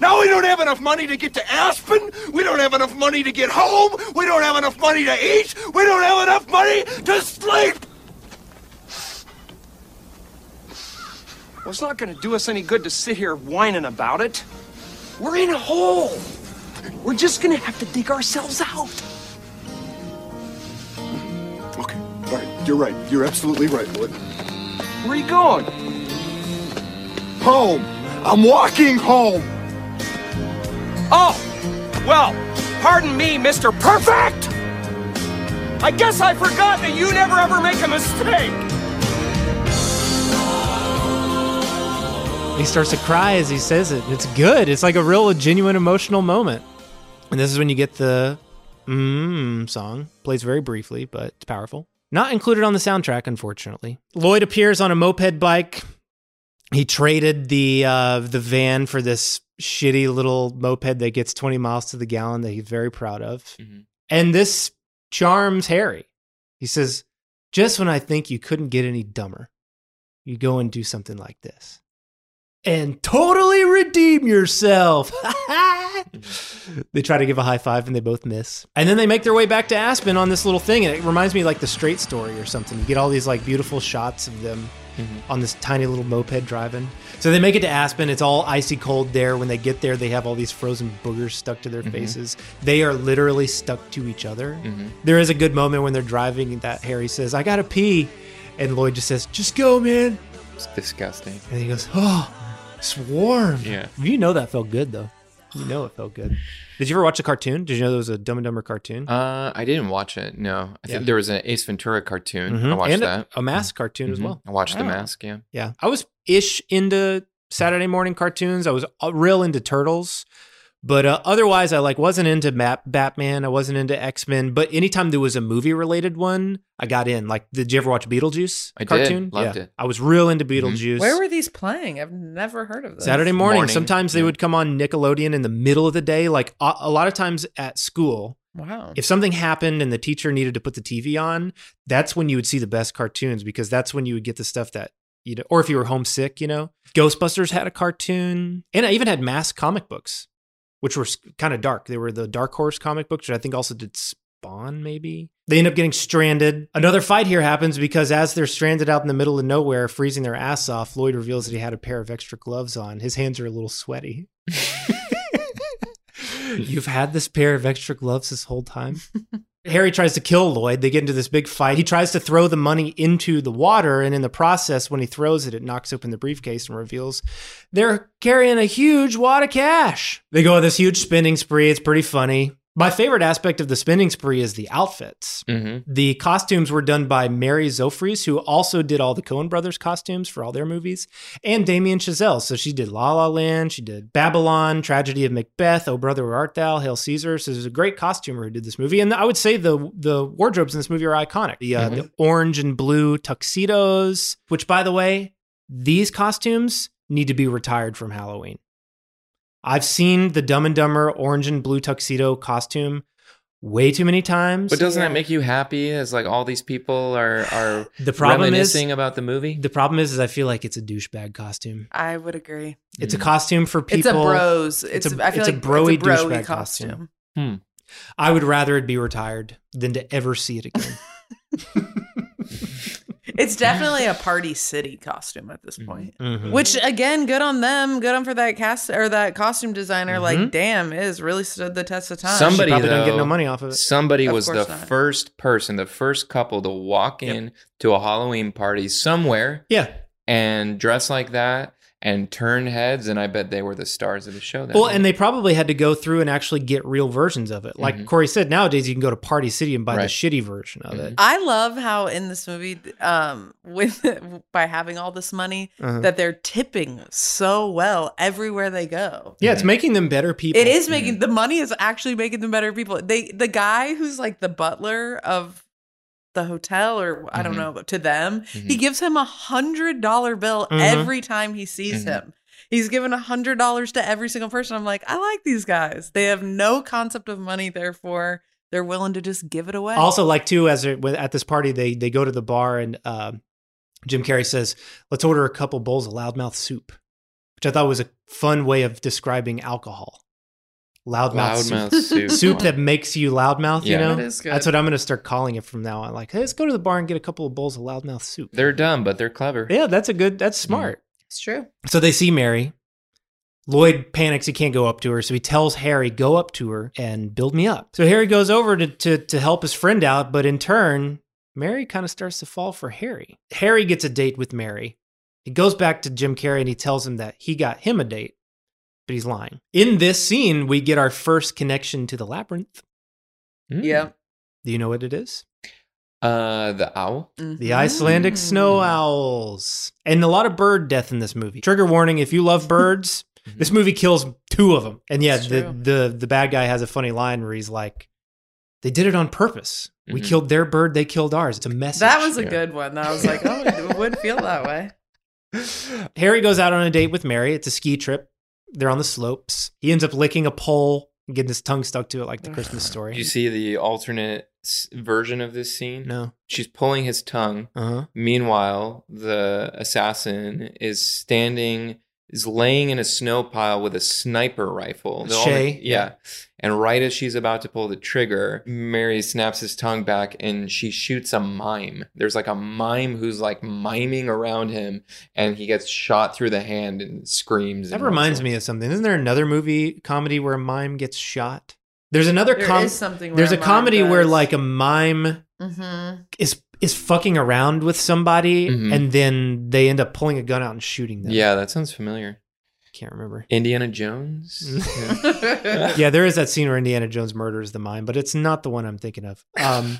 [SPEAKER 16] Now we don't have enough money to get to Aspen. We don't have enough money to get home. We don't have enough money to eat. We don't have enough money to sleep.
[SPEAKER 10] Well, it's not gonna do us any good to sit here whining about it. We're in a hole. We're just gonna have to dig ourselves out.
[SPEAKER 15] Okay, all right, you're right. You're absolutely right, Lloyd.
[SPEAKER 10] Where are you going?
[SPEAKER 15] Home. I'm walking home.
[SPEAKER 10] Oh, well, pardon me, Mr. Perfect! I guess I forgot that you never ever make a mistake!
[SPEAKER 1] He starts to cry as he says it. It's good. It's like a real genuine emotional moment. And this is when you get the mmm song. Plays very briefly, but it's powerful. Not included on the soundtrack, unfortunately. Lloyd appears on a moped bike. He traded the uh, the van for this shitty little moped that gets 20 miles to the gallon that he's very proud of. And this charms Harry. He says, Just when I think you couldn't get any dumber, you go and do something like this and totally redeem yourself. they try to give a high five and they both miss. And then they make their way back to Aspen on this little thing. And it reminds me like the straight story or something. You get all these like beautiful shots of them
[SPEAKER 2] Mhm.
[SPEAKER 1] on this tiny little moped driving. So they make it to Aspen. It's all icy cold there. When they get there, they have all these frozen boogers stuck to their
[SPEAKER 2] Mhm.
[SPEAKER 1] faces. They are literally stuck to each other.
[SPEAKER 2] Mhm.
[SPEAKER 1] There is a good moment when they're driving that Harry says, I gotta pee. And Lloyd just says, just go, man.
[SPEAKER 2] It's disgusting.
[SPEAKER 1] And he goes, oh, it's warm.
[SPEAKER 2] Yeah.
[SPEAKER 1] You know that felt good, though. You know it felt good. Did you ever watch a cartoon? Did you know there was a Dumb and Dumber cartoon?
[SPEAKER 2] Uh, I didn't watch it. No, I think
[SPEAKER 1] Yeah.
[SPEAKER 2] there was an Ace Ventura cartoon. I
[SPEAKER 1] Mhm.
[SPEAKER 2] watched
[SPEAKER 1] and
[SPEAKER 2] that.
[SPEAKER 1] A, mask cartoon as
[SPEAKER 2] Mhm.
[SPEAKER 1] well.
[SPEAKER 2] I watched the mask. Yeah.
[SPEAKER 1] Yeah. I was ish into Saturday morning cartoons. I was real into Turtles. But uh, otherwise, I like wasn't into Bat- Batman. I wasn't into X Men. But anytime there was a movie related one, I got in. Like, did you ever watch Beetlejuice
[SPEAKER 2] I did. Loved
[SPEAKER 1] yeah.
[SPEAKER 2] it.
[SPEAKER 1] I was real into Beetlejuice.
[SPEAKER 4] Where were these playing? I've never heard of this.
[SPEAKER 1] Saturday morning.
[SPEAKER 2] Morning,
[SPEAKER 1] Sometimes they would come on Nickelodeon in the middle of the day. Like a, a lot of times at school,
[SPEAKER 4] Wow.
[SPEAKER 1] if something happened and the teacher needed to put the TV on, that's when you would see the best cartoons because that's when you would get the stuff that you know, or if you were homesick, you know. Ghostbusters had a cartoon, and I even had mask comic books, which were kind of dark. They were the Dark Horse comic books, which I think also did Spawn, maybe. They end up getting stranded. Another fight here happens because as they're stranded out in the middle of nowhere, freezing their ass off, Lloyd reveals that he had a pair of extra gloves on. His hands are a little sweaty. You've had this pair of extra gloves this whole time? Harry tries to kill Lloyd. They get into this big fight. He tries to throw the money into the water, and in the process, when he throws it, it knocks open the briefcase and reveals they're carrying a huge wad of cash. They go on this huge spending spree. It's pretty funny. My favorite aspect of the spending spree is the outfits.
[SPEAKER 2] Mm-hmm.
[SPEAKER 1] The costumes were done by Mary Zophres, who also did all the Coen Brothers costumes for all their movies, and Damien Chazelle. So she did La La Land, she did Babylon, Tragedy of Macbeth, Oh Brother Where Art Thou, Hail Caesar. So there's a great costumer who did this movie, and I would say the the wardrobes in this movie are iconic. The, uh, the orange and blue tuxedos, which by the way, these costumes need to be retired from Halloween. I've seen the Dumb and Dumber orange and blue tuxedo costume way too many times.
[SPEAKER 2] But doesn't that make you happy? As like all these people are are
[SPEAKER 1] The problem is-
[SPEAKER 2] reminiscing about the movie.
[SPEAKER 1] The problem is, is I feel like it's a douchebag costume.
[SPEAKER 4] I would agree.
[SPEAKER 1] It's a costume for people.
[SPEAKER 4] It's a bros. It's,
[SPEAKER 1] a,
[SPEAKER 4] I feel
[SPEAKER 1] it's
[SPEAKER 4] like
[SPEAKER 1] a broy
[SPEAKER 4] it's a broy
[SPEAKER 1] douchebag
[SPEAKER 4] costume.
[SPEAKER 1] costume.
[SPEAKER 2] Hmm.
[SPEAKER 1] I would rather it be retired than to ever see it again.
[SPEAKER 4] It's definitely a party city costume at this point.
[SPEAKER 1] Mhm.
[SPEAKER 4] Which again, good on them. Good on for that cast or that costume designer.
[SPEAKER 1] Mhm.
[SPEAKER 4] Like, damn, it has really stood the test of time.
[SPEAKER 2] Somebody
[SPEAKER 1] probably
[SPEAKER 2] though,
[SPEAKER 1] don't get no money off of it.
[SPEAKER 2] Somebody
[SPEAKER 4] Of
[SPEAKER 2] was the
[SPEAKER 4] not.
[SPEAKER 2] first person, the first couple to walk in to a Halloween party somewhere
[SPEAKER 1] yeah.
[SPEAKER 2] and dress like that and turn heads, and I bet they were the stars of the show. That
[SPEAKER 1] Well,
[SPEAKER 2] night.
[SPEAKER 1] and they probably had to go through and actually get real versions of it. Like
[SPEAKER 2] Mhm.
[SPEAKER 1] Corey said, nowadays you can go to Party City and buy the shitty version of
[SPEAKER 2] Mm-hmm.
[SPEAKER 1] it.
[SPEAKER 4] I love how in this movie, um, with by having all this money,
[SPEAKER 1] Uh-huh.
[SPEAKER 4] that they're tipping so well everywhere they go.
[SPEAKER 1] Yeah, it's making them better people.
[SPEAKER 4] It is making the money is actually making them better people. They the guy who's like the butler of the hotel or I don't
[SPEAKER 2] Mhm.
[SPEAKER 4] know to them, he
[SPEAKER 2] Mhm.
[SPEAKER 4] gives him a hundred dollar bill
[SPEAKER 1] Mhm.
[SPEAKER 4] every time he sees
[SPEAKER 2] Mhm.
[SPEAKER 4] him. He's given a hundred dollars to every single person. I'm like, I like these guys. They have no concept of money, therefore they're willing to just give it away.
[SPEAKER 1] Also, like too, as at this party, they they go to the bar and uh, Jim Carrey says, "Let's order a couple bowls of loudmouth soup," which I thought was a fun way of describing alcohol. Loudmouth,
[SPEAKER 2] Loudmouth
[SPEAKER 1] soup,
[SPEAKER 2] soup.
[SPEAKER 1] soup that makes you loudmouth. You know,
[SPEAKER 4] That is good.
[SPEAKER 1] that's what I'm going to start calling it from now on. Like, hey, let's go to the bar and get a couple of bowls of loudmouth soup.
[SPEAKER 2] they're dumb, but they're clever.
[SPEAKER 1] Yeah, that's a good. That's mm. smart.
[SPEAKER 4] it's true.
[SPEAKER 1] So they see Mary. Lloyd panics he can't go up to her, so he tells Harry, "Go up to her and build me up." So Harry goes over to to, to help his friend out, but in turn, Mary kind of starts to fall for Harry. Harry gets a date with Mary. He goes back to Jim Carrey and he tells him that he got him a date, but he's lying. In this scene, we get our first connection to the labyrinth.
[SPEAKER 2] Mm.
[SPEAKER 4] Yeah.
[SPEAKER 1] Do you know what it is?
[SPEAKER 2] Uh, the owl.
[SPEAKER 1] The Icelandic snow owls. And a lot of bird death in this movie. Trigger warning if you love birds, this movie kills two of them. And yeah, the, the the bad guy has a funny line where he's like, they did it on purpose. We
[SPEAKER 2] Mhm.
[SPEAKER 1] killed their bird, they killed ours. It's a message.
[SPEAKER 4] That was a
[SPEAKER 2] Yeah.
[SPEAKER 4] good one. I was like, oh, it wouldn't feel that way.
[SPEAKER 1] Harry goes out on a date with Mary. It's a ski trip. They're on the slopes. He ends up licking a pole and getting his tongue stuck to it like the Christmas story.
[SPEAKER 2] Did you see the alternate s- version of this scene?
[SPEAKER 1] No.
[SPEAKER 2] She's pulling his tongue.
[SPEAKER 1] Uh-huh.
[SPEAKER 2] Meanwhile, the assassin is standing is laying in a snow pile with a sniper rifle. The
[SPEAKER 1] Shay,
[SPEAKER 2] only- yeah. And right as she's about to pull the trigger, Mary snaps his tongue back and she shoots a mime. There's like a mime who's like miming around him and he gets shot through the hand and screams.
[SPEAKER 1] That
[SPEAKER 2] and
[SPEAKER 1] reminds me of something. Isn't there another movie comedy where a mime gets shot? There's another
[SPEAKER 4] There
[SPEAKER 1] com-
[SPEAKER 4] is something where
[SPEAKER 1] There's
[SPEAKER 4] a
[SPEAKER 1] a,
[SPEAKER 4] mime
[SPEAKER 1] comedy where like a mime
[SPEAKER 4] Mm-hmm.
[SPEAKER 1] is is fucking around with somebody
[SPEAKER 2] Mhm.
[SPEAKER 1] and then they end up pulling a gun out and shooting them.
[SPEAKER 2] Yeah, that sounds familiar.
[SPEAKER 1] Can't remember.
[SPEAKER 2] Indiana Jones? Yeah.
[SPEAKER 1] yeah, there is that scene where Indiana Jones murders the mime, but it's not the one I'm thinking of. Um,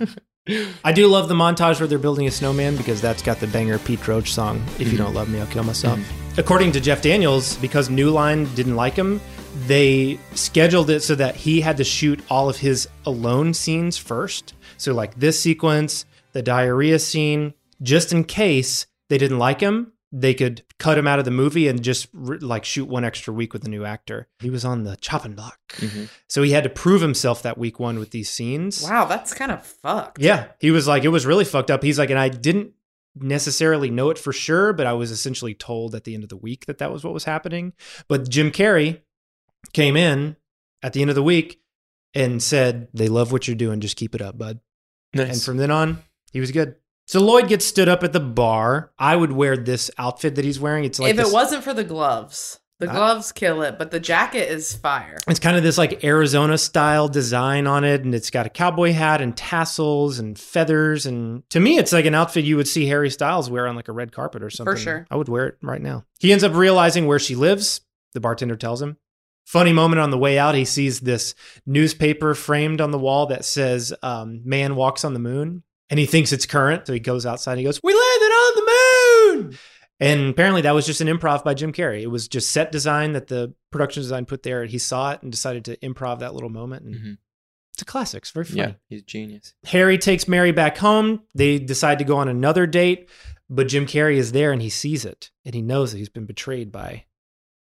[SPEAKER 1] I do love the montage where they're building a snowman because that's got the banger Pete Droge song, If You Don't Love Me, I'll Kill Myself. According to Jeff Daniels, because New Line didn't like him, they scheduled it so that he had to shoot all of his alone scenes first. So, like this sequence, the diarrhea scene, just in case they didn't like him, they could cut him out of the movie and just re- like shoot one extra week with a new actor. He was on the chopping block. Mm-hmm. So he had to prove himself that week one with these scenes.
[SPEAKER 4] Wow, that's kind of fucked.
[SPEAKER 1] Yeah. He was like, it was really fucked up. He's like, and I didn't necessarily know it for sure, but I was essentially told at the end of the week that that was what was happening. But Jim Carrey came in at the end of the week and said, they love what you're doing. Just keep it up, bud.
[SPEAKER 2] Nice.
[SPEAKER 1] And from then on, he was good. So Lloyd gets stood up at the bar. I would wear this outfit that he's wearing. It's like
[SPEAKER 4] if
[SPEAKER 1] this-
[SPEAKER 4] it wasn't for the gloves, the
[SPEAKER 1] I-
[SPEAKER 4] gloves kill it, but the jacket is fire.
[SPEAKER 1] It's kind of this like Arizona style design on it, and it's got a cowboy hat and tassels and feathers. And to me, it's like an outfit you would see Harry Styles wear on like a red carpet or something.
[SPEAKER 4] For sure.
[SPEAKER 1] I would wear it right now. He ends up realizing where she lives. The bartender tells him. Funny moment on the way out, he sees this newspaper framed on the wall that says um, "Man walks on the moon," and he thinks it's current. So he goes outside. and He goes, "We landed on the moon!" And apparently that was just an improv by Jim Carrey. It was just set design that the production design put there. And he saw it and decided to improv that little moment. And mm-hmm. it's a classic. It's very funny.
[SPEAKER 2] Yeah, he's a genius.
[SPEAKER 1] Harry takes Mary back home. They decide to go on another date, but Jim Carrey is there and he sees it and he knows that he's been betrayed by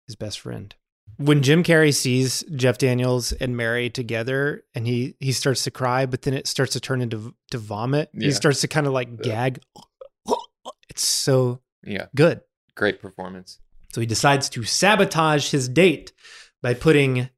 [SPEAKER 1] his best friend. When Jim Carrey sees Jeff Daniels and Mary together and he he starts to cry, but then it starts to turn into to vomit. He starts to kind of like gag. It's so
[SPEAKER 2] Yeah.
[SPEAKER 1] good.
[SPEAKER 2] Great performance.
[SPEAKER 1] So he decides to sabotage his date by putting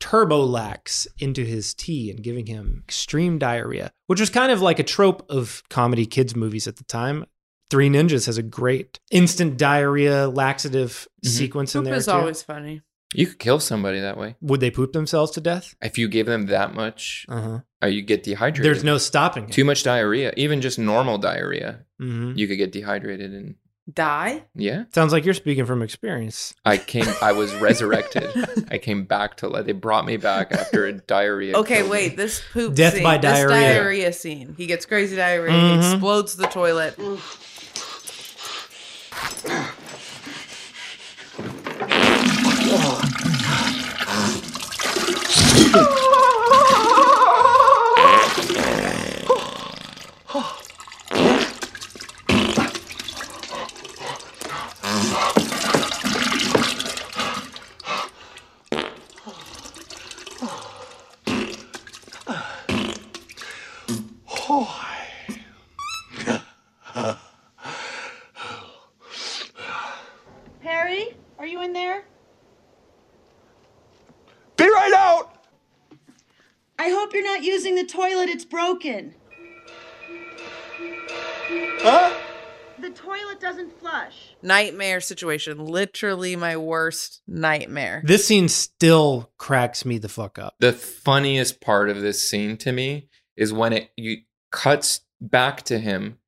[SPEAKER 1] Turbolax into his tea and giving him extreme diarrhea, which was kind of like a trope of comedy kids movies at the time. Three Ninjas has a great instant diarrhea laxative mm-hmm. sequence in
[SPEAKER 4] Poop
[SPEAKER 1] there.
[SPEAKER 4] is
[SPEAKER 1] too.
[SPEAKER 4] always funny.
[SPEAKER 2] You could kill somebody that way.
[SPEAKER 1] Would they poop themselves to death?
[SPEAKER 2] If you give them that much,
[SPEAKER 1] Uh-huh.
[SPEAKER 2] uh, you get dehydrated.
[SPEAKER 1] There's no stopping it.
[SPEAKER 2] Too much diarrhea, even just normal diarrhea,
[SPEAKER 1] Mhm.
[SPEAKER 2] you could get dehydrated and
[SPEAKER 4] Die?
[SPEAKER 2] yeah.
[SPEAKER 1] Sounds like you're speaking from experience.
[SPEAKER 2] I came. I was resurrected. I came back to life. They brought me back after a diarrhea.
[SPEAKER 4] Okay,
[SPEAKER 2] killed me.
[SPEAKER 4] wait. This poop
[SPEAKER 1] Death
[SPEAKER 4] scene,
[SPEAKER 1] by
[SPEAKER 4] this
[SPEAKER 1] diarrhea.
[SPEAKER 4] diarrhea scene. He gets crazy diarrhea. He
[SPEAKER 1] Mhm.
[SPEAKER 4] explodes the toilet.
[SPEAKER 17] Harry, are you in there?
[SPEAKER 16] Be right out!
[SPEAKER 17] I hope you're not using the toilet, it's broken.
[SPEAKER 16] Huh?
[SPEAKER 17] The toilet doesn't flush.
[SPEAKER 4] Nightmare situation. Literally my worst nightmare.
[SPEAKER 1] This scene still cracks me the fuck up.
[SPEAKER 2] The funniest part of this scene to me is when it you cuts back to him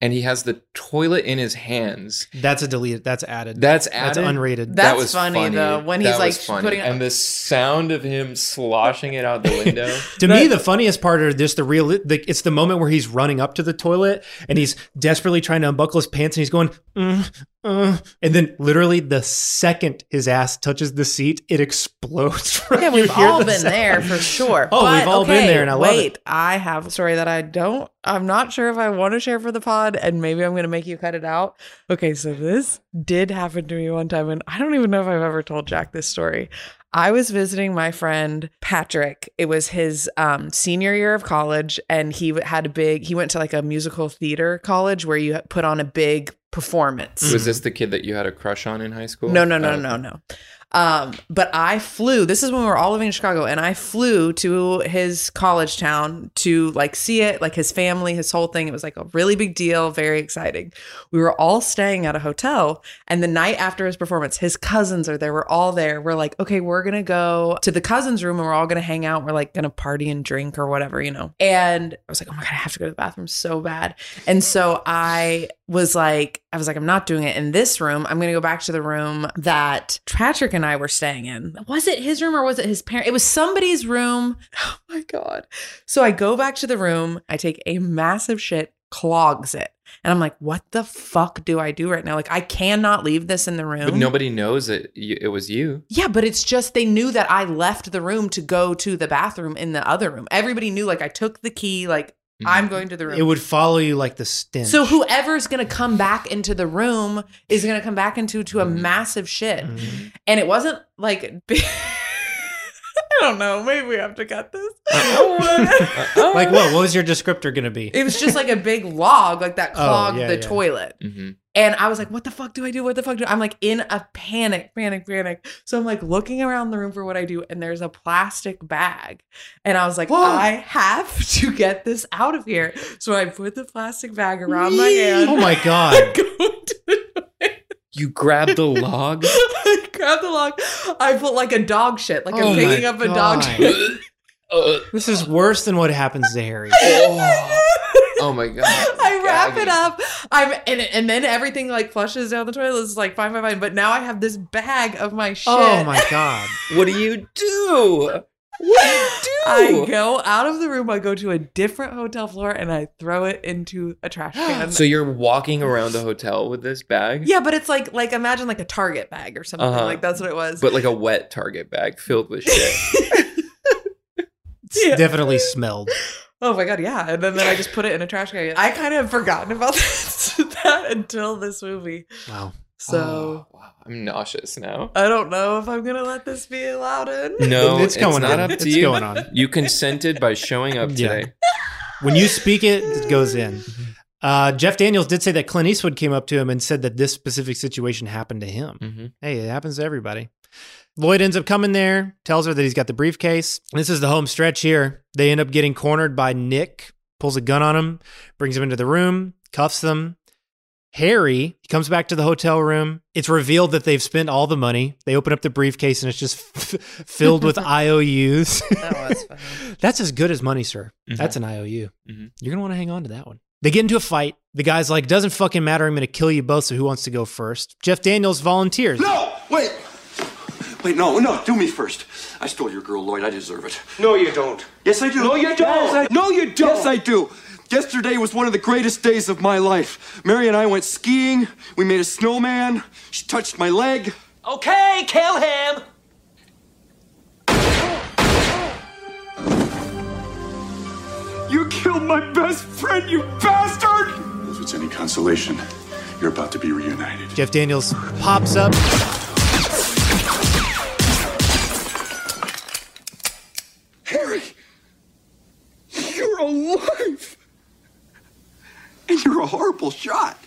[SPEAKER 2] and he has the toilet in his hands.
[SPEAKER 1] That's a deleted. That's added.
[SPEAKER 2] That's added.
[SPEAKER 1] That's unrated.
[SPEAKER 2] that
[SPEAKER 4] That's
[SPEAKER 2] was
[SPEAKER 4] funny, though, when he's,
[SPEAKER 2] That
[SPEAKER 4] like,
[SPEAKER 2] was funny.
[SPEAKER 4] putting-
[SPEAKER 2] and the sound of him sloshing it out the window.
[SPEAKER 1] To me, the funniest part are just the real. The, it's the moment where he's running up to the toilet and he's desperately trying to unbuckle his pants and he's going, "Mm, uh," and then literally the second his ass touches the seat, it explodes. Right
[SPEAKER 4] Yeah, we've all
[SPEAKER 1] the
[SPEAKER 4] been
[SPEAKER 1] sound.
[SPEAKER 4] there for sure.
[SPEAKER 1] Oh, we've
[SPEAKER 4] But,
[SPEAKER 1] all been there, and I love
[SPEAKER 4] wait,
[SPEAKER 1] it.
[SPEAKER 4] I have a story that I don't. I'm not sure if I want to share for the pod, and maybe I'm going to make you cut it out. Okay, so this did happen to me one time, and I don't even know if I've ever told Jack this story. I was visiting my friend Patrick. It was his um, senior year of college, and he had a big. He went to like a musical theater college where you put on a big performance.
[SPEAKER 2] Was this the kid that you had a crush on in high school?
[SPEAKER 4] No, no, no,
[SPEAKER 2] Oh,
[SPEAKER 4] no, no. Um, but I flew. This is when we were all living in Chicago, and I flew to his college town to like see it, like his family, his whole thing. It was like a really big deal, very exciting. We were all staying at a hotel, and the night after his performance, his cousins are there. We're all there. We're like, okay, we're gonna go to the cousins' room, and we're all gonna hang out. We're like gonna party and drink or whatever, you know. And I was like, oh my god, I have to go to the bathroom so bad. And so I was like, I was like, I'm not doing it in this room. I'm gonna go back to the room that Patrick and I were staying in. Was it his room or was it his parent? It was somebody's room. Oh my god. So I go back to the room. I take a massive shit, clogs it. And I'm like, what the fuck do I do right now? Like, I cannot leave this in the room.
[SPEAKER 2] But nobody knows it. It was you.
[SPEAKER 4] Yeah, but it's just they knew that I left the room to go to the bathroom in the other room. Everybody knew, like, I took the key, like, I'm mm-hmm. going to the room.
[SPEAKER 1] It would follow you like the stench.
[SPEAKER 4] So whoever's gonna come back into the room is gonna come back into to a mm-hmm. massive shit, mm-hmm. and it wasn't like. big- I don't know. Maybe we have to cut this.
[SPEAKER 1] like what? What was your descriptor going to be?
[SPEAKER 4] It was just like a big log, like that
[SPEAKER 1] Oh,
[SPEAKER 4] clogged
[SPEAKER 1] yeah,
[SPEAKER 4] the
[SPEAKER 1] yeah.
[SPEAKER 4] toilet.
[SPEAKER 2] Mm-hmm.
[SPEAKER 4] And I was like, what the fuck do I do? What the fuck do I? I'm like in a panic, panic, panic. So I'm like looking around the room for what I do, and there's a plastic bag. And I was like, I have to get this out of here. So I put the plastic bag around my hand.
[SPEAKER 1] Oh my god.
[SPEAKER 2] You grabbed the log.
[SPEAKER 4] I grabbed the log. I put like a dog shit, like
[SPEAKER 1] Oh
[SPEAKER 4] I'm picking
[SPEAKER 1] my
[SPEAKER 4] up a dog
[SPEAKER 1] God.
[SPEAKER 4] shit.
[SPEAKER 1] This is worse than what happens to Harry.
[SPEAKER 2] Oh. oh my god.
[SPEAKER 4] I wrap it up. I'm and, and then everything like flushes down the toilet. It's like fine, fine, fine. But now I have this bag of my oh shit.
[SPEAKER 1] Oh my god.
[SPEAKER 2] What do you do? What do you do?
[SPEAKER 4] I go out of the room. I go to a different hotel floor and I throw it into a trash can.
[SPEAKER 2] So you're walking around the hotel with this bag?
[SPEAKER 4] yeah, but it's like like imagine like a Target bag or something.
[SPEAKER 2] Uh-huh.
[SPEAKER 4] Like that's what it was.
[SPEAKER 2] But like a wet Target bag filled with shit.
[SPEAKER 4] Yeah.
[SPEAKER 1] Definitely smelled.
[SPEAKER 4] Oh my god, yeah. And then, then I just put it in a trash can. I kind of forgotten about that, that until this movie.
[SPEAKER 1] Wow.
[SPEAKER 4] So
[SPEAKER 2] wow, I'm nauseous now.
[SPEAKER 4] I don't know if I'm gonna let this be allowed in.
[SPEAKER 2] No,
[SPEAKER 1] It's
[SPEAKER 2] it's,
[SPEAKER 1] going
[SPEAKER 2] not
[SPEAKER 1] on.
[SPEAKER 2] up to
[SPEAKER 1] It's
[SPEAKER 2] you.
[SPEAKER 1] going on.
[SPEAKER 2] You consented by showing up
[SPEAKER 1] Yeah.
[SPEAKER 2] today.
[SPEAKER 1] When you speak it, it goes in. Uh, Jeff Daniels did say that Clint Eastwood came up to him and said that this specific situation happened to him.
[SPEAKER 2] Mm-hmm.
[SPEAKER 1] Hey, it happens to everybody. Lloyd ends up coming there, tells her that he's got the briefcase. This is the home stretch here. They end up getting cornered by Nick, pulls a gun on him, brings him into the room, cuffs them. Harry he comes back to the hotel room. It's revealed that they've spent all the money. They open up the briefcase and it's just f- filled with IOUs.
[SPEAKER 4] That was funny.
[SPEAKER 1] That's as good as money, sir.
[SPEAKER 2] Mhm.
[SPEAKER 1] That's an IOU.
[SPEAKER 2] Mhm.
[SPEAKER 1] You're going to want to hang on to that one. They get into a fight. The guy's like, doesn't fucking matter. I'm going to kill you both. So who wants to go first? Jeff Daniels volunteers.
[SPEAKER 15] No! Wait! Wait, no, no, do me first. I stole your girl, Lloyd. I deserve it.
[SPEAKER 10] No, you don't.
[SPEAKER 15] Yes, I do.
[SPEAKER 10] No, you don't.
[SPEAKER 15] Yes, I,
[SPEAKER 10] No, you don't.
[SPEAKER 15] Yes, I do. Yesterday was one of the greatest days of my life. Mary and I went skiing. We made a snowman. She touched my leg.
[SPEAKER 10] Okay, kill him.
[SPEAKER 15] You killed my best friend, you bastard!
[SPEAKER 18] If it's any consolation, you're about to be reunited.
[SPEAKER 1] Jeff Daniels pops up.
[SPEAKER 15] Harry! You're alive! And you're a horrible shot.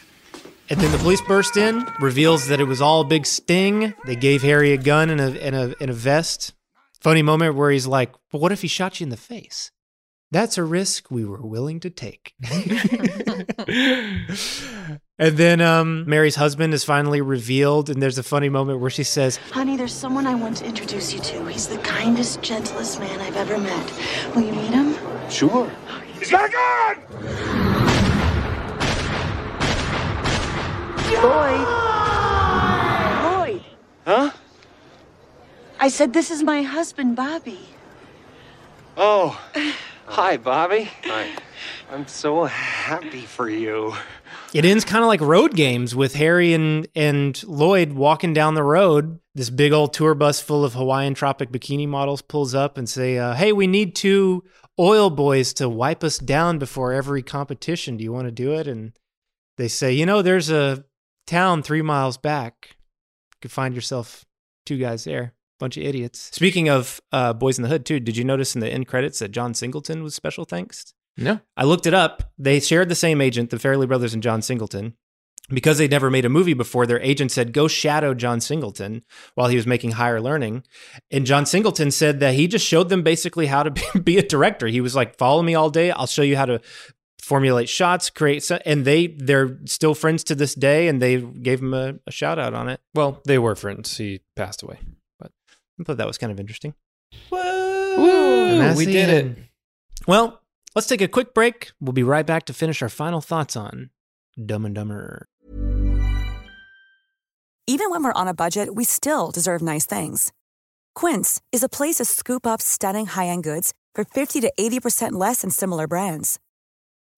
[SPEAKER 1] And then the police burst in, reveals that it was all a big sting. They gave Harry a gun and a, and a, and a vest. Funny moment where he's like, but what if he shot you in the face? That's a risk we were willing to take. and then um, Mary's husband is finally revealed, and there's a funny moment where she says,
[SPEAKER 19] Honey, there's someone I want to introduce you to. He's the kindest, gentlest man I've ever met. Will you meet him?
[SPEAKER 15] Sure.
[SPEAKER 16] He's got a
[SPEAKER 19] Lloyd. Lloyd.
[SPEAKER 10] Huh?
[SPEAKER 19] I said, This is my husband, Bobby.
[SPEAKER 10] Oh. Hi, Bobby. Hi. I'm so happy for you.
[SPEAKER 1] It ends kind of like road games with Harry and and Lloyd walking down the road. This big old tour bus full of Hawaiian tropic bikini models pulls up and say, uh, "Hey, we need two oil boys to wipe us down before every competition. Do you want to do it?" And they say, "You know, there's a town three miles back. You could find yourself two guys there." Bunch of idiots. Speaking of uh, Boys in the Hood, too, did you notice in the end credits that John Singleton was special thanks?
[SPEAKER 2] No.
[SPEAKER 1] I looked it up. They shared the same agent, the Farrelly brothers and John Singleton. because they'd never made a movie before, their agent said, go shadow John Singleton while he was making higher learning. And John Singleton said that he just showed them basically how to be, be a director. He was like, follow me all day. I'll show you how to formulate shots, create, so, and they, they're still friends to this day. And they gave him a, a shout out on it.
[SPEAKER 20] Well, they were friends. He passed away. But
[SPEAKER 1] I thought that was kind of interesting.
[SPEAKER 2] Woo, we did it.
[SPEAKER 1] Well, let's take a quick break. We'll be right back to finish our final thoughts on Dumb and Dumber.
[SPEAKER 21] Even when we're on a budget, we still deserve nice things. Quince is a place to scoop up stunning high-end goods for 50 to 80% less than similar brands.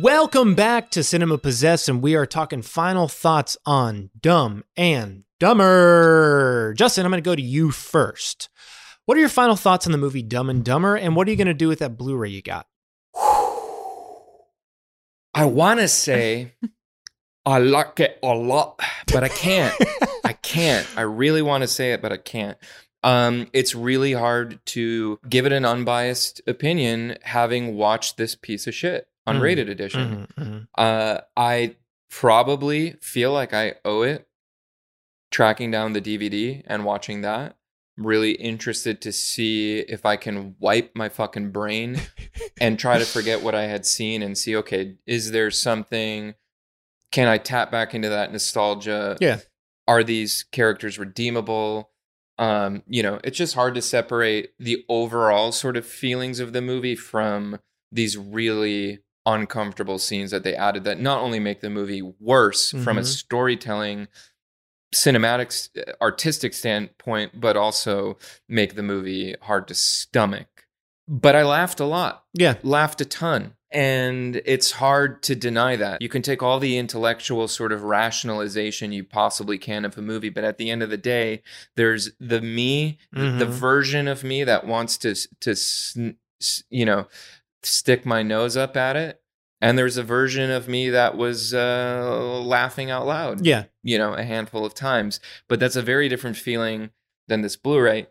[SPEAKER 1] Welcome back to Cinema Possessed, and we are talking final thoughts on Dumb and Dumber. Justin, I'm going to go to you first. What are your final thoughts on the movie Dumb and Dumber, and what are you going to do with that Blu-ray you got?
[SPEAKER 2] I want to say I like it a lot, but I can't. I can't. I really want to say it, but I can't. Um, it's really hard to give it an unbiased opinion having watched this piece of shit, unrated
[SPEAKER 1] Mhm,
[SPEAKER 2] edition.
[SPEAKER 1] mhm, mhm.
[SPEAKER 2] Uh, I probably feel like I owe it tracking down the DVD and watching that. Really interested to see if I can wipe my fucking brain and try to forget what I had seen and see, okay, is there something? Can I tap back into that nostalgia?
[SPEAKER 1] Yeah.
[SPEAKER 2] Are these characters redeemable? Um, you know, it's just hard to separate the overall sort of feelings of the movie from these really uncomfortable scenes that they added that not only make the movie worse from a
[SPEAKER 1] Mhm.
[SPEAKER 2] storytelling cinematic artistic standpoint but also make the movie hard to stomach. But i laughed a lot.
[SPEAKER 1] Yeah.
[SPEAKER 2] laughed a ton. And it's hard to deny that. You can take all the intellectual sort of rationalization you possibly can of a movie but at the end of the day there's the me the
[SPEAKER 1] Mhm.
[SPEAKER 2] version of me that wants to to you know stick my nose up at it and there's a version of me that was uh, laughing out loud
[SPEAKER 1] Yeah.
[SPEAKER 2] you know a handful of times. But that's a very different feeling than this blu-ray.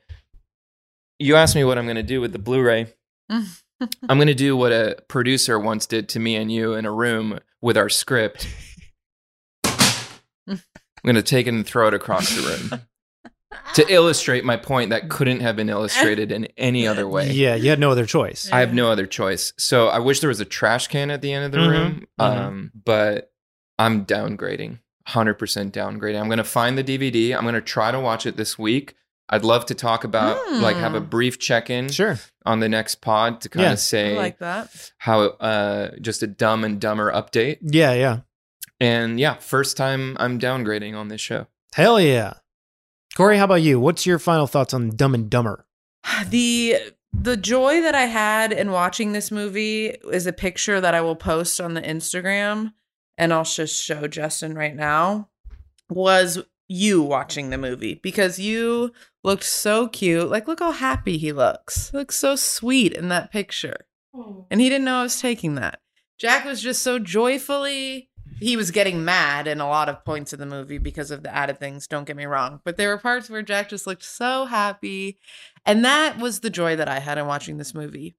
[SPEAKER 2] You asked me what i'm going to do with the blu-ray. I'm going to do what a producer once did to me and you in a room with our script. I'm going to take it and throw it across the room to illustrate my point that couldn't have been illustrated in any other way
[SPEAKER 1] Yeah, you had no other choice.
[SPEAKER 2] I have no other choice. So I wish there was a trash can at the end of the
[SPEAKER 1] Mhm,
[SPEAKER 2] room.
[SPEAKER 1] mhm.
[SPEAKER 2] Um, but I'm downgrading, 100% downgrading. I'm going to find the DVD. I'm going to try to watch it this week. I'd love to talk about, like, have a
[SPEAKER 4] Hmm.
[SPEAKER 2] brief check in
[SPEAKER 1] Sure.
[SPEAKER 2] on the next pod to kind
[SPEAKER 1] Yeah.
[SPEAKER 2] of say
[SPEAKER 4] I like that.
[SPEAKER 2] how, uh, just a dumb and dumber update.
[SPEAKER 1] Yeah, yeah.
[SPEAKER 2] And yeah, first time I'm downgrading on this show.
[SPEAKER 1] Hell yeah. Corey, how about you? What's your final thoughts on Dumb and Dumber?
[SPEAKER 4] the the joy that I had in watching this movie is a picture that I will post on the Instagram and I'll just show Justin right now was you watching the movie because you looked so cute. Like look how happy he looks. He looks so sweet in that picture. Oh. And he didn't know I was taking that. Jack was just so joyfully he was getting mad in a lot of points of the movie because of the added things, don't get me wrong. But there were parts where Jack just looked so happy. And that was the joy that I had in watching this movie.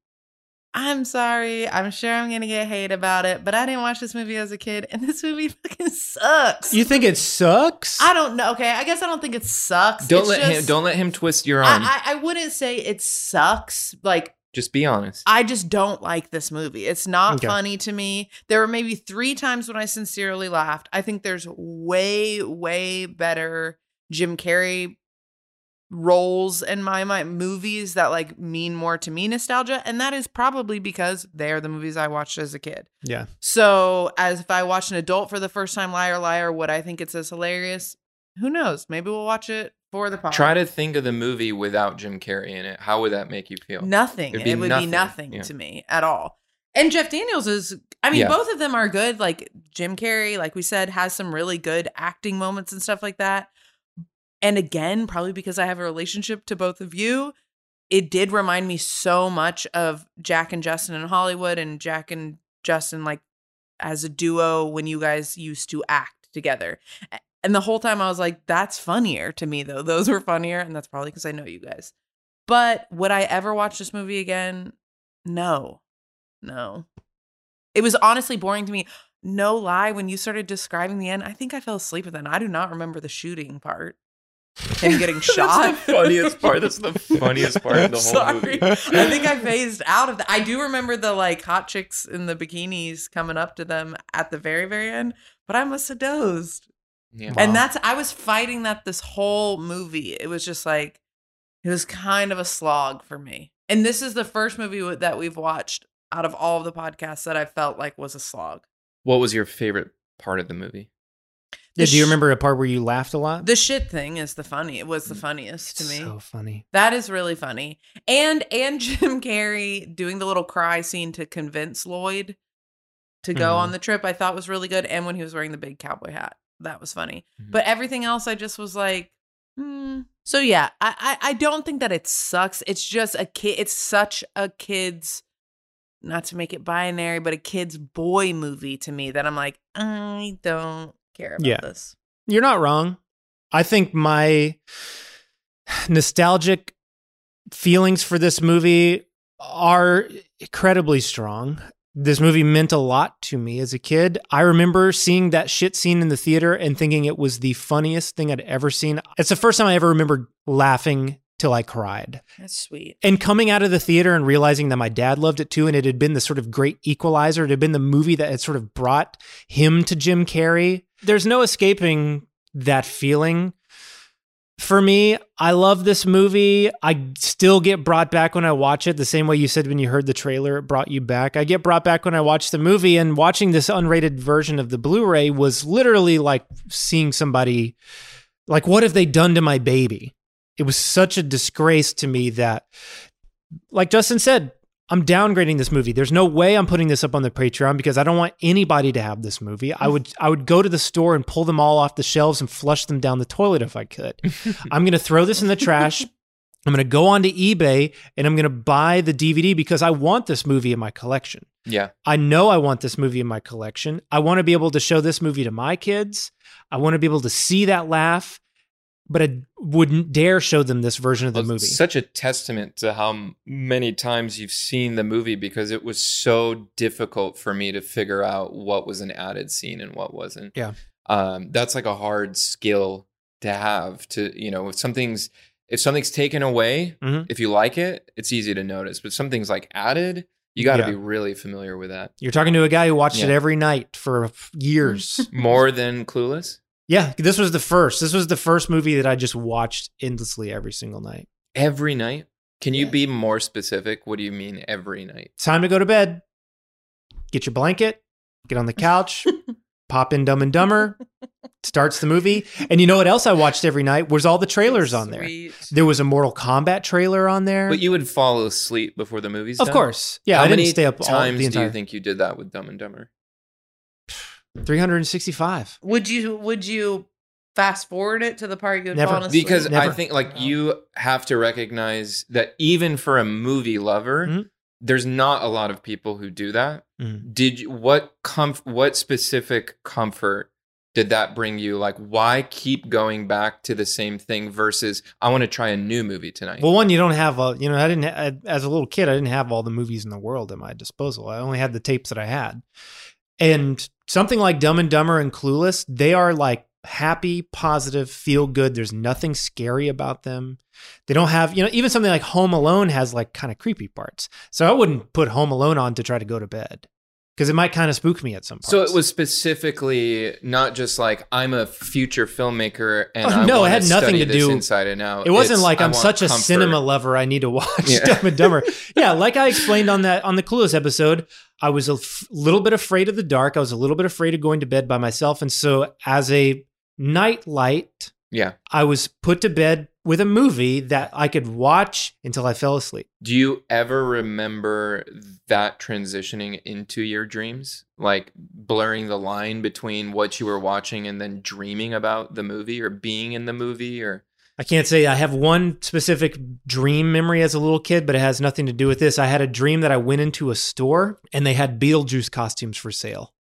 [SPEAKER 4] I'm sorry. I'm sure I'm going to get hate about it, but I didn't watch this movie as a kid, and this movie fucking sucks.
[SPEAKER 1] You think it sucks?
[SPEAKER 4] I don't know. Okay, I guess I don't think it sucks.
[SPEAKER 2] Don't
[SPEAKER 4] It's
[SPEAKER 2] let him, don't let him twist your arm.
[SPEAKER 4] I, I, I wouldn't say it sucks. Like
[SPEAKER 2] just be honest.
[SPEAKER 4] I just don't like this movie. It's not
[SPEAKER 2] Okay.
[SPEAKER 4] funny to me. There were maybe three times when I sincerely laughed. I think there's way, way better Jim Carrey roles in my mind, movies that like mean more to me nostalgia. And that is probably because they're the movies I watched as a kid.
[SPEAKER 1] Yeah.
[SPEAKER 4] So, as if I watch an adult for the first time, Liar Liar, would I think it's as hilarious? who knows? Maybe we'll watch it for the podcast.
[SPEAKER 2] Try to think of the movie without Jim Carrey in it. How would that make you feel?
[SPEAKER 4] Nothing.
[SPEAKER 2] It'd
[SPEAKER 4] it would be nothing
[SPEAKER 2] Yeah.
[SPEAKER 4] to me at all. And Jeff Daniels is, I mean,
[SPEAKER 2] Yeah.
[SPEAKER 4] both of them are good. Like Jim Carrey, like we said, has some really good acting moments and stuff like that. And again, probably because I have a relationship to both of you, it did remind me so much of Jack and Justin in Hollywood and Jack and Justin, like as a duo when you guys used to act together. And the whole time I was like, that's funnier to me, though. Those were funnier. And that's probably because I know you guys. But would I ever watch this movie again? No. No. It was honestly boring to me. No lie, when you started describing the end, I think I fell asleep at that. I do not remember the shooting part. Him getting shot.
[SPEAKER 2] That's the funniest part. That's the funniest part of the whole
[SPEAKER 4] Sorry.
[SPEAKER 2] movie.
[SPEAKER 4] I think I phased out of that. I do remember the like hot chicks in the bikinis coming up to them at the very, very end, but I must have dozed.
[SPEAKER 2] Yeah.
[SPEAKER 4] And that's I was fighting that this whole movie. It was just like it was kind of a slog for me. And this is the first movie w- that we've watched out of all of the podcasts that I felt like was a slog.
[SPEAKER 2] What was your favorite part of the movie?
[SPEAKER 1] Yeah,
[SPEAKER 4] The
[SPEAKER 1] do you remember a part where you laughed a lot?
[SPEAKER 4] The shit thing is the funny. It was the funniest to me.
[SPEAKER 1] So funny.
[SPEAKER 4] That is really funny. And and Jim Carrey doing the little cry scene to convince Lloyd to go
[SPEAKER 1] Mhm.
[SPEAKER 4] on the trip, I thought was really good. And when he was wearing the big cowboy hat, that was funny.
[SPEAKER 1] Mm-hmm.
[SPEAKER 4] But everything else, I just was like, hmm. So yeah, I, I I don't think that it sucks. It's just a kid. It's such a kid's, not to make it binary, but a kid's boy movie to me that I'm like, I don't care about
[SPEAKER 1] Yeah.
[SPEAKER 4] this.
[SPEAKER 1] You're not wrong. I think my nostalgic feelings for this movie are incredibly strong. This movie meant a lot to me as a kid. I remember seeing that shit scene in the theater and thinking it was the funniest thing I'd ever seen. It's the first time I ever remember laughing till I cried.
[SPEAKER 4] That's sweet.
[SPEAKER 1] And coming out of the theater and realizing that my dad loved it too, and it had been the sort of great equalizer, it had been the movie that had sort of brought him to Jim Carrey. There's no escaping that feeling. For me, I love this movie. I still get brought back when I watch it, the same way you said when you heard the trailer, it brought you back. I get brought back when I watch the movie, and watching this unrated version of the Blu ray was literally like seeing somebody, like, what have they done to my baby? It was such a disgrace to me that, like Justin said, I'm downgrading this movie. There's no way I'm putting this up on the Patreon because I don't want anybody to have this movie. I would I would go to the store and pull them all off the shelves and flush them down the toilet if I could. I'm going to throw this in the trash. I'm going to go onto eBay and I'm going to buy the DVD because I want this movie in my collection.
[SPEAKER 2] Yeah.
[SPEAKER 1] I know I want this movie in my collection. I want to be able to show this movie to my kids. I want to be able to see that laugh, but I wouldn't dare show them this version of the
[SPEAKER 2] Well,
[SPEAKER 1] movie.
[SPEAKER 2] it's Such a testament to how many times you've seen the movie because it was so difficult for me to figure out what was an added scene and what wasn't.
[SPEAKER 1] Yeah.
[SPEAKER 2] Um, that's like a hard skill to have to, you know, if something's if something's taken away,
[SPEAKER 1] Mhm.
[SPEAKER 2] if you like it, it's easy to notice. But something's like added, you got to
[SPEAKER 1] Yeah.
[SPEAKER 2] be really familiar with that.
[SPEAKER 1] You're talking to a guy who watched it every night for years.
[SPEAKER 2] More than Clueless.
[SPEAKER 1] Yeah, this was the first. This was the first movie that I just watched endlessly every single night.
[SPEAKER 2] Every night. Can you be more specific? What do you mean every night?
[SPEAKER 1] Time to go to bed. Get your blanket, get on the couch, pop in Dumb and Dumber, starts the movie. And you know what else I watched every night? Was all the trailers on there. There was a Mortal Kombat trailer on there.
[SPEAKER 2] But you would fall asleep before the movie's
[SPEAKER 1] Of
[SPEAKER 2] done?
[SPEAKER 1] course. Yeah,
[SPEAKER 2] How
[SPEAKER 1] I didn't stay up all-
[SPEAKER 2] times
[SPEAKER 1] the
[SPEAKER 2] do you think you did that with Dumb and Dumber?
[SPEAKER 1] 365.
[SPEAKER 4] Would you would you fast forward it to the part you would
[SPEAKER 1] Never.
[SPEAKER 4] fall asleep?
[SPEAKER 2] Because I think like you have to recognize that even for a movie lover,
[SPEAKER 1] Mm-hmm.
[SPEAKER 2] there's not a lot of people who do that.
[SPEAKER 1] Mhm.
[SPEAKER 2] Did you, what comf- what specific comfort did that bring you? Like, why keep going back to the same thing versus I want to try a new movie tonight?
[SPEAKER 1] Well, one, you don't have a, you know, I didn't, I, as a little kid, I didn't have all the movies in the world at my disposal. I only had the tapes that I had. And something like Dumb and Dumber and Clueless, they are like happy, positive, feel good. There's nothing scary about them. They don't have, you know, even something like Home Alone has like kind of creepy parts. So I wouldn't put Home Alone on to try to go to bed because it might kind of spook me at some point.
[SPEAKER 2] So it was specifically not just like I'm a future filmmaker and
[SPEAKER 1] Oh,
[SPEAKER 2] I
[SPEAKER 1] no, it had nothing to do-
[SPEAKER 2] inside and out.
[SPEAKER 1] It wasn't
[SPEAKER 2] It's,
[SPEAKER 1] like I'm such a cinema lover. I need to watch
[SPEAKER 2] Yeah.
[SPEAKER 1] Dumb and Dumber. yeah, like I explained on that on the Clueless episode, I was a f- little bit afraid of the dark. I was a little bit afraid of going to bed by myself, and so as a night light,
[SPEAKER 2] Yeah.
[SPEAKER 1] I was put to bed with a movie that I could watch until I fell asleep.
[SPEAKER 2] Do you ever remember that transitioning into your dreams? Like blurring the line between what you were watching and then dreaming about the movie or being in the movie or
[SPEAKER 1] I can't say I have one specific dream memory as a little kid, but it has nothing to do with this. I had a dream that I went into a store and they had Beetlejuice costumes for sale.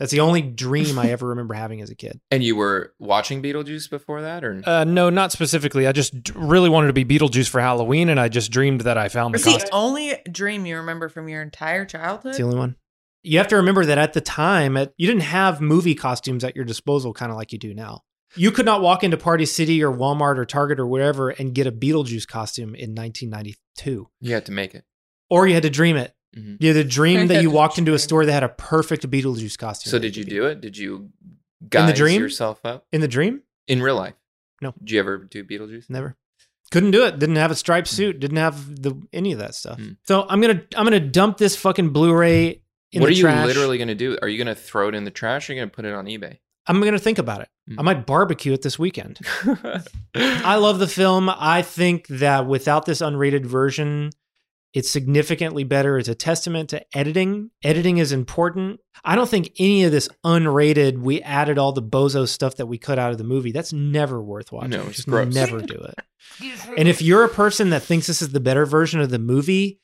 [SPEAKER 1] That's the only dream I ever remember having as a kid.
[SPEAKER 2] and you were watching Beetlejuice before that or
[SPEAKER 20] Uh, no, not specifically. I just d- really wanted to be Beetlejuice for Halloween, and I just dreamed that I found the
[SPEAKER 4] It's the
[SPEAKER 20] costume.
[SPEAKER 4] only dream you remember from your entire childhood.
[SPEAKER 1] It's the only one. You have to remember that at the time, at, you didn't have movie costumes at your disposal, kind of like you do now. You could not walk into Party City or Walmart or Target or wherever and get a Beetlejuice costume in 1992.
[SPEAKER 2] you had to make it?
[SPEAKER 1] Or you had to dream it.
[SPEAKER 2] Mhm.
[SPEAKER 1] You had to dream that you walked into a store that had a perfect Beetlejuice costume.
[SPEAKER 2] So did you do it? Did you
[SPEAKER 1] In the dream?
[SPEAKER 2] yourself up
[SPEAKER 1] In the dream?
[SPEAKER 2] in real life?
[SPEAKER 1] No.
[SPEAKER 2] Did you ever do Beetlejuice?
[SPEAKER 1] Never. Couldn't do it. Didn't have a striped suit. Didn't have the any of that stuff.
[SPEAKER 2] Hmm.
[SPEAKER 1] So I'm gonna I'm gonna dump this fucking Blu-ray in
[SPEAKER 2] what
[SPEAKER 1] the
[SPEAKER 2] are you
[SPEAKER 1] trash.
[SPEAKER 2] literally going to do? Are you going to throw it in the trash or are you going to put it on eBay?
[SPEAKER 1] I'm gonna think about it.
[SPEAKER 2] Hmm.
[SPEAKER 1] I might barbecue it this weekend. I love the film. I think that without this unrated version, it's significantly better. It's a testament to editing. Editing is important. I don't think any of this unrated, we added all the bozo stuff that we cut out of the movie. That's never worth watching.
[SPEAKER 2] No, it's
[SPEAKER 1] Just
[SPEAKER 2] gross.
[SPEAKER 1] never do it. And if you're a person that thinks this is the better version of the movie,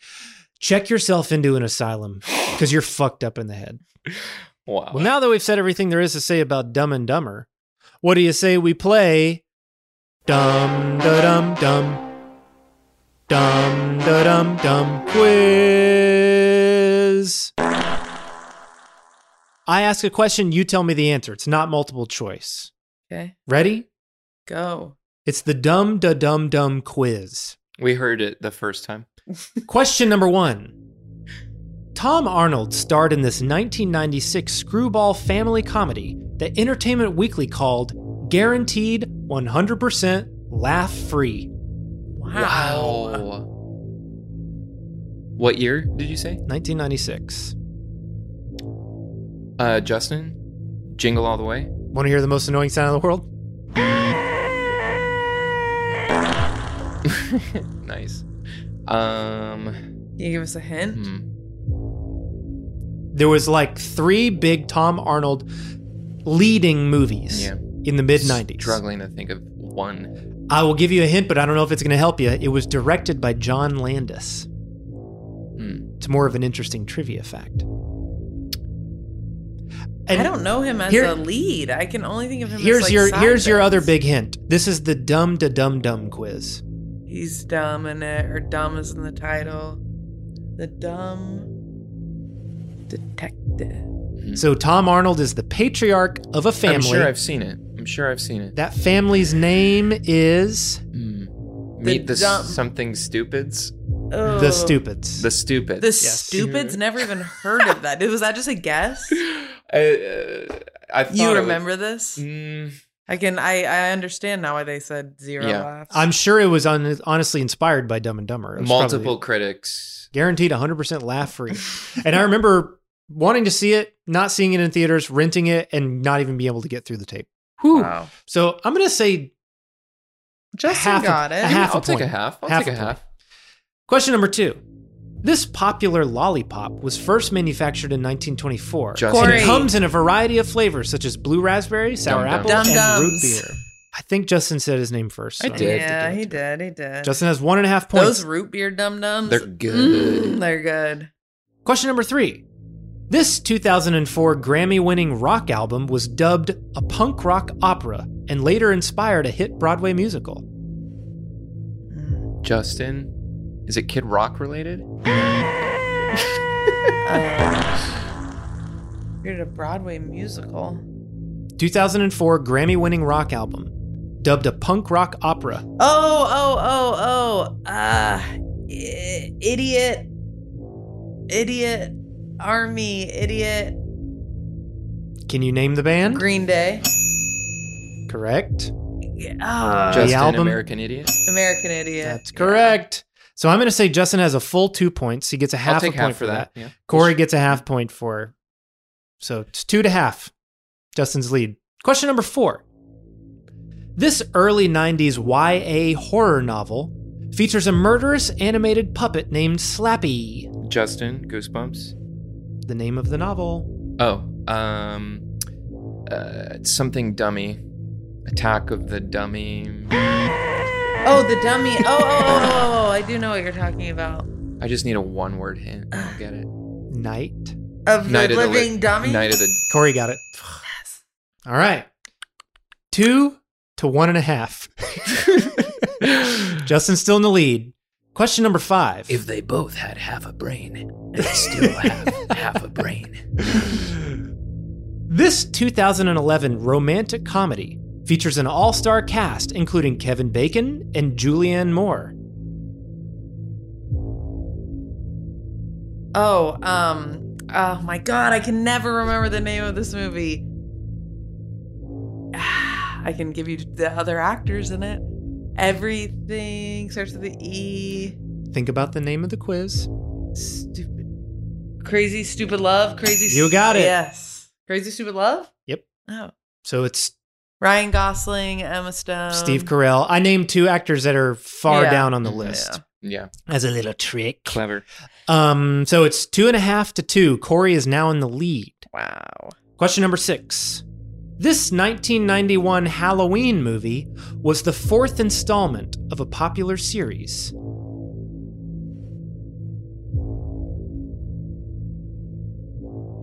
[SPEAKER 1] check yourself into an asylum because you're fucked up in the head.
[SPEAKER 2] Wow.
[SPEAKER 1] Well, now that we've said everything there is to say about Dumb and Dumber, what do you say we play Dum da dum dum Dum da dum dum quiz? I ask a question, you tell me the answer. It's not multiple choice.
[SPEAKER 4] Okay,
[SPEAKER 1] Ready?
[SPEAKER 4] go.
[SPEAKER 1] It's the Dum da dum dum quiz.
[SPEAKER 2] we heard it the first time.
[SPEAKER 1] Question number one. Tom Arnold starred in this 1996 screwball family comedy that Entertainment Weekly called Guaranteed 100% Laugh Free.
[SPEAKER 4] Wow.
[SPEAKER 2] What year did you say?
[SPEAKER 1] 1996.
[SPEAKER 2] Uh, Justin, Jingle All the Way.
[SPEAKER 1] Want to hear the most annoying sound in the world?
[SPEAKER 2] nice. Um,
[SPEAKER 4] Can you give us a hint?
[SPEAKER 2] hmm.
[SPEAKER 1] There was like three big Tom Arnold leading movies
[SPEAKER 2] Yeah.
[SPEAKER 1] in the mid 90s.
[SPEAKER 2] Struggling to think of one.
[SPEAKER 1] I will give you a hint, but I don't know if it's going to help you. It was directed by John Landis.
[SPEAKER 2] Hmm.
[SPEAKER 1] It's more of an interesting trivia fact.
[SPEAKER 4] I don't know him as
[SPEAKER 1] here-
[SPEAKER 4] a lead. I can only think of him.
[SPEAKER 1] Here's
[SPEAKER 4] as like
[SPEAKER 1] your
[SPEAKER 4] side
[SPEAKER 1] here's your other big hint. This is the dumb to dumb dumb quiz.
[SPEAKER 4] He's dumb in it, or dumb is in the title. The dumb detective.
[SPEAKER 1] So Tom Arnold is the patriarch of a family.
[SPEAKER 2] I'm sure I've seen it. I'm sure I've seen it.
[SPEAKER 1] that family's name is
[SPEAKER 2] Meet the
[SPEAKER 4] dumb-
[SPEAKER 2] something stupids.
[SPEAKER 4] Oh.
[SPEAKER 1] the Stupids.
[SPEAKER 2] The stupids.
[SPEAKER 4] The stupids. Never even heard of that. Was that just a guess?
[SPEAKER 2] Uh, uh, I thought
[SPEAKER 4] You
[SPEAKER 2] it was-
[SPEAKER 4] remember this?
[SPEAKER 2] Mm,
[SPEAKER 4] I can. I I understand now why they said zero
[SPEAKER 2] Yeah.
[SPEAKER 4] laughs.
[SPEAKER 1] I'm sure it was un- honestly inspired by Dumb and Dumber. It was
[SPEAKER 2] multiple
[SPEAKER 1] probably
[SPEAKER 2] critics.
[SPEAKER 1] guaranteed 100% laugh free. and I remember wanting to see it, not seeing it in theaters, renting it, and not even being able to get through the tape.
[SPEAKER 4] Wow.
[SPEAKER 1] So I'm going to say
[SPEAKER 4] Justin
[SPEAKER 1] half a-
[SPEAKER 4] got
[SPEAKER 1] a
[SPEAKER 4] it.
[SPEAKER 1] half
[SPEAKER 2] I'll
[SPEAKER 1] a
[SPEAKER 2] take a
[SPEAKER 1] point.
[SPEAKER 2] half. I'll
[SPEAKER 1] Half
[SPEAKER 2] take
[SPEAKER 1] a
[SPEAKER 2] a
[SPEAKER 1] point.
[SPEAKER 2] half.
[SPEAKER 1] Question number two. This popular lollipop was first manufactured in 1924.
[SPEAKER 2] Justin.
[SPEAKER 4] Corey.
[SPEAKER 1] it comes in a variety of flavors such as blue raspberry, sour
[SPEAKER 2] Dum
[SPEAKER 1] apple,
[SPEAKER 4] Dum
[SPEAKER 1] and root beer. I think Justin said his name first.
[SPEAKER 2] I did.
[SPEAKER 4] Yeah, he did. He did.
[SPEAKER 1] Justin has one and a half points.
[SPEAKER 4] Those root beer dum dums.
[SPEAKER 2] They're mm, good.
[SPEAKER 4] they're good.
[SPEAKER 1] Question number three. This 2004 Grammy winning rock album was dubbed a punk rock opera and later inspired a hit Broadway musical.
[SPEAKER 2] Justin, is it Kid Rock related?
[SPEAKER 4] You're at a Broadway musical.
[SPEAKER 1] 2004 Grammy winning rock album, dubbed a punk rock opera.
[SPEAKER 4] Oh, oh, oh, oh. Uh, i- idiot. Idiot. Army. Idiot.
[SPEAKER 1] Can you name the band?
[SPEAKER 4] Green Day.
[SPEAKER 1] Correct.
[SPEAKER 4] Ah,
[SPEAKER 1] The album?
[SPEAKER 2] American Idiot.
[SPEAKER 4] American Idiot.
[SPEAKER 1] That's correct. So I'm going to say Justin has a full two points. He gets a half
[SPEAKER 2] take
[SPEAKER 1] a point
[SPEAKER 2] half
[SPEAKER 1] for
[SPEAKER 2] for
[SPEAKER 1] that.
[SPEAKER 2] that, yeah.
[SPEAKER 1] Corey gets a half point for. So it's two to half. Justin's lead. Question number four. This early 90s YA horror novel features a murderous animated puppet named Slappy.
[SPEAKER 2] Justin, Goosebumps.
[SPEAKER 1] The name of the novel.
[SPEAKER 2] Oh, um, uh, something dummy. Attack of the Dummy.
[SPEAKER 4] Oh, the dummy. Oh, oh, oh, oh, oh, I do know what you're talking about.
[SPEAKER 2] I just need a one word hint. I'll get it.
[SPEAKER 1] Night.
[SPEAKER 4] Of the
[SPEAKER 2] Night of the
[SPEAKER 4] living
[SPEAKER 2] Li-
[SPEAKER 4] dummy.
[SPEAKER 2] Night of the.
[SPEAKER 1] Corey got it. yes. All right. Two to one and a half. Justin's still in the lead. Question number five.
[SPEAKER 22] If they both had half a brain, they still have half a brain.
[SPEAKER 1] This 2011 romantic comedy features an all star cast including Kevin Bacon and Julianne Moore.
[SPEAKER 4] Oh, um, oh my god, I can never remember the name of this movie. I can give you the other actors in it. Everything starts with the E.
[SPEAKER 1] Think about the name of the quiz.
[SPEAKER 4] Stupid. Crazy Stupid Love. Crazy.
[SPEAKER 1] You got it.
[SPEAKER 4] Yes. Crazy Stupid Love.
[SPEAKER 1] Yep.
[SPEAKER 4] Oh.
[SPEAKER 1] So it's
[SPEAKER 4] Ryan Gosling, Emma Stone,
[SPEAKER 1] Steve Carell. I named two actors that are far
[SPEAKER 4] Yeah.
[SPEAKER 1] down on the list
[SPEAKER 2] Yeah.
[SPEAKER 1] as a little trick.
[SPEAKER 2] Clever.
[SPEAKER 1] Um, so it's two and a half to two. Corey is now in the lead.
[SPEAKER 4] Wow.
[SPEAKER 1] Question number six. This 1991 Halloween movie was the fourth installment of a popular series.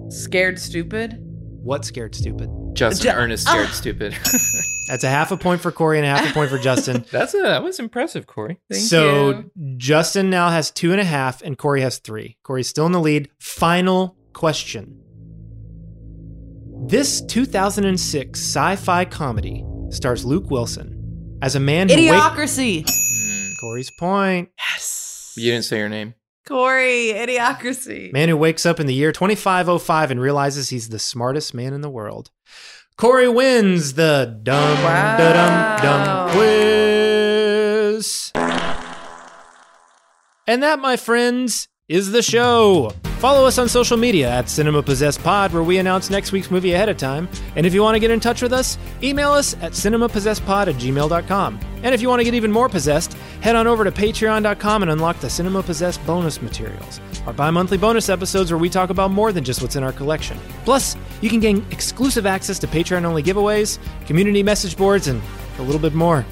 [SPEAKER 4] Scared Stupid.
[SPEAKER 1] What scared stupid?
[SPEAKER 2] Justin
[SPEAKER 4] Ju-
[SPEAKER 2] Ernest scared
[SPEAKER 4] Ah.
[SPEAKER 2] stupid.
[SPEAKER 1] That's a half a point for Corey and a half a point for Justin.
[SPEAKER 2] That's a, that was impressive, Corey.
[SPEAKER 4] Thank
[SPEAKER 1] so
[SPEAKER 4] you.
[SPEAKER 1] Justin now has two and a half, and Corey has three. Corey's still in the lead. Final question. This 2006 sci fi comedy stars Luke Wilson as a man who wake-
[SPEAKER 4] Idiocracy.
[SPEAKER 1] Hmm, Corey's point.
[SPEAKER 4] Yes.
[SPEAKER 2] You didn't say your name.
[SPEAKER 4] Corey. Idiocracy.
[SPEAKER 1] Man who wakes up in the year 2505 and realizes he's the smartest man in the world. Corey wins the dum da dum dum quiz. And that, my friends, is the show. Follow us on social media at Cinema Possessed Pod, where we announce next week's movie ahead of time. And if you want to get in touch with us, email us at cinemapossessedpod at gmail.com. And if you want to get even more possessed, head on over to patreon.com and unlock the Cinema Possessed bonus materials, our bi monthly bonus episodes where we talk about more than just what's in our collection. Plus, you can gain exclusive access to Patreon only giveaways, community message boards, and a little bit more.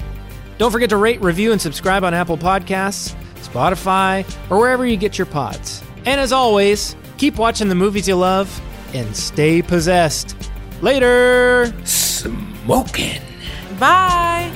[SPEAKER 1] Don't forget to rate, review, and subscribe on Apple Podcasts, Spotify, or wherever you get your pods. And as always, keep watching the movies you love and stay possessed. Later!
[SPEAKER 22] Smoking!
[SPEAKER 4] Bye!